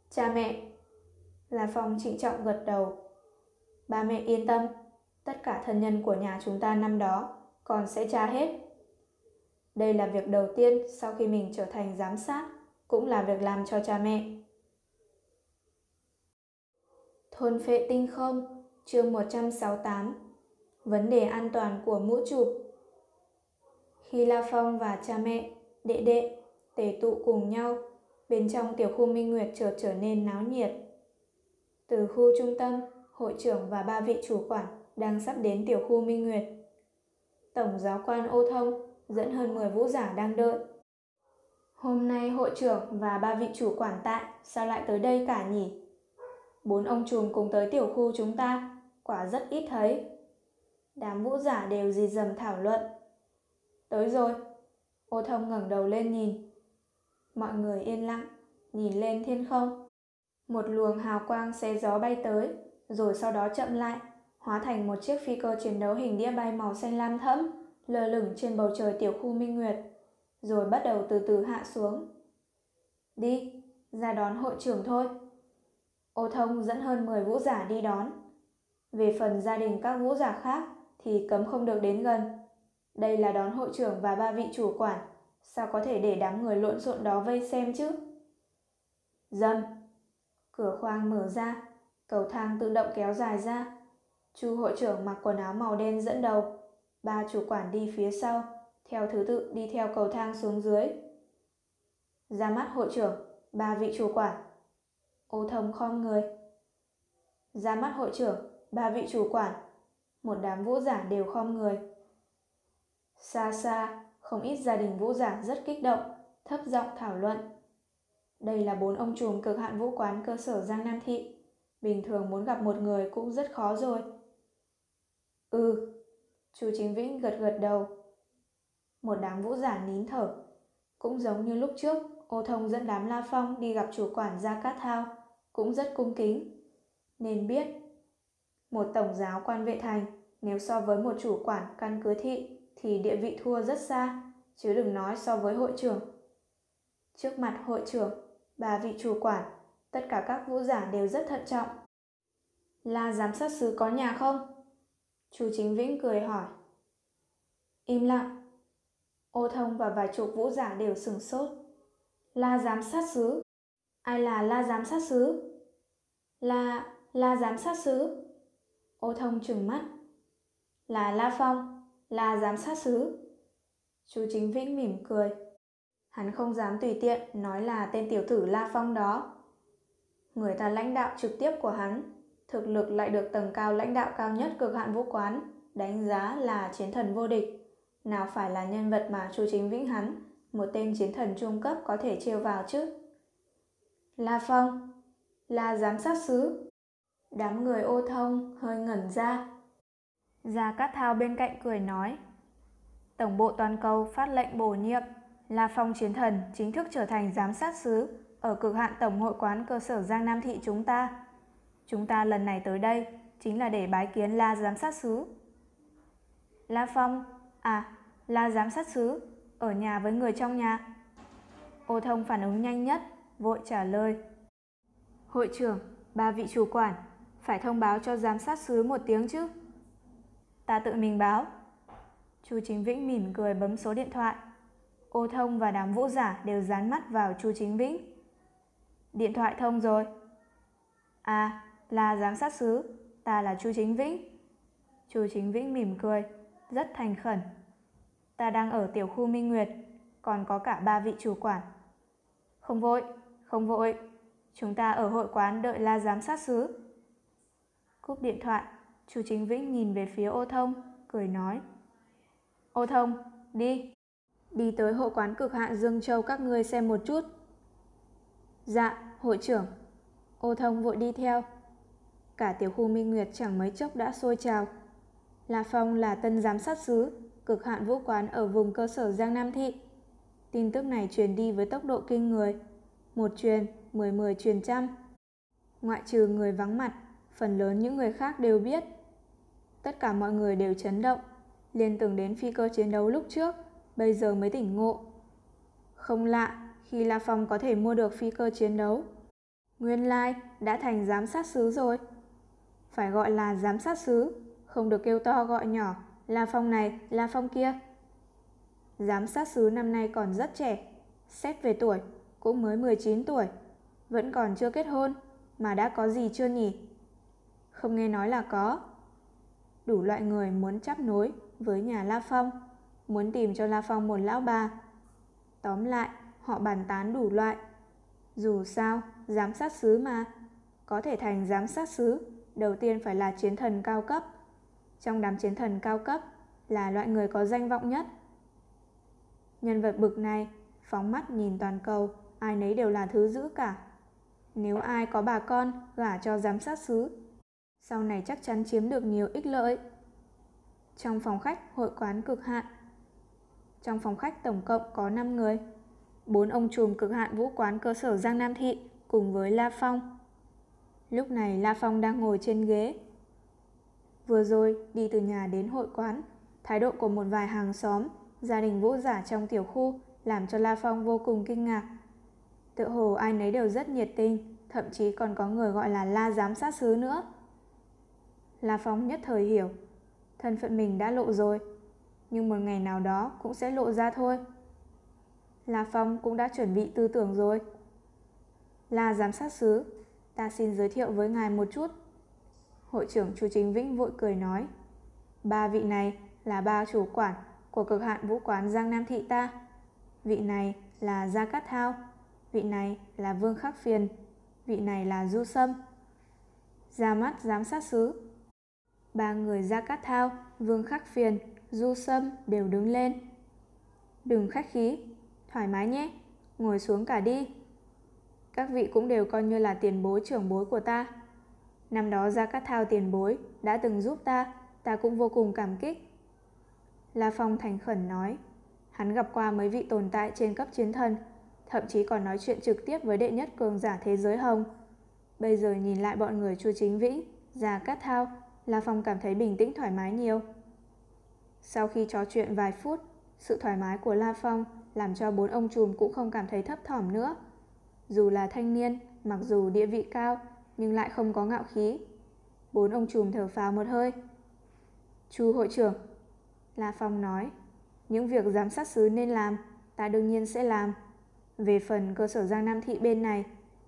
Cha mẹ là Phong trịnh trọng gật đầu. Ba mẹ yên tâm, tất cả thân nhân của nhà chúng ta năm đó còn sẽ tra hết. Đây là việc đầu tiên sau khi mình trở thành giám sát, cũng là việc làm cho cha mẹ. Thôn phệ tinh không, chương 168 Vấn đề an toàn của mũ chụp Khi La Phong và cha mẹ, đệ đệ, tề tụ cùng nhau, bên trong tiểu khu Minh Nguyệt chợt trở nên náo nhiệt. Từ khu trung tâm, hội trưởng và ba vị chủ quản đang sắp đến tiểu khu Minh Nguyệt. Tổng giáo quan ô thông dẫn hơn 10 vũ giả đang đợi. Hôm nay hội trưởng và ba vị chủ quản tại sao lại tới đây cả nhỉ? Bốn ông trùm cùng tới tiểu khu chúng ta, quả rất ít thấy. Đám vũ giả đều gì dầm thảo luận. Tới rồi. Ô thông ngẩng đầu lên nhìn. Mọi người yên lặng, nhìn lên thiên không. Một luồng hào quang xé gió bay tới, rồi sau đó chậm lại, hóa thành một chiếc phi cơ chiến đấu hình đĩa bay màu xanh lam thẫm, lơ lửng trên bầu trời tiểu khu Minh Nguyệt, rồi bắt đầu từ từ hạ xuống. Đi, ra đón hội trưởng thôi. Ô thông dẫn hơn 10 vũ giả đi đón. Về phần gia đình các vũ giả khác thì cấm không được đến gần. Đây là đón hội trưởng và ba vị chủ quản, sao có thể để đám người lộn xộn đó vây xem chứ? Dâm, cửa khoang mở ra, cầu thang tự động kéo dài ra. Chu hội trưởng mặc quần áo màu đen dẫn đầu, ba chủ quản đi phía sau, theo thứ tự đi theo cầu thang xuống dưới. Ra mắt hội trưởng, ba vị chủ quản. Ô thông khom người. Ra mắt hội trưởng, ba vị chủ quản. Một đám vũ giả đều khom người. Xa xa, không ít gia đình vũ giả rất kích động, thấp giọng thảo luận. Đây là bốn ông trùm cực hạn vũ quán cơ sở Giang Nam Thị. Bình thường muốn gặp một người cũng rất khó rồi. Ừ, Chu Chính Vĩnh gật gật đầu. Một đám vũ giả nín thở. Cũng giống như lúc trước, ô thông dẫn đám La Phong đi gặp chủ quản Gia Cát Thao, cũng rất cung kính. Nên biết, một tổng giáo quan vệ thành, nếu so với một chủ quản căn cứ thị, thì địa vị thua rất xa, chứ đừng nói so với hội trưởng. Trước mặt hội trưởng, bà vị chủ quản, tất cả các vũ giả đều rất thận trọng. Là giám sát sứ có nhà không? Chu Chính Vĩnh cười hỏi. Im lặng. Ô thông và vài chục vũ giả đều sừng sốt. La giám sát sứ. Ai là la giám sát sứ? Là, la giám sát sứ. Ô thông trừng mắt. Là La Phong, là giám sát sứ. Chú Chính Vĩnh mỉm cười. Hắn không dám tùy tiện nói là tên tiểu tử La Phong đó. Người ta lãnh đạo trực tiếp của hắn thực lực lại được tầng cao lãnh đạo cao nhất cực hạn vũ quán đánh giá là chiến thần vô địch. Nào phải là nhân vật mà Chu Chính Vĩnh hắn, một tên chiến thần trung cấp có thể trêu vào chứ. La Phong, là giám sát sứ. Đám người ô thông hơi ngẩn ra. Gia Cát Thao bên cạnh cười nói. Tổng bộ toàn cầu phát lệnh bổ nhiệm, La Phong chiến thần chính thức trở thành giám sát sứ ở cực hạn tổng hội quán cơ sở Giang Nam Thị chúng ta. Chúng ta lần này tới đây chính là để bái kiến La Giám sát sứ. La Phong, à, La Giám sát sứ, ở nhà với người trong nhà. Ô thông phản ứng nhanh nhất, vội trả lời. Hội trưởng, ba vị chủ quản, phải thông báo cho giám sát sứ một tiếng chứ. Ta tự mình báo. Chu Chính Vĩnh mỉm cười bấm số điện thoại. Ô thông và đám vũ giả đều dán mắt vào Chu Chính Vĩnh. Điện thoại thông rồi. À, là giám sát sứ, ta là Chu Chính Vĩnh. Chu Chính Vĩnh mỉm cười, rất thành khẩn. Ta đang ở tiểu khu Minh Nguyệt, còn có cả ba vị chủ quản. Không vội, không vội, chúng ta ở hội quán đợi la giám sát sứ. Cúp điện thoại, Chu Chính Vĩnh nhìn về phía ô thông, cười nói. Ô thông, đi. Đi tới hội quán cực hạn Dương Châu các ngươi xem một chút. Dạ, hội trưởng. Ô thông vội đi theo, Cả tiểu khu Minh Nguyệt chẳng mấy chốc đã sôi trào. La Phong là tân giám sát sứ, cực hạn vũ quán ở vùng cơ sở Giang Nam Thị. Tin tức này truyền đi với tốc độ kinh người. Một truyền, mười mười truyền trăm. Ngoại trừ người vắng mặt, phần lớn những người khác đều biết. Tất cả mọi người đều chấn động, liên tưởng đến phi cơ chiến đấu lúc trước, bây giờ mới tỉnh ngộ. Không lạ khi La Phong có thể mua được phi cơ chiến đấu. Nguyên lai đã thành giám sát sứ rồi. Phải gọi là giám sát sứ, không được kêu to gọi nhỏ, La Phong này, La Phong kia. Giám sát sứ năm nay còn rất trẻ, xét về tuổi cũng mới 19 tuổi, vẫn còn chưa kết hôn, mà đã có gì chưa nhỉ? Không nghe nói là có. Đủ loại người muốn chấp nối với nhà La Phong, muốn tìm cho La Phong một lão bà. Tóm lại, họ bàn tán đủ loại. Dù sao, giám sát sứ mà, có thể thành giám sát sứ, đầu tiên phải là chiến thần cao cấp. Trong đám chiến thần cao cấp là loại người có danh vọng nhất. Nhân vật bực này, phóng mắt nhìn toàn cầu, ai nấy đều là thứ dữ cả. Nếu ai có bà con gả cho giám sát sứ, sau này chắc chắn chiếm được nhiều ích lợi. Trong phòng khách hội quán cực hạn, trong phòng khách tổng cộng có 5 người. Bốn ông trùm cực hạn vũ quán cơ sở Giang Nam Thị cùng với La Phong. Lúc này La Phong đang ngồi trên ghế. Vừa rồi đi từ nhà đến hội quán, thái độ của một vài hàng xóm, gia đình vũ giả trong tiểu khu làm cho La Phong vô cùng kinh ngạc. Tự hồ ai nấy đều rất nhiệt tình, thậm chí còn có người gọi là La giám sát sứ nữa. La Phong nhất thời hiểu, thân phận mình đã lộ rồi, nhưng một ngày nào đó cũng sẽ lộ ra thôi. La Phong cũng đã chuẩn bị tư tưởng rồi. La giám sát sứ, ta xin giới thiệu với ngài một chút. Hội trưởng Chu Chính Vĩnh vội cười nói, ba vị này là ba chủ quản của cực hạn vũ quán Giang Nam Thị ta. Vị này là Gia Cát Thao, vị này là Vương Khắc Phiền, vị này là Du Sâm. Ra mắt giám sát sứ. Ba người Gia Cát Thao, Vương Khắc Phiền, Du Sâm đều đứng lên. Đừng khách khí, thoải mái nhé, ngồi xuống cả đi. Các vị cũng đều coi như là tiền bối trưởng bối của ta. Năm đó Gia Cát Thao tiền bối đã từng giúp ta, ta cũng vô cùng cảm kích. La Phong thành khẩn nói, hắn gặp qua mấy vị tồn tại trên cấp chiến thần, thậm chí còn nói chuyện trực tiếp với đệ nhất cường giả thế giới Hồng. Bây giờ nhìn lại bọn người Chu Chính Vĩnh, Gia Cát Thao, La Phong cảm thấy bình tĩnh thoải mái nhiều. Sau khi trò chuyện vài phút, sự thoải mái của La Phong làm cho bốn ông trùm cũng không cảm thấy thấp thỏm nữa. Dù là thanh niên, mặc dù địa vị cao, nhưng lại không có ngạo khí. Bốn ông trùm thở phào một hơi. Chu hội trưởng, La Phong nói, những việc giám sát sứ nên làm, ta đương nhiên sẽ làm. Về phần cơ sở Giang Nam Thị bên này,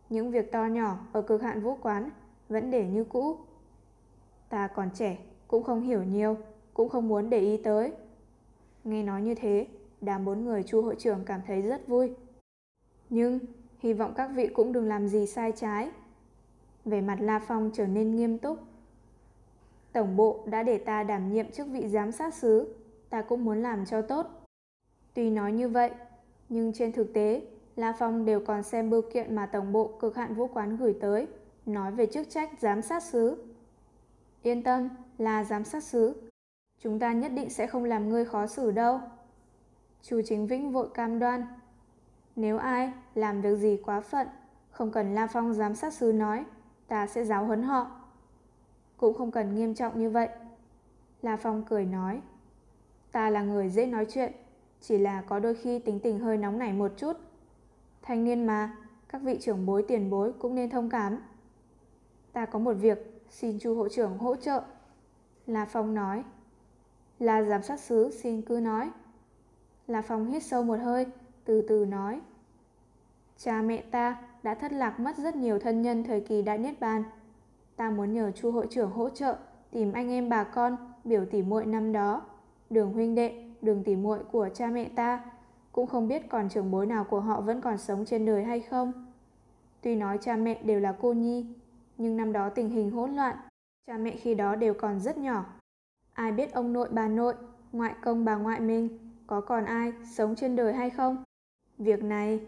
những việc to nhỏ ở cực hạn vũ quán vẫn để như cũ. Ta còn trẻ, cũng không hiểu nhiều, cũng không muốn để ý tới. Nghe nói như thế, đám bốn người chu hội trưởng cảm thấy rất vui. Nhưng, hy vọng các vị cũng đừng làm gì sai trái. Về mặt La Phong trở nên nghiêm túc. Tổng bộ đã để ta đảm nhiệm chức vị giám sát sứ, ta cũng muốn làm cho tốt. Tuy nói như vậy, nhưng trên thực tế, La Phong đều còn xem bưu kiện mà Tổng bộ cực hạn vũ quán gửi tới, nói về chức trách giám sát sứ. Yên tâm, là giám sát sứ. Chúng ta nhất định sẽ không làm ngươi khó xử đâu. Chu Chính Vĩnh vội cam đoan. Nếu ai làm việc gì quá phận, không cần La Phong giám sát sứ nói, ta sẽ giáo huấn họ. Cũng không cần nghiêm trọng như vậy. La Phong cười nói. Ta là người dễ nói chuyện, chỉ là có đôi khi tính tình hơi nóng nảy một chút. Thanh niên mà, các vị trưởng bối tiền bối cũng nên thông cảm. Ta có một việc, xin chu hộ trưởng hỗ trợ. La Phong nói. Là giám sát sứ xin cứ nói. La Phong hít sâu một hơi, từ từ nói. Cha mẹ ta đã thất lạc mất rất nhiều thân nhân thời kỳ đại niết bàn. Ta muốn nhờ chu hội trưởng hỗ trợ tìm anh em bà con, biểu tỉ muội năm đó, đường huynh đệ, đường tỉ muội của cha mẹ ta, cũng không biết còn trưởng bối nào của họ vẫn còn sống trên đời hay không. Tuy nói cha mẹ đều là cô nhi, nhưng năm đó tình hình hỗn loạn, cha mẹ khi đó đều còn rất nhỏ. Ai biết ông nội bà nội, ngoại công bà ngoại mình có còn ai sống trên đời hay không? Việc này,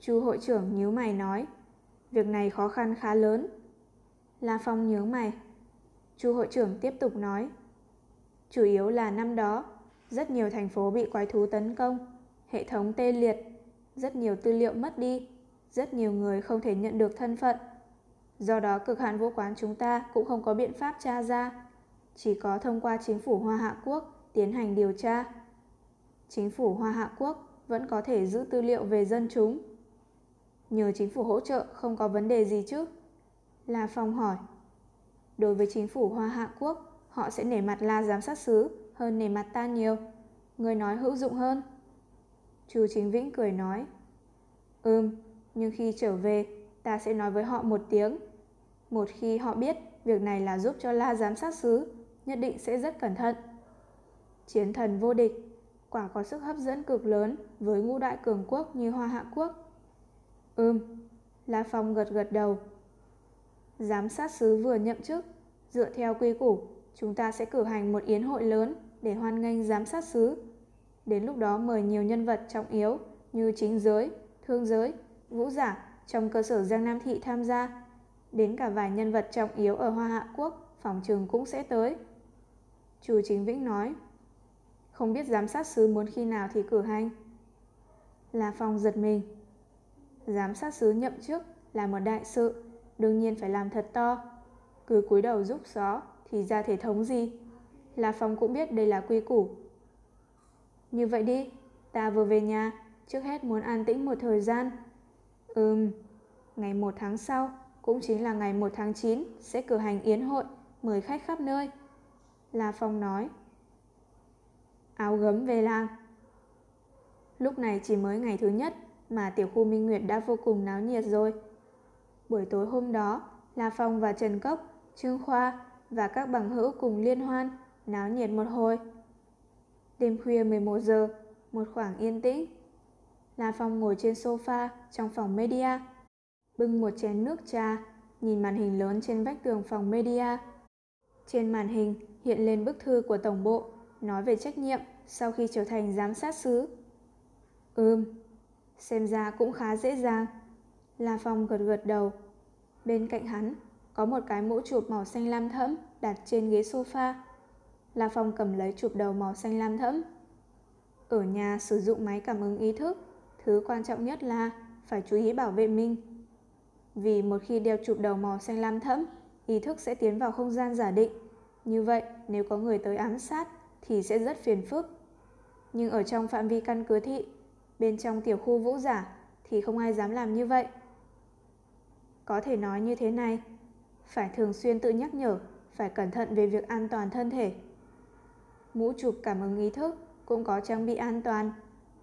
chu hội trưởng nhíu mày nói, việc này khó khăn khá lớn. La Phong nhớ mày. Chu hội trưởng tiếp tục nói, Chủ yếu là năm đó, rất nhiều thành phố bị quái thú tấn công, hệ thống tê liệt, rất nhiều tư liệu mất đi, rất nhiều người không thể nhận được thân phận. Do đó cực hạn vô quán chúng ta cũng không có biện pháp tra ra, chỉ có thông qua chính phủ Hoa Hạ Quốc tiến hành điều tra. Chính phủ Hoa Hạ Quốc vẫn có thể giữ tư liệu về dân chúng. Nhờ chính phủ hỗ trợ không có vấn đề gì chứ? La Phong hỏi. Đối với chính phủ Hoa Hạ Quốc, họ sẽ nể mặt La giám sát xứ hơn nể mặt ta nhiều. Người nói hữu dụng hơn. Chu Chính Vĩnh cười nói. Ừm, nhưng khi trở về, ta sẽ nói với họ một tiếng. Một khi họ biết việc này là giúp cho La giám sát xứ, nhất định sẽ rất cẩn thận. Chiến thần vô địch, quả có sức hấp dẫn cực lớn với ngũ đại cường quốc như Hoa Hạ Quốc. Ừm, La Phong gật gật đầu. Giám sát sứ vừa nhậm chức, dựa theo quy củ, chúng ta sẽ cử hành một yến hội lớn để hoan nghênh giám sát sứ. Đến lúc đó mời nhiều nhân vật trọng yếu như chính giới, thương giới, vũ giả trong cơ sở Giang Nam Thị tham gia. Đến cả vài nhân vật trọng yếu ở Hoa Hạ Quốc, phòng trường cũng sẽ tới. Chủ chính Vĩnh nói, không biết giám sát sứ muốn khi nào thì cử hành. Là phòng giật mình. Giám sát sứ nhậm chức là một đại sự, đương nhiên phải làm thật to. Cứ cúi đầu giúp gió thì ra thể thống gì. Là phòng cũng biết đây là quy củ. Như vậy đi, ta vừa về nhà, trước hết muốn an tĩnh một thời gian. Ừm, ngày 1 tháng sau, cũng chính là ngày 1 tháng 9 sẽ cử hành yến hội, mời khách khắp nơi. La Phong nói. Áo gấm về làng. Lúc này chỉ mới ngày thứ nhất mà tiểu khu Minh Nguyệt đã vô cùng náo nhiệt rồi. Buổi tối hôm đó, La Phong và Trần Cốc, Trương Khoa và các bằng hữu cùng liên hoan, náo nhiệt một hồi. Đêm khuya 11 giờ, một khoảng yên tĩnh. La Phong ngồi trên sofa trong phòng media, bưng một chén nước trà, nhìn màn hình lớn trên vách tường phòng media. Trên màn hình hiện lên bức thư của tổng bộ nói về trách nhiệm sau khi trở thành giám sát sứ. Ừm, xem ra cũng khá dễ dàng. La Phong gật gật đầu. Bên cạnh hắn có một cái mũ chụp màu xanh lam thẫm đặt trên ghế sofa. La Phong cầm lấy chụp đầu màu xanh lam thẫm. Ở nhà sử dụng máy cảm ứng ý thức, thứ quan trọng nhất là phải chú ý bảo vệ mình. Vì một khi đeo chụp đầu màu xanh lam thẫm, ý thức sẽ tiến vào không gian giả định. Như vậy, nếu có người tới ám sát thì sẽ rất phiền phức. Nhưng ở trong phạm vi căn cứ thị, bên trong tiểu khu vũ giả thì không ai dám làm như vậy. Có thể nói như thế này, phải thường xuyên tự nhắc nhở, phải cẩn thận về việc an toàn thân thể. Mũ chụp cảm ứng ý thức cũng có trang bị an toàn.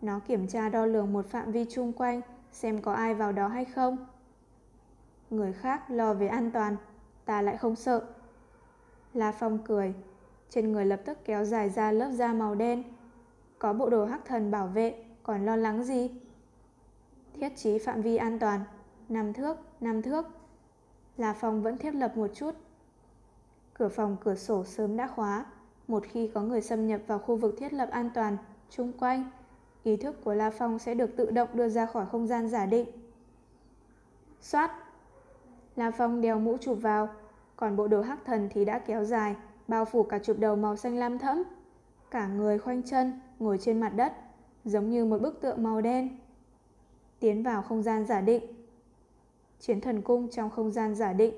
Nó kiểm tra đo lường một phạm vi chung quanh xem có ai vào đó hay không. Người khác lo về an toàn, ta lại không sợ. La Phong cười, trên người lập tức kéo dài ra lớp da màu đen. Có bộ đồ hắc thần bảo vệ, còn lo lắng gì? Thiết trí phạm vi an toàn, năm thước, năm thước. La Phong vẫn thiết lập một chút. Cửa phòng cửa sổ sớm đã khóa. Một khi có người xâm nhập vào khu vực thiết lập an toàn, chung quanh, ý thức của La Phong sẽ được tự động đưa ra khỏi không gian giả định. Xoát! La Phong đeo mũ chụp vào, còn bộ đồ hắc thần thì đã kéo dài, bao phủ cả chụp đầu màu xanh lam thẫm. Cả người khoanh chân, ngồi trên mặt đất, giống như một bức tượng màu đen. Tiến vào không gian giả định. Chiến thần cung trong không gian giả định.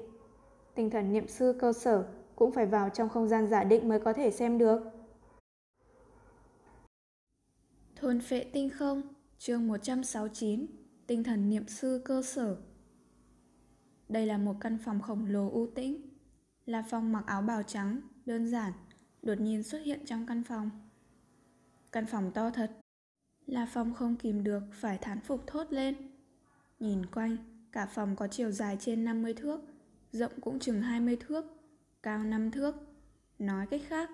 Tinh thần niệm sư cơ sở cũng phải vào trong không gian giả định mới có thể xem được. Thôn phệ tinh không, chương 169, tinh thần niệm sư cơ sở. Đây là một căn phòng khổng lồ u tĩnh. La Phong mặc áo bào trắng, đơn giản, đột nhiên xuất hiện trong căn phòng. Căn phòng to thật. La Phong không kìm được phải thán phục thốt lên. Nhìn quanh, cả phòng có chiều dài trên 50 thước, rộng cũng chừng 20 thước, cao 5 thước. Nói cách khác,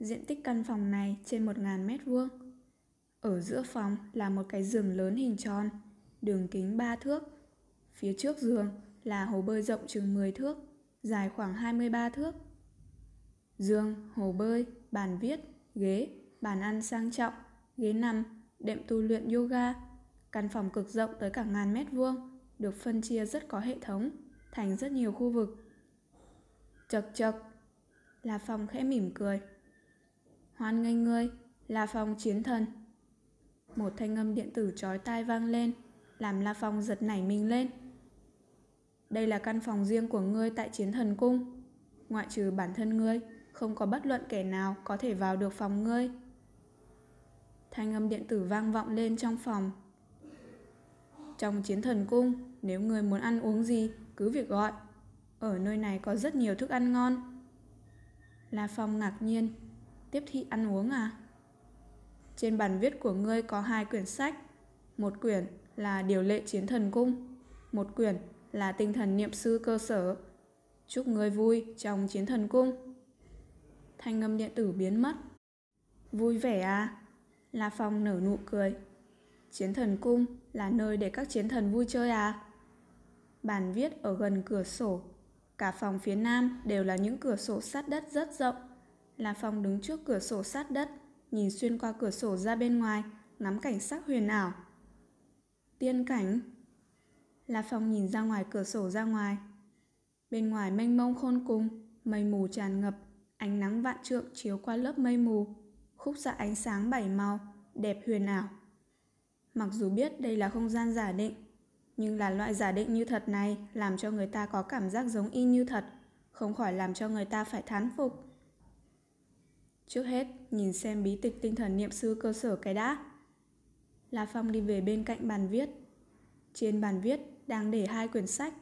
diện tích căn phòng này trên 1.000 mét vuông. Ở giữa phòng là một cái giường lớn hình tròn, đường kính 3 thước. Phía trước giường là hồ bơi rộng chừng 10 thước, dài khoảng 23 thước. Giường, hồ bơi, bàn viết, ghế, bàn ăn sang trọng, ghế nằm, đệm tu luyện yoga. Căn phòng cực rộng tới cả ngàn mét vuông, được phân chia rất có hệ thống, thành rất nhiều khu vực. Chật chật, là phòng khẽ mỉm cười. Hoan nghênh ngươi, La Phong chiến thần. Một thanh âm điện tử chói tai vang lên, làm La Phong giật nảy mình lên. Đây là căn phòng riêng của ngươi tại chiến thần cung. Ngoại trừ bản thân ngươi, không có bất luận kẻ nào có thể vào được phòng ngươi. Thanh âm điện tử vang vọng lên trong phòng. Trong chiến thần cung, nếu ngươi muốn ăn uống gì, cứ việc gọi. Ở nơi này có rất nhiều thức ăn ngon. La Phong ngạc nhiên. Tiếp thị ăn uống à? Trên bàn viết của ngươi có hai quyển sách. Một quyển là Điều lệ chiến thần cung. Một quyển là Tinh thần niệm sư cơ sở. Chúc người vui trong chiến thần cung. Thanh âm điện tử biến mất. Vui vẻ à? La Phong nở nụ cười. Chiến thần cung là nơi để các chiến thần vui chơi à? Bàn viết ở gần cửa sổ. Cả phòng phía nam đều là những cửa sổ sát đất rất rộng. La Phong đứng trước cửa sổ sát đất, nhìn xuyên qua cửa sổ ra bên ngoài, ngắm cảnh sắc huyền ảo. Tiên cảnh. La Phong nhìn ra ngoài cửa sổ ra ngoài. Bên ngoài mênh mông khôn cùng, mây mù tràn ngập, ánh nắng vạn trượng chiếu qua lớp mây mù, khúc xạ ánh sáng bảy màu, đẹp huyền ảo. Mặc dù biết đây là không gian giả định, nhưng là loại giả định như thật này làm cho người ta có cảm giác giống y như thật, không khỏi làm cho người ta phải thán phục. Trước hết, nhìn xem bí tịch tinh thần niệm sư cơ sở cái đã. La Phong đi về bên cạnh bàn viết. Trên bàn viết đang để hai quyển sách.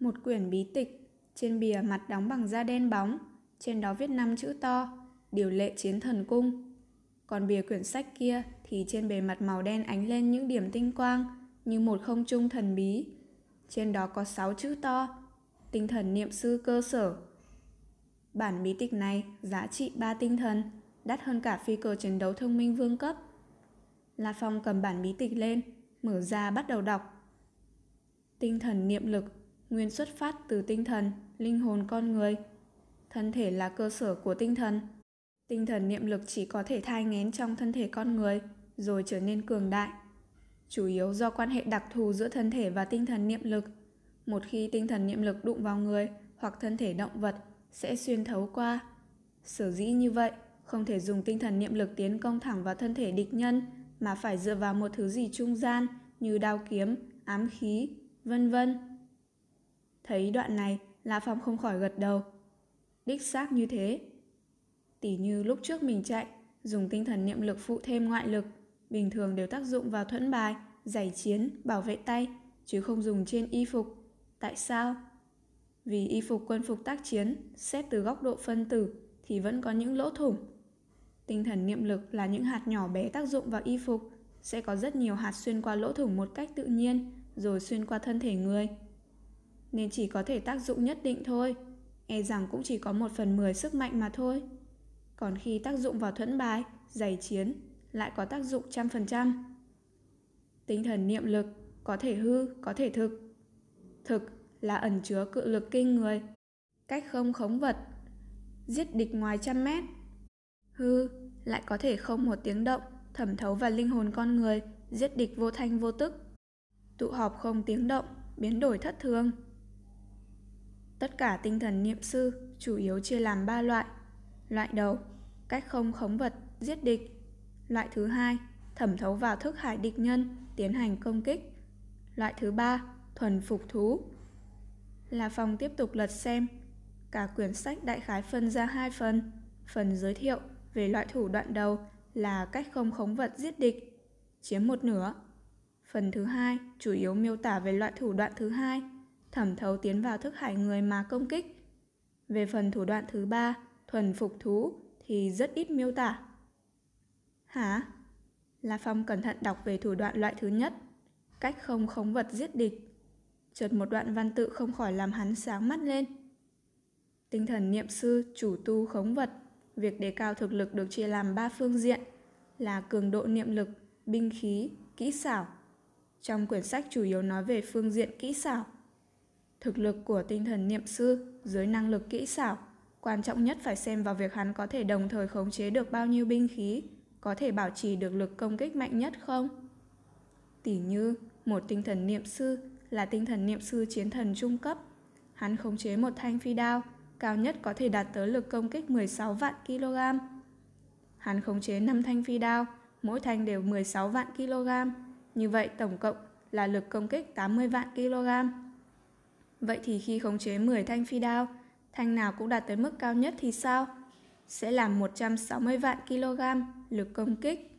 Một quyển bí tịch, trên bìa mặt đóng bằng da đen bóng, trên đó viết năm chữ to, điều lệ chiến thần cung. Còn bìa quyển sách kia thì trên bề mặt màu đen ánh lên những điểm tinh quang như một không trung thần bí. Trên đó có sáu chữ to, tinh thần niệm sư cơ sở. Bản bí tịch này giá trị ba tinh thần, đắt hơn cả phi cơ chiến đấu thông minh vương cấp. La Phong cầm bản bí tịch lên, mở ra bắt đầu đọc. Tinh thần niệm lực, nguyên xuất phát từ tinh thần, linh hồn con người. Thân thể là cơ sở của tinh thần. Tinh thần niệm lực chỉ có thể thai ngén trong thân thể con người, rồi trở nên cường đại. Chủ yếu do quan hệ đặc thù giữa thân thể và tinh thần niệm lực. Một khi tinh thần niệm lực đụng vào người hoặc thân thể động vật sẽ xuyên thấu qua. Sở dĩ như vậy, không thể dùng tinh thần niệm lực tiến công thẳng vào thân thể địch nhân mà phải dựa vào một thứ gì trung gian như đao kiếm, ám khí, vân vân. Thấy đoạn này, La Phong không khỏi gật đầu. Đích xác như thế. Tỉ như lúc trước mình chạy, dùng tinh thần niệm lực phụ thêm ngoại lực, bình thường đều tác dụng vào thuẫn bài, giải chiến, bảo vệ tay, chứ không dùng trên y phục. Tại sao? Vì y phục quân phục tác chiến, xét từ góc độ phân tử thì vẫn có những lỗ thủng. Tinh thần niệm lực là những hạt nhỏ bé tác dụng vào y phục, sẽ có rất nhiều hạt xuyên qua lỗ thủng một cách tự nhiên, rồi xuyên qua thân thể người. Nên chỉ có thể tác dụng nhất định thôi, e rằng cũng chỉ có một phần mười sức mạnh mà thôi. Còn khi tác dụng vào thuẫn bài, giày chiến, lại có tác dụng trăm phần trăm. Tinh thần niệm lực có thể hư, có thể thực. Thực là ẩn chứa cự lực kinh người, cách không khống vật, giết địch ngoài trăm mét. Hư lại có thể không một tiếng động, thẩm thấu vào linh hồn con người, giết địch vô thanh vô tức. Tụ họp không tiếng động, biến đổi thất thường. Tất cả tinh thần niệm sư chủ yếu chia làm ba loại. Loại đầu, cách không khống vật, giết địch. Loại thứ hai, thẩm thấu vào thức hải địch nhân, tiến hành công kích. Loại thứ ba, thuần phục thú, Là phòng tiếp tục lật xem. Cả quyển sách đại khái phân ra hai phần. Phần giới thiệu về loại thủ đoạn đầu là cách không khống vật giết địch, chiếm một nửa. Phần thứ hai chủ yếu miêu tả về loại thủ đoạn thứ hai, thẩm thấu tiến vào thức hải người mà công kích. Về phần thủ đoạn thứ ba, thuần phục thú, thì rất ít miêu tả. Hả? La Phong cẩn thận đọc về thủ đoạn loại thứ nhất, cách không khống vật giết địch. Chợt một đoạn văn tự không khỏi làm hắn sáng mắt lên. Tinh thần niệm sư, chủ tu khống vật, việc đề cao thực lực được chia làm ba phương diện là cường độ niệm lực, binh khí, kỹ xảo. Trong quyển sách chủ yếu nói về phương diện kỹ xảo. Thực lực của tinh thần niệm sư dưới năng lực kỹ xảo, quan trọng nhất phải xem vào việc hắn có thể đồng thời khống chế được bao nhiêu binh khí, có thể bảo trì được lực công kích mạnh nhất không? Tỉ như, một tinh thần niệm sư là tinh thần niệm sư chiến thần trung cấp. Hắn khống chế một thanh phi đao, cao nhất có thể đạt tới lực công kích 16 vạn kg. hắn khống chế 5 thanh phi đao, mỗi thanh đều 16 vạn kg. Như vậy tổng cộng là lực công kích 80 vạn kg. Vậy thì khi khống chế 10 thanh phi đao, thanh nào cũng đạt tới mức cao nhất thì sao? Sẽ làm 160 vạn kg lực công kích.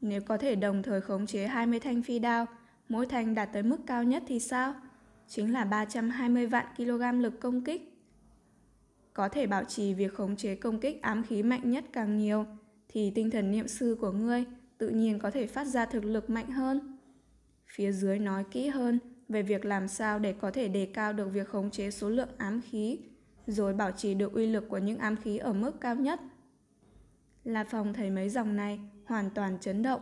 Nếu có thể đồng thời khống chế 20 thanh phi đao, mỗi thanh đạt tới mức cao nhất thì sao? Chính là 320 vạn kg lực công kích. Có thể bảo trì việc khống chế công kích ám khí mạnh nhất càng nhiều, thì tinh thần niệm sư của ngươi tự nhiên có thể phát ra thực lực mạnh hơn. Phía dưới nói kỹ hơn về việc làm sao để có thể đề cao được việc khống chế số lượng ám khí, rồi bảo trì được uy lực của những ám khí ở mức cao nhất. La Phong thấy mấy dòng này hoàn toàn chấn động.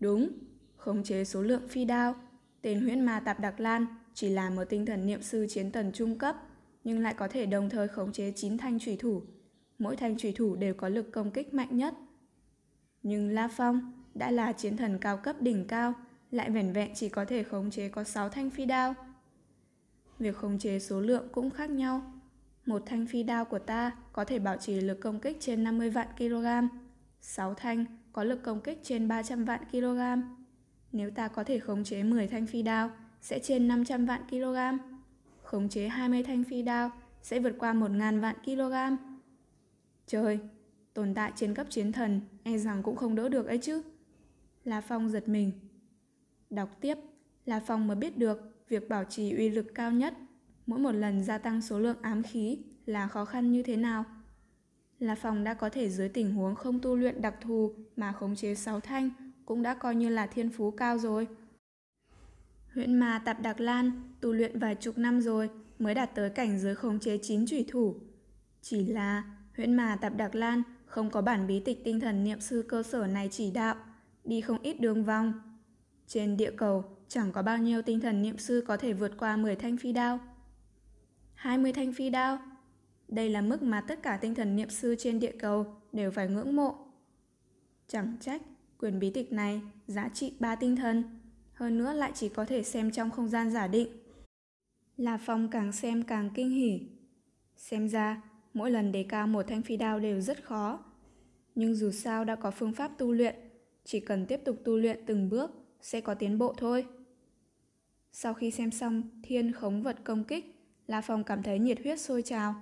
Đúng, khống chế số lượng phi đao, tên huyễn ma tạp đặc lan chỉ là một tinh thần niệm sư chiến tần trung cấp, nhưng lại có thể đồng thời khống chế 9 thanh trùy thủ. Mỗi thanh trùy thủ đều có lực công kích mạnh nhất. Nhưng La Phong đã là chiến thần cao cấp đỉnh cao, lại vẻn vẹn chỉ có thể khống chế có 6 thanh phi đao. Việc khống chế số lượng cũng khác nhau. Một thanh phi đao của ta có thể bảo trì lực công kích trên 50 vạn kg. 6 thanh có lực công kích trên 300 vạn kg. Nếu ta có thể khống chế 10 thanh phi đao, sẽ trên 500 vạn kg. Khống chế 20 thanh phi đao sẽ vượt qua 1.000 vạn kg. Trời, tồn tại trên cấp chiến thần e rằng cũng không đỡ được ấy chứ. La Phong giật mình. Đọc tiếp, La Phong mới biết được việc bảo trì uy lực cao nhất mỗi một lần gia tăng số lượng ám khí là khó khăn như thế nào. La Phong đã có thể dưới tình huống không tu luyện đặc thù mà khống chế sáu thanh cũng đã coi như là thiên phú cao rồi. huyện ma tạp đặc lan tu luyện vài chục năm rồi mới đạt tới cảnh giới khống chế chín chủy thủ. Chỉ là huyện ma tạp đặc lan không có bản bí tịch tinh thần niệm sư cơ sở này chỉ đạo, đi không ít đường vòng. Trên địa cầu chẳng có bao nhiêu tinh thần niệm sư có thể vượt qua 10 thanh phi đao. 20 thanh phi đao. Đây là mức mà tất cả tinh thần niệm sư trên địa cầu đều phải ngưỡng mộ. Chẳng trách, quyền bí tịch này giá trị 3 tinh thần, hơn nữa lại chỉ có thể xem trong không gian giả định. La Phong càng xem càng kinh hỉ. Xem ra, mỗi lần đề cao một thanh phi đao đều rất khó. Nhưng dù sao đã có phương pháp tu luyện, chỉ cần tiếp tục tu luyện từng bước sẽ có tiến bộ thôi. Sau khi xem xong thiên khống vật công kích, La Phong cảm thấy nhiệt huyết sôi trào.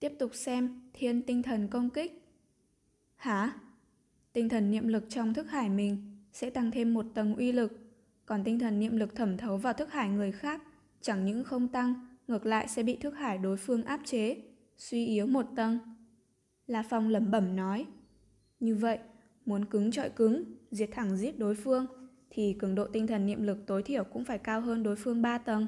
Tiếp tục xem thiên tinh thần công kích. Hả? Tinh thần niệm lực trong thức hải mình sẽ tăng thêm một tầng uy lực, còn tinh thần niệm lực thẩm thấu vào thức hải người khác chẳng những không tăng, ngược lại sẽ bị thức hải đối phương áp chế, suy yếu một tầng. La Phong lẩm bẩm nói. Như vậy, muốn cứng trọi cứng, diệt thẳng giết đối phương, thì cường độ tinh thần niệm lực tối thiểu cũng phải cao hơn đối phương 3 tầng.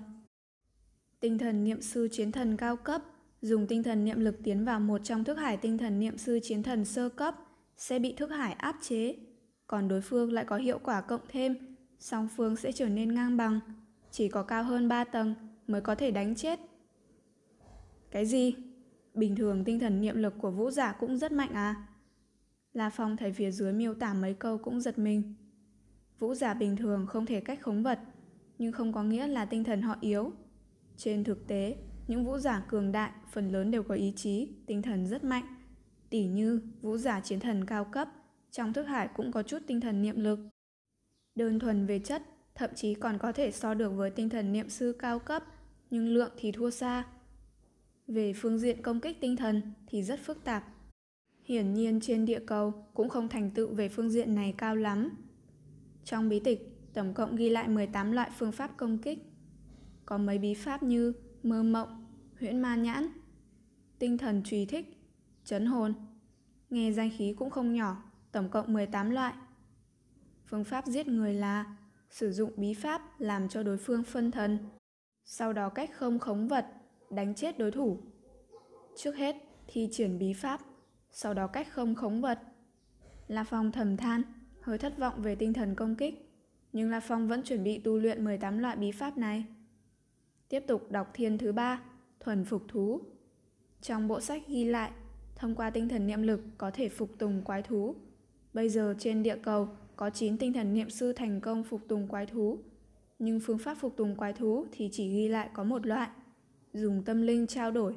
Tinh thần niệm sư chiến thần cao cấp, dùng tinh thần niệm lực tiến vào một trong thức hải tinh thần niệm sư chiến thần sơ cấp, sẽ bị thức hải áp chế. Còn đối phương lại có hiệu quả cộng thêm, song phương sẽ trở nên ngang bằng. Chỉ có cao hơn 3 tầng mới có thể đánh chết. Cái gì? Bình thường tinh thần niệm lực của vũ giả cũng rất mạnh à? La Phong thấy phía dưới miêu tả mấy câu cũng giật mình. Vũ giả bình thường không thể cách khống vật, nhưng không có nghĩa là tinh thần họ yếu. Trên thực tế, những vũ giả cường đại phần lớn đều có ý chí, tinh thần rất mạnh. Tỉ như vũ giả chiến thần cao cấp, trong thức hải cũng có chút tinh thần niệm lực. Đơn thuần về chất, thậm chí còn có thể so được với tinh thần niệm sư cao cấp, nhưng lượng thì thua xa. Về phương diện công kích tinh thần thì rất phức tạp. Hiển nhiên trên địa cầu cũng không thành tựu về phương diện này cao lắm. Trong bí tịch, tổng cộng ghi lại 18 loại phương pháp công kích. Có mấy bí pháp như mơ mộng, huyễn ma nhãn, tinh thần trùy thích, chấn hồn. Nghe danh khí cũng không nhỏ, tổng cộng 18 loại. Phương pháp giết người là sử dụng bí pháp làm cho đối phương phân thần, sau đó cách không khống vật, đánh chết đối thủ. Trước hết, thi triển bí pháp, sau đó cách không khống vật. La Phong thầm than, hơi thất vọng về tinh thần công kích, nhưng La Phong vẫn chuẩn bị tu luyện 18 loại bí pháp này. Tiếp tục đọc thiên thứ ba, thuần phục thú. Trong bộ sách ghi lại, thông qua tinh thần niệm lực có thể phục tùng quái thú. Bây giờ trên địa cầu có 9 tinh thần niệm sư thành công phục tùng quái thú. Nhưng phương pháp phục tùng quái thú thì chỉ ghi lại có một loại, dùng tâm linh trao đổi.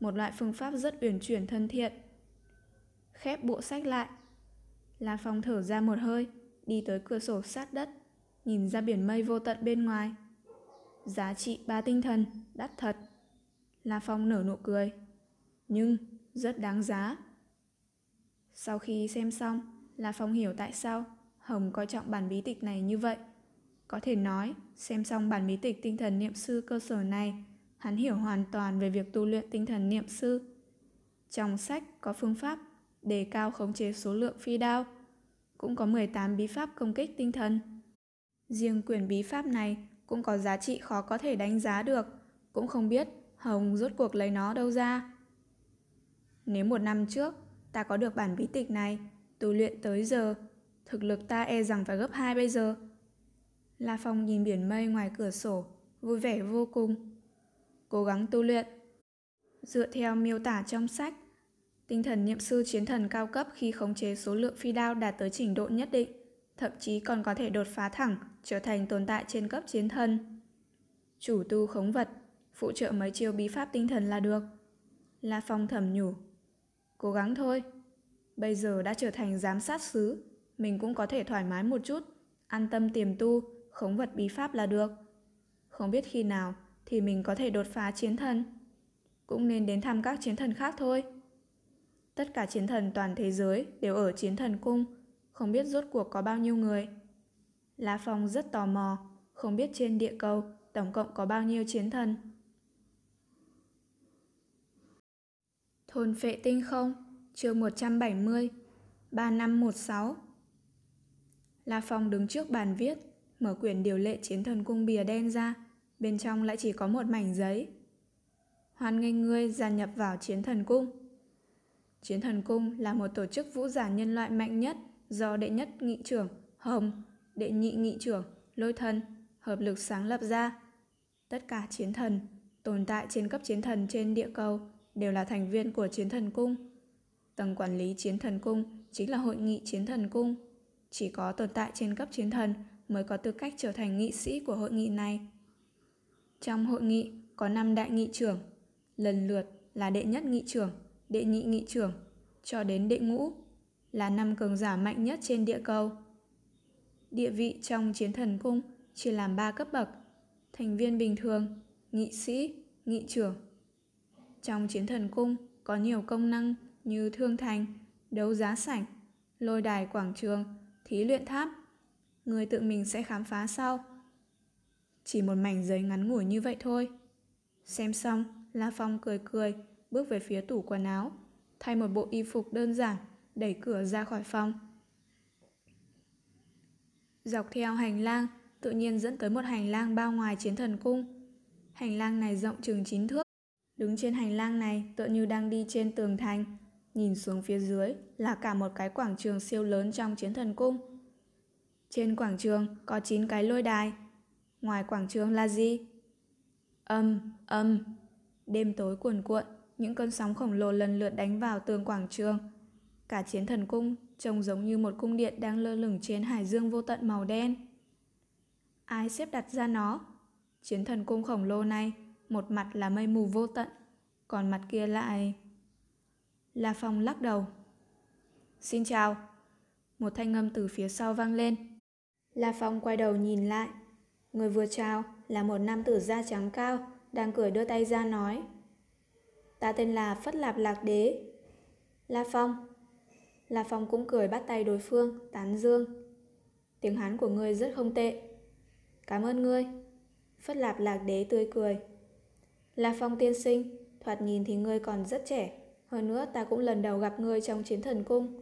Một loại phương pháp rất uyển chuyển thân thiện. khép bộ sách lại. La Phong thở ra một hơi, đi tới cửa sổ sát đất, nhìn ra biển mây vô tận bên ngoài. Giá trị ba tinh thần, đắt thật. La Phong nở nụ cười. Nhưng, rất đáng giá. Sau khi xem xong, La Phong hiểu tại sao Hồng coi trọng bản bí tịch này như vậy. Có thể nói, xem xong bản bí tịch tinh thần niệm sư cơ sở này, hắn hiểu hoàn toàn về việc tu luyện tinh thần niệm sư. Trong sách có phương pháp đề cao khống chế số lượng phi đao, cũng có 18 bí pháp công kích tinh thần. Riêng quyển bí pháp này cũng có giá trị khó có thể đánh giá được, cũng không biết Hồng rốt cuộc lấy nó đâu ra. Nếu một năm trước ta có được bản bí tịch này, tu luyện tới giờ, thực lực ta e rằng phải gấp hai bây giờ. La Phong nhìn biển mây ngoài cửa sổ, vui vẻ vô cùng. Cố gắng tu luyện. Dựa theo miêu tả trong sách, tinh thần niệm sư chiến thần cao cấp khi khống chế số lượng phi đao đạt tới trình độ nhất định, thậm chí còn có thể đột phá thẳng, trở thành tồn tại trên cấp chiến thần. Chủ tu khống vật, phụ trợ mấy chiêu bí pháp tinh thần là được. La Phong thầm nhủ. Cố gắng thôi. Bây giờ đã trở thành giám sát sứ, mình cũng có thể thoải mái một chút, an tâm tiềm tu, khống vật bí pháp là được. Không biết khi nào thì mình có thể đột phá chiến thần. Cũng nên đến thăm các chiến thần khác thôi. Tất cả chiến thần toàn thế giới đều ở chiến thần cung, không biết rốt cuộc có bao nhiêu người. La Phong rất tò mò, không biết trên địa cầu tổng cộng có bao nhiêu chiến thần. Thôn phệ tinh không, chương 170, 3516 La Phong đứng trước bàn viết, mở quyển điều lệ chiến thần cung bìa đen ra, bên trong lại chỉ có một mảnh giấy. Hoan nghênh ngươi gia nhập vào chiến thần cung. Chiến thần cung là một tổ chức vũ giả nhân loại mạnh nhất do đệ nhất nghị trưởng Hồng, đệ nhị nghị trưởng Lôi Thần hợp lực sáng lập ra. Tất cả chiến thần tồn tại trên cấp chiến thần trên địa cầu đều là thành viên của chiến thần cung. Tầng quản lý chiến thần cung chính là hội nghị chiến thần cung. Chỉ có tồn tại trên cấp chiến thần mới có tư cách trở thành nghị sĩ của hội nghị này. Trong hội nghị có 5 đại nghị trưởng, lần lượt là đệ nhất nghị trưởng, đệ nhị nghị trưởng, cho đến đệ ngũ, là năm cường giả mạnh nhất trên địa cầu. Địa vị trong chiến thần cung chỉ làm 3 cấp bậc, thành viên bình thường, nghị sĩ, nghị trưởng. Trong chiến thần cung có nhiều công năng như thương thành, đấu giá sảnh, lôi đài quảng trường, thí luyện tháp. Người tự mình sẽ khám phá sau. Chỉ một mảnh giấy ngắn ngủi như vậy thôi. Xem xong, La Phong cười cười, bước về phía tủ quần áo, thay một bộ y phục đơn giản, đẩy cửa ra khỏi phòng. Dọc theo hành lang, tự nhiên dẫn tới một hành lang bao ngoài chiến thần cung. Hành lang này rộng chừng 9 thước. Đứng trên hành lang này tựa như đang đi trên tường thành, nhìn xuống phía dưới là cả một cái quảng trường siêu lớn trong chiến thần cung. Trên quảng trường có 9 cái lôi đài, Ngoài quảng trường là gì? Âm, âm. Đêm tối cuồn cuộn, những cơn sóng khổng lồ lần lượt đánh vào tường quảng trường. Cả chiến thần cung trông giống như một cung điện đang lơ lửng trên hải dương vô tận màu đen. Ai xếp đặt ra nó? Chiến thần cung khổng lồ này, một mặt là mây mù vô tận, còn mặt kia lại... La Phong lắc đầu. Xin chào. Một thanh âm từ phía sau vang lên. La Phong quay đầu nhìn lại. Người vừa chào là một nam tử da trắng cao, đang cười đưa tay ra nói. Ta tên là Phất Lạp Lạc Đế. La Phong. La Phong cũng cười bắt tay đối phương, tán dương. Tiếng Hán của ngươi rất không tệ. Cảm ơn ngươi. Phất Lạp Lạc Đế tươi cười. La Phong tiên sinh, thoạt nhìn thì ngươi còn rất trẻ. Hơn nữa ta cũng lần đầu gặp ngươi trong chiến thần cung.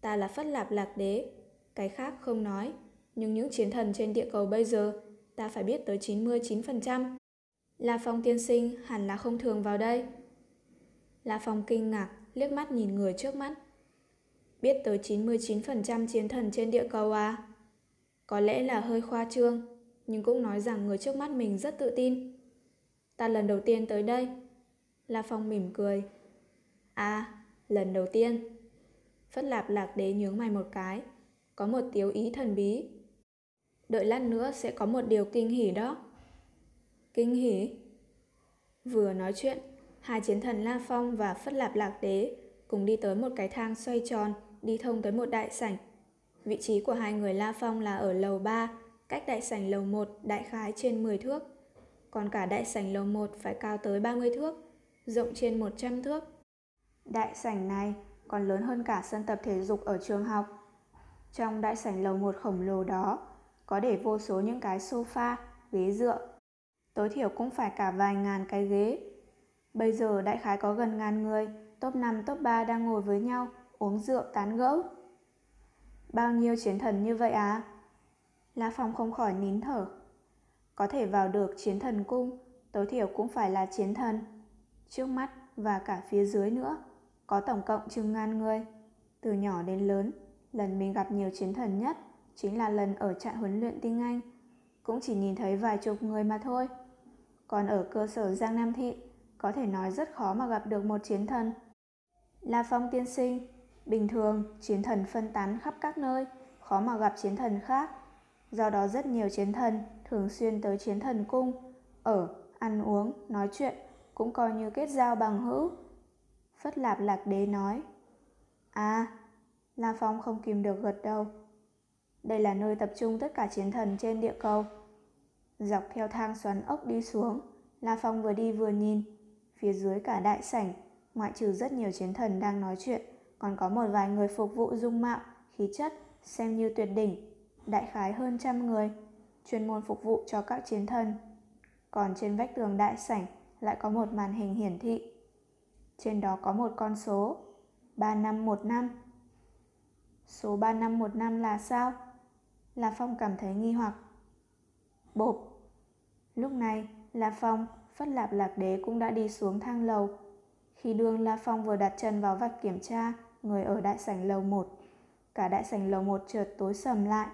Ta là Phất Lạp Lạc Đế. Cái khác không nói. Nhưng những chiến thần trên địa cầu bây giờ ta phải biết tới 99%. La Phong tiên sinh hẳn là không thường vào đây. La Phong kinh ngạc, liếc mắt nhìn người trước mắt. Biết tới 99% chiến thần trên địa cầu à? Có lẽ là hơi khoa trương, nhưng cũng nói rằng người trước mắt mình rất tự tin. Ta lần đầu tiên tới đây. La Phong mỉm cười. À, lần đầu tiên. Phất lạp lạc đế nhướng mày một cái, có một tiếu ý thần bí đợi lát nữa sẽ có một điều kinh hỉ đó. Kinh hỉ? Vừa nói chuyện, hai chiến thần La Phong và Phất Lạp Lạc Đế cùng đi tới một cái thang xoay tròn, đi thông tới một đại sảnh. Vị trí của hai người La Phong là ở lầu 3, cách đại sảnh lầu 1 đại khái trên 10 thước. Còn cả đại sảnh lầu 1 phải cao tới 30 thước, rộng trên 100 thước. Đại sảnh này còn lớn hơn cả sân tập thể dục ở trường học. Trong đại sảnh lầu 1 khổng lồ đó, có để vô số những cái sofa, ghế dựa. Tối thiểu cũng phải cả vài ngàn cái ghế. Bây giờ đại khái có gần ngàn người, top 5, top 3 đang ngồi với nhau, uống rượu tán gẫu. Bao nhiêu chiến thần như vậy à? La Phong không khỏi nín thở. Có thể vào được chiến thần cung, tối thiểu cũng phải là chiến thần. Trước mắt và cả phía dưới nữa, có tổng cộng chừng ngàn người. Từ nhỏ đến lớn, lần mình gặp nhiều chiến thần nhất chính là lần ở trại huấn luyện tiếng Anh. Cũng chỉ nhìn thấy vài chục người mà thôi. Còn ở cơ sở Giang Nam Thị, có thể nói rất khó mà gặp được một chiến thần. La Phong tiên sinh, bình thường chiến thần phân tán khắp các nơi, khó mà gặp chiến thần khác. Do đó rất nhiều chiến thần thường xuyên tới chiến thần cung, ở, ăn uống, nói chuyện, cũng coi như kết giao bằng hữu. Phất Lạp Lạc Đế nói, À, La Phong không kìm được gật đầu. Đây là nơi tập trung tất cả chiến thần trên địa cầu. Dọc theo thang xoắn ốc đi xuống, La Phong vừa đi vừa nhìn. Phía dưới cả đại sảnh, ngoại trừ rất nhiều chiến thần đang nói chuyện, còn có một vài người phục vụ dung mạo, khí chất, xem như tuyệt đỉnh, đại khái hơn trăm người, chuyên môn phục vụ cho các chiến thần. Còn trên vách tường đại sảnh lại có một màn hình hiển thị. Trên đó có một con số, 3515. Số 3515 là sao? La Phong cảm thấy nghi hoặc. Bộp. Lúc này, La Phong, Phất Lạp Lạc Đế cũng đã đi xuống thang lầu. Khi đương La Phong vừa đặt chân vào vạch kiểm tra, người ở đại sảnh lầu 1. Cả đại sảnh lầu 1 chợt tối sầm lại.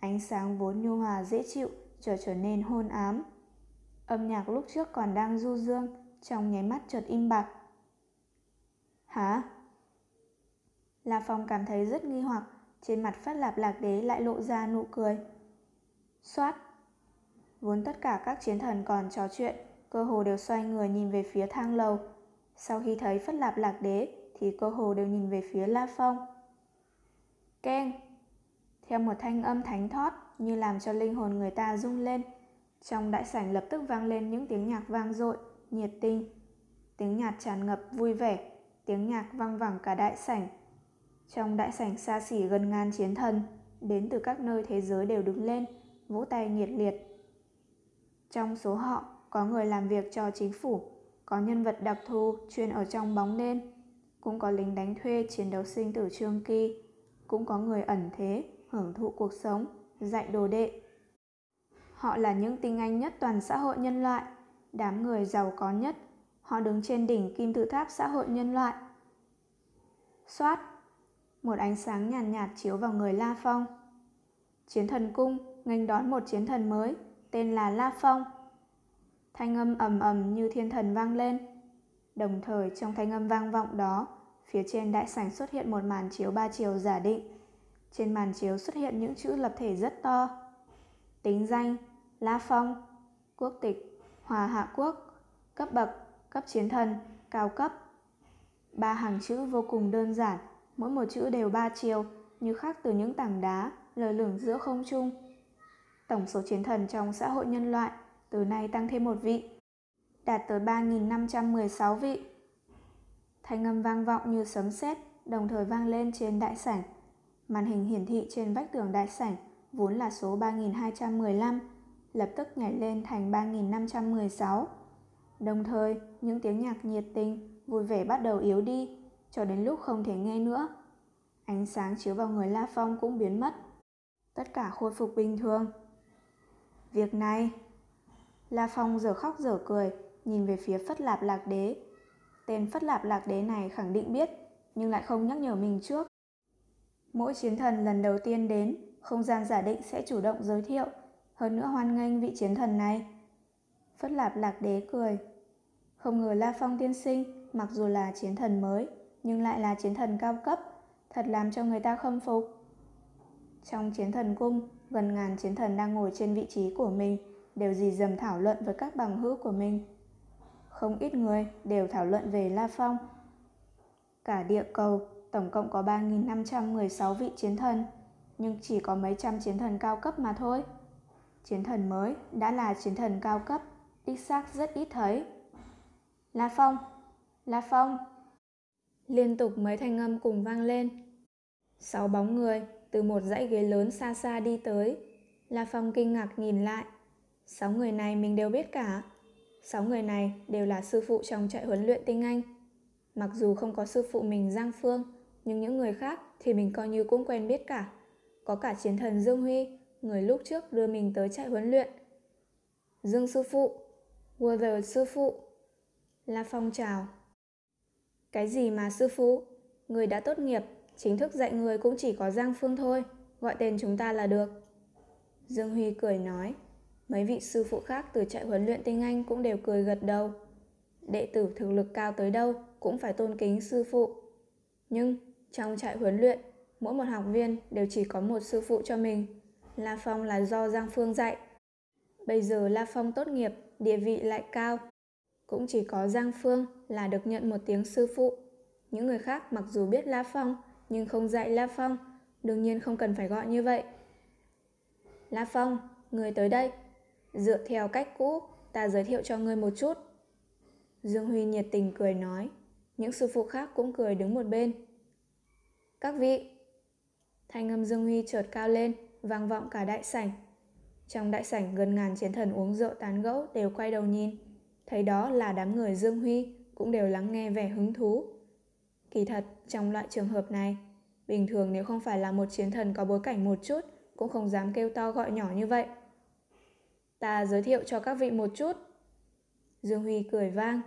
Ánh sáng vốn nhu hòa dễ chịu, chợt trở nên hôn ám. Âm nhạc lúc trước còn đang du dương, trong nháy mắt chợt im bặt. Hả? La Phong cảm thấy rất nghi hoặc, trên mặt phát lạp lạc đế lại lộ ra nụ cười. Xoát! Vốn tất cả các chiến thần còn trò chuyện, cơ hồ đều xoay người nhìn về phía thang lầu. Sau khi thấy phất lạp lạc đế thì cơ hồ đều nhìn về phía La Phong. Keng! Theo một thanh âm thánh thót như làm cho linh hồn người ta rung lên, trong đại sảnh lập tức vang lên những tiếng nhạc vang dội, nhiệt tình. Tiếng nhạc tràn ngập vui vẻ, tiếng nhạc vang vẳng cả đại sảnh. Trong đại sảnh xa xỉ gần ngàn chiến thần, đến từ các nơi thế giới đều đứng lên, vỗ tay nhiệt liệt. Trong số họ, có người làm việc cho chính phủ, có nhân vật đặc thù chuyên ở trong bóng đêm, cũng có lính đánh thuê chiến đấu sinh tử trương kỳ, cũng có người ẩn thế, hưởng thụ cuộc sống, dạy đồ đệ. Họ là những tinh anh nhất toàn xã hội nhân loại, đám người giàu có nhất, họ đứng trên đỉnh kim tự tháp xã hội nhân loại. Xoát, một ánh sáng nhàn nhạt, nhạt chiếu vào người La Phong. Chiến thần cung nghênh đón một chiến thần mới, tên là La Phong. Thanh âm ầm ầm như thiên thần vang lên. Đồng thời trong thanh âm vang vọng đó, phía trên đại sảnh xuất hiện một màn chiếu ba chiều giả định. Trên màn chiếu xuất hiện những chữ lập thể rất to. Tính danh, La Phong, quốc tịch, Hòa Hạ Quốc, cấp bậc, cấp chiến thần, cao cấp. Ba hàng chữ vô cùng đơn giản, mỗi một chữ đều ba chiều, như khác từ những tảng đá, lờ lửng giữa không trung. Tổng số chiến thần trong xã hội nhân loại từ nay tăng thêm một vị, đạt tới 3.516 vị. Thanh âm vang vọng như sấm sét, đồng thời vang lên trên đại sảnh. Màn hình hiển thị trên vách tường đại sảnh vốn là số 3215, lập tức nhảy lên thành 3516. Đồng thời, những tiếng nhạc nhiệt tình, vui vẻ bắt đầu yếu đi, cho đến lúc không thể nghe nữa. Ánh sáng chiếu vào người La Phong cũng biến mất. Tất cả khôi phục bình thường. Việc này... La Phong giờ khóc giờ cười, nhìn về phía Phất Lạp Lạc Đế. Tên Phất Lạp Lạc Đế này khẳng định biết, nhưng lại không nhắc nhở mình trước. Mỗi chiến thần lần đầu tiên đến, không gian giả định sẽ chủ động giới thiệu, hơn nữa hoan nghênh vị chiến thần này. Phất Lạp Lạc Đế cười. Không ngờ La Phong tiên sinh, mặc dù là chiến thần mới, nhưng lại là chiến thần cao cấp, thật làm cho người ta khâm phục. Trong chiến thần cung, gần ngàn chiến thần đang ngồi trên vị trí của mình, đều dì dầm thảo luận với các bằng hữu của mình. Không ít người đều thảo luận về La Phong. Cả địa cầu tổng cộng có 3.516 vị chiến thần, nhưng chỉ có mấy trăm chiến thần cao cấp mà thôi. Chiến thần mới đã là chiến thần cao cấp, đích xác rất ít thấy. La Phong, La Phong. Liên tục mấy thanh âm cùng vang lên. Sáu bóng người từ một dãy ghế lớn xa xa đi tới. La Phong kinh ngạc nhìn lại. Sáu người này mình đều biết cả. Sáu người này đều là sư phụ trong trại huấn luyện tinh anh. Mặc dù không có sư phụ mình Giang Phương, nhưng những người khác thì mình coi như cũng quen biết cả. Có cả chiến thần Dương Huy, người lúc trước đưa mình tới trại huấn luyện. Dương sư phụ, Water sư phụ. La Phong chào. Cái gì mà sư phụ? Người đã tốt nghiệp, chính thức dạy người cũng chỉ có Giang Phương thôi, gọi tên chúng ta là được. Dương Huy cười nói. Mấy vị sư phụ khác từ trại huấn luyện tinh anh cũng đều cười gật đầu. Đệ tử thực lực cao tới đâu cũng phải tôn kính sư phụ. Nhưng trong trại huấn luyện, mỗi một học viên đều chỉ có một sư phụ cho mình. La Phong là do Giang Phương dạy. Bây giờ La Phong tốt nghiệp, địa vị lại cao. Cũng chỉ có Giang Phương là được nhận một tiếng sư phụ. Những người khác mặc dù biết La Phong nhưng không dạy La Phong, đương nhiên không cần phải gọi như vậy. La Phong, người tới đây. Dựa theo cách cũ, ta giới thiệu cho ngươi một chút. Dương Huy nhiệt tình cười nói. Những sư phụ khác cũng cười đứng một bên. Các vị! Thanh âm Dương Huy chợt cao lên, vang vọng cả đại sảnh. Trong đại sảnh gần ngàn chiến thần uống rượu tán gẫu đều quay đầu nhìn. Thấy đó là đám người Dương Huy cũng đều lắng nghe vẻ hứng thú. Kỳ thật, trong loại trường hợp này, bình thường nếu không phải là một chiến thần có bối cảnh một chút, cũng không dám kêu to gọi nhỏ như vậy. Ta giới thiệu cho các vị một chút. Dương Huy cười vang.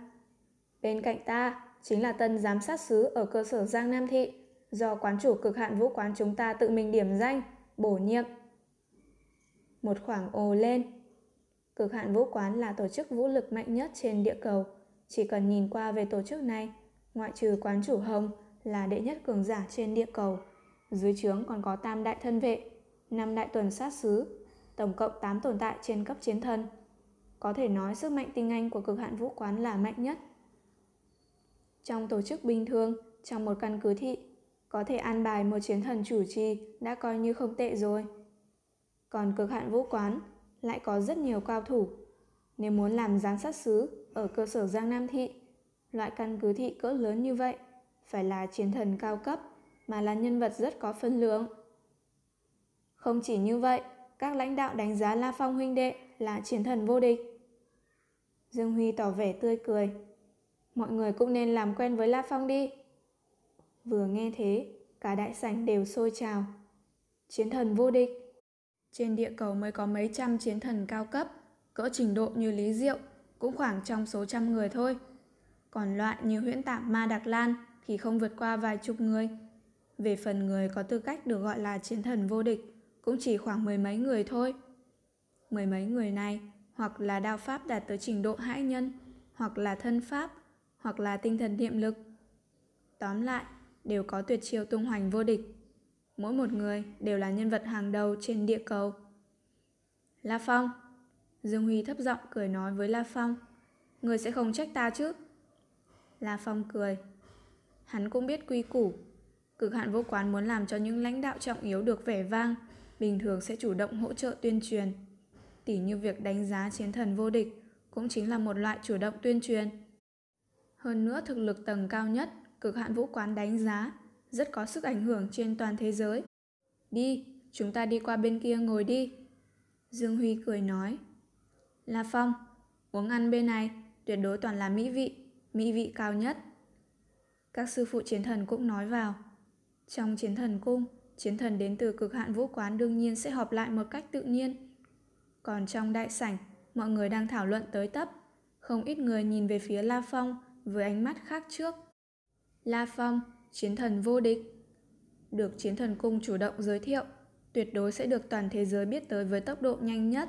Bên cạnh ta chính là tân giám sát sứ ở cơ sở Giang Nam Thị, do quán chủ cực hạn vũ quán chúng ta tự mình điểm danh, bổ nhiệm. Một khoảng ồ lên. Cực hạn vũ quán là tổ chức vũ lực mạnh nhất trên địa cầu. Chỉ cần nhìn qua về tổ chức này, ngoại trừ quán chủ Hồng là đệ nhất cường giả trên địa cầu. Dưới trướng còn có tam đại thân vệ, năm đại tuần sát sứ tổng cộng 8 tồn tại trên cấp chiến thần. Có thể nói sức mạnh tinh anh của cực hạn vũ quán là mạnh nhất. Trong tổ chức bình thường, trong một căn cứ thị, có thể an bài một chiến thần chủ trì đã coi như không tệ rồi. Còn cực hạn vũ quán lại có rất nhiều cao thủ. Nếu muốn làm giám sát sứ ở cơ sở Giang Nam Thị, loại căn cứ thị cỡ lớn như vậy, phải là chiến thần cao cấp mà là nhân vật rất có phân lượng. Không chỉ như vậy, các lãnh đạo đánh giá La Phong huynh đệ là chiến thần vô địch. Dương Huy tỏ vẻ tươi cười. Mọi người cũng nên làm quen với La Phong đi. Vừa nghe thế, cả đại sảnh đều sôi trào. Chiến thần vô địch. Trên địa cầu mới có mấy trăm chiến thần cao cấp, cỡ trình độ như Lý Diệu, cũng khoảng trong số trăm người thôi. Còn loại như huyễn tạm Ma Đặc Lan thì không vượt qua vài chục người. Về phần người có tư cách được gọi là chiến thần vô địch, cũng chỉ khoảng mười mấy người thôi. Mười mấy người này hoặc là đao pháp đạt tới trình độ hãi nhân, hoặc là thân pháp, hoặc là tinh thần niệm lực. Tóm lại, đều có tuyệt chiêu tung hoành vô địch. Mỗi một người đều là nhân vật hàng đầu trên địa cầu. La Phong Dương Huy thấp giọng cười nói với La Phong Người sẽ không trách ta chứ La Phong cười Hắn cũng biết quy củ Cực hạn vô quán muốn làm cho những lãnh đạo trọng yếu được vẻ vang bình thường sẽ chủ động hỗ trợ tuyên truyền. Tỉ như việc đánh giá chiến thần vô địch cũng chính là một loại chủ động tuyên truyền. Hơn nữa thực lực tầng cao nhất, cực hạn vũ quán đánh giá, rất có sức ảnh hưởng trên toàn thế giới. Đi, chúng ta đi qua bên kia ngồi đi. Dương Huy cười nói. La Phong, uống ăn bên này, tuyệt đối toàn là mỹ vị, mỹ vị cao nhất. Các sư phụ chiến thần cũng nói vào. Trong chiến thần cung, chiến thần đến từ cực hạn vũ quán đương nhiên sẽ họp lại một cách tự nhiên. Còn trong đại sảnh, mọi người đang thảo luận tới tấp. Không ít người nhìn về phía La Phong với ánh mắt khác trước. La Phong, chiến thần vô địch. Được chiến thần cung chủ động giới thiệu, tuyệt đối sẽ được toàn thế giới biết tới với tốc độ nhanh nhất.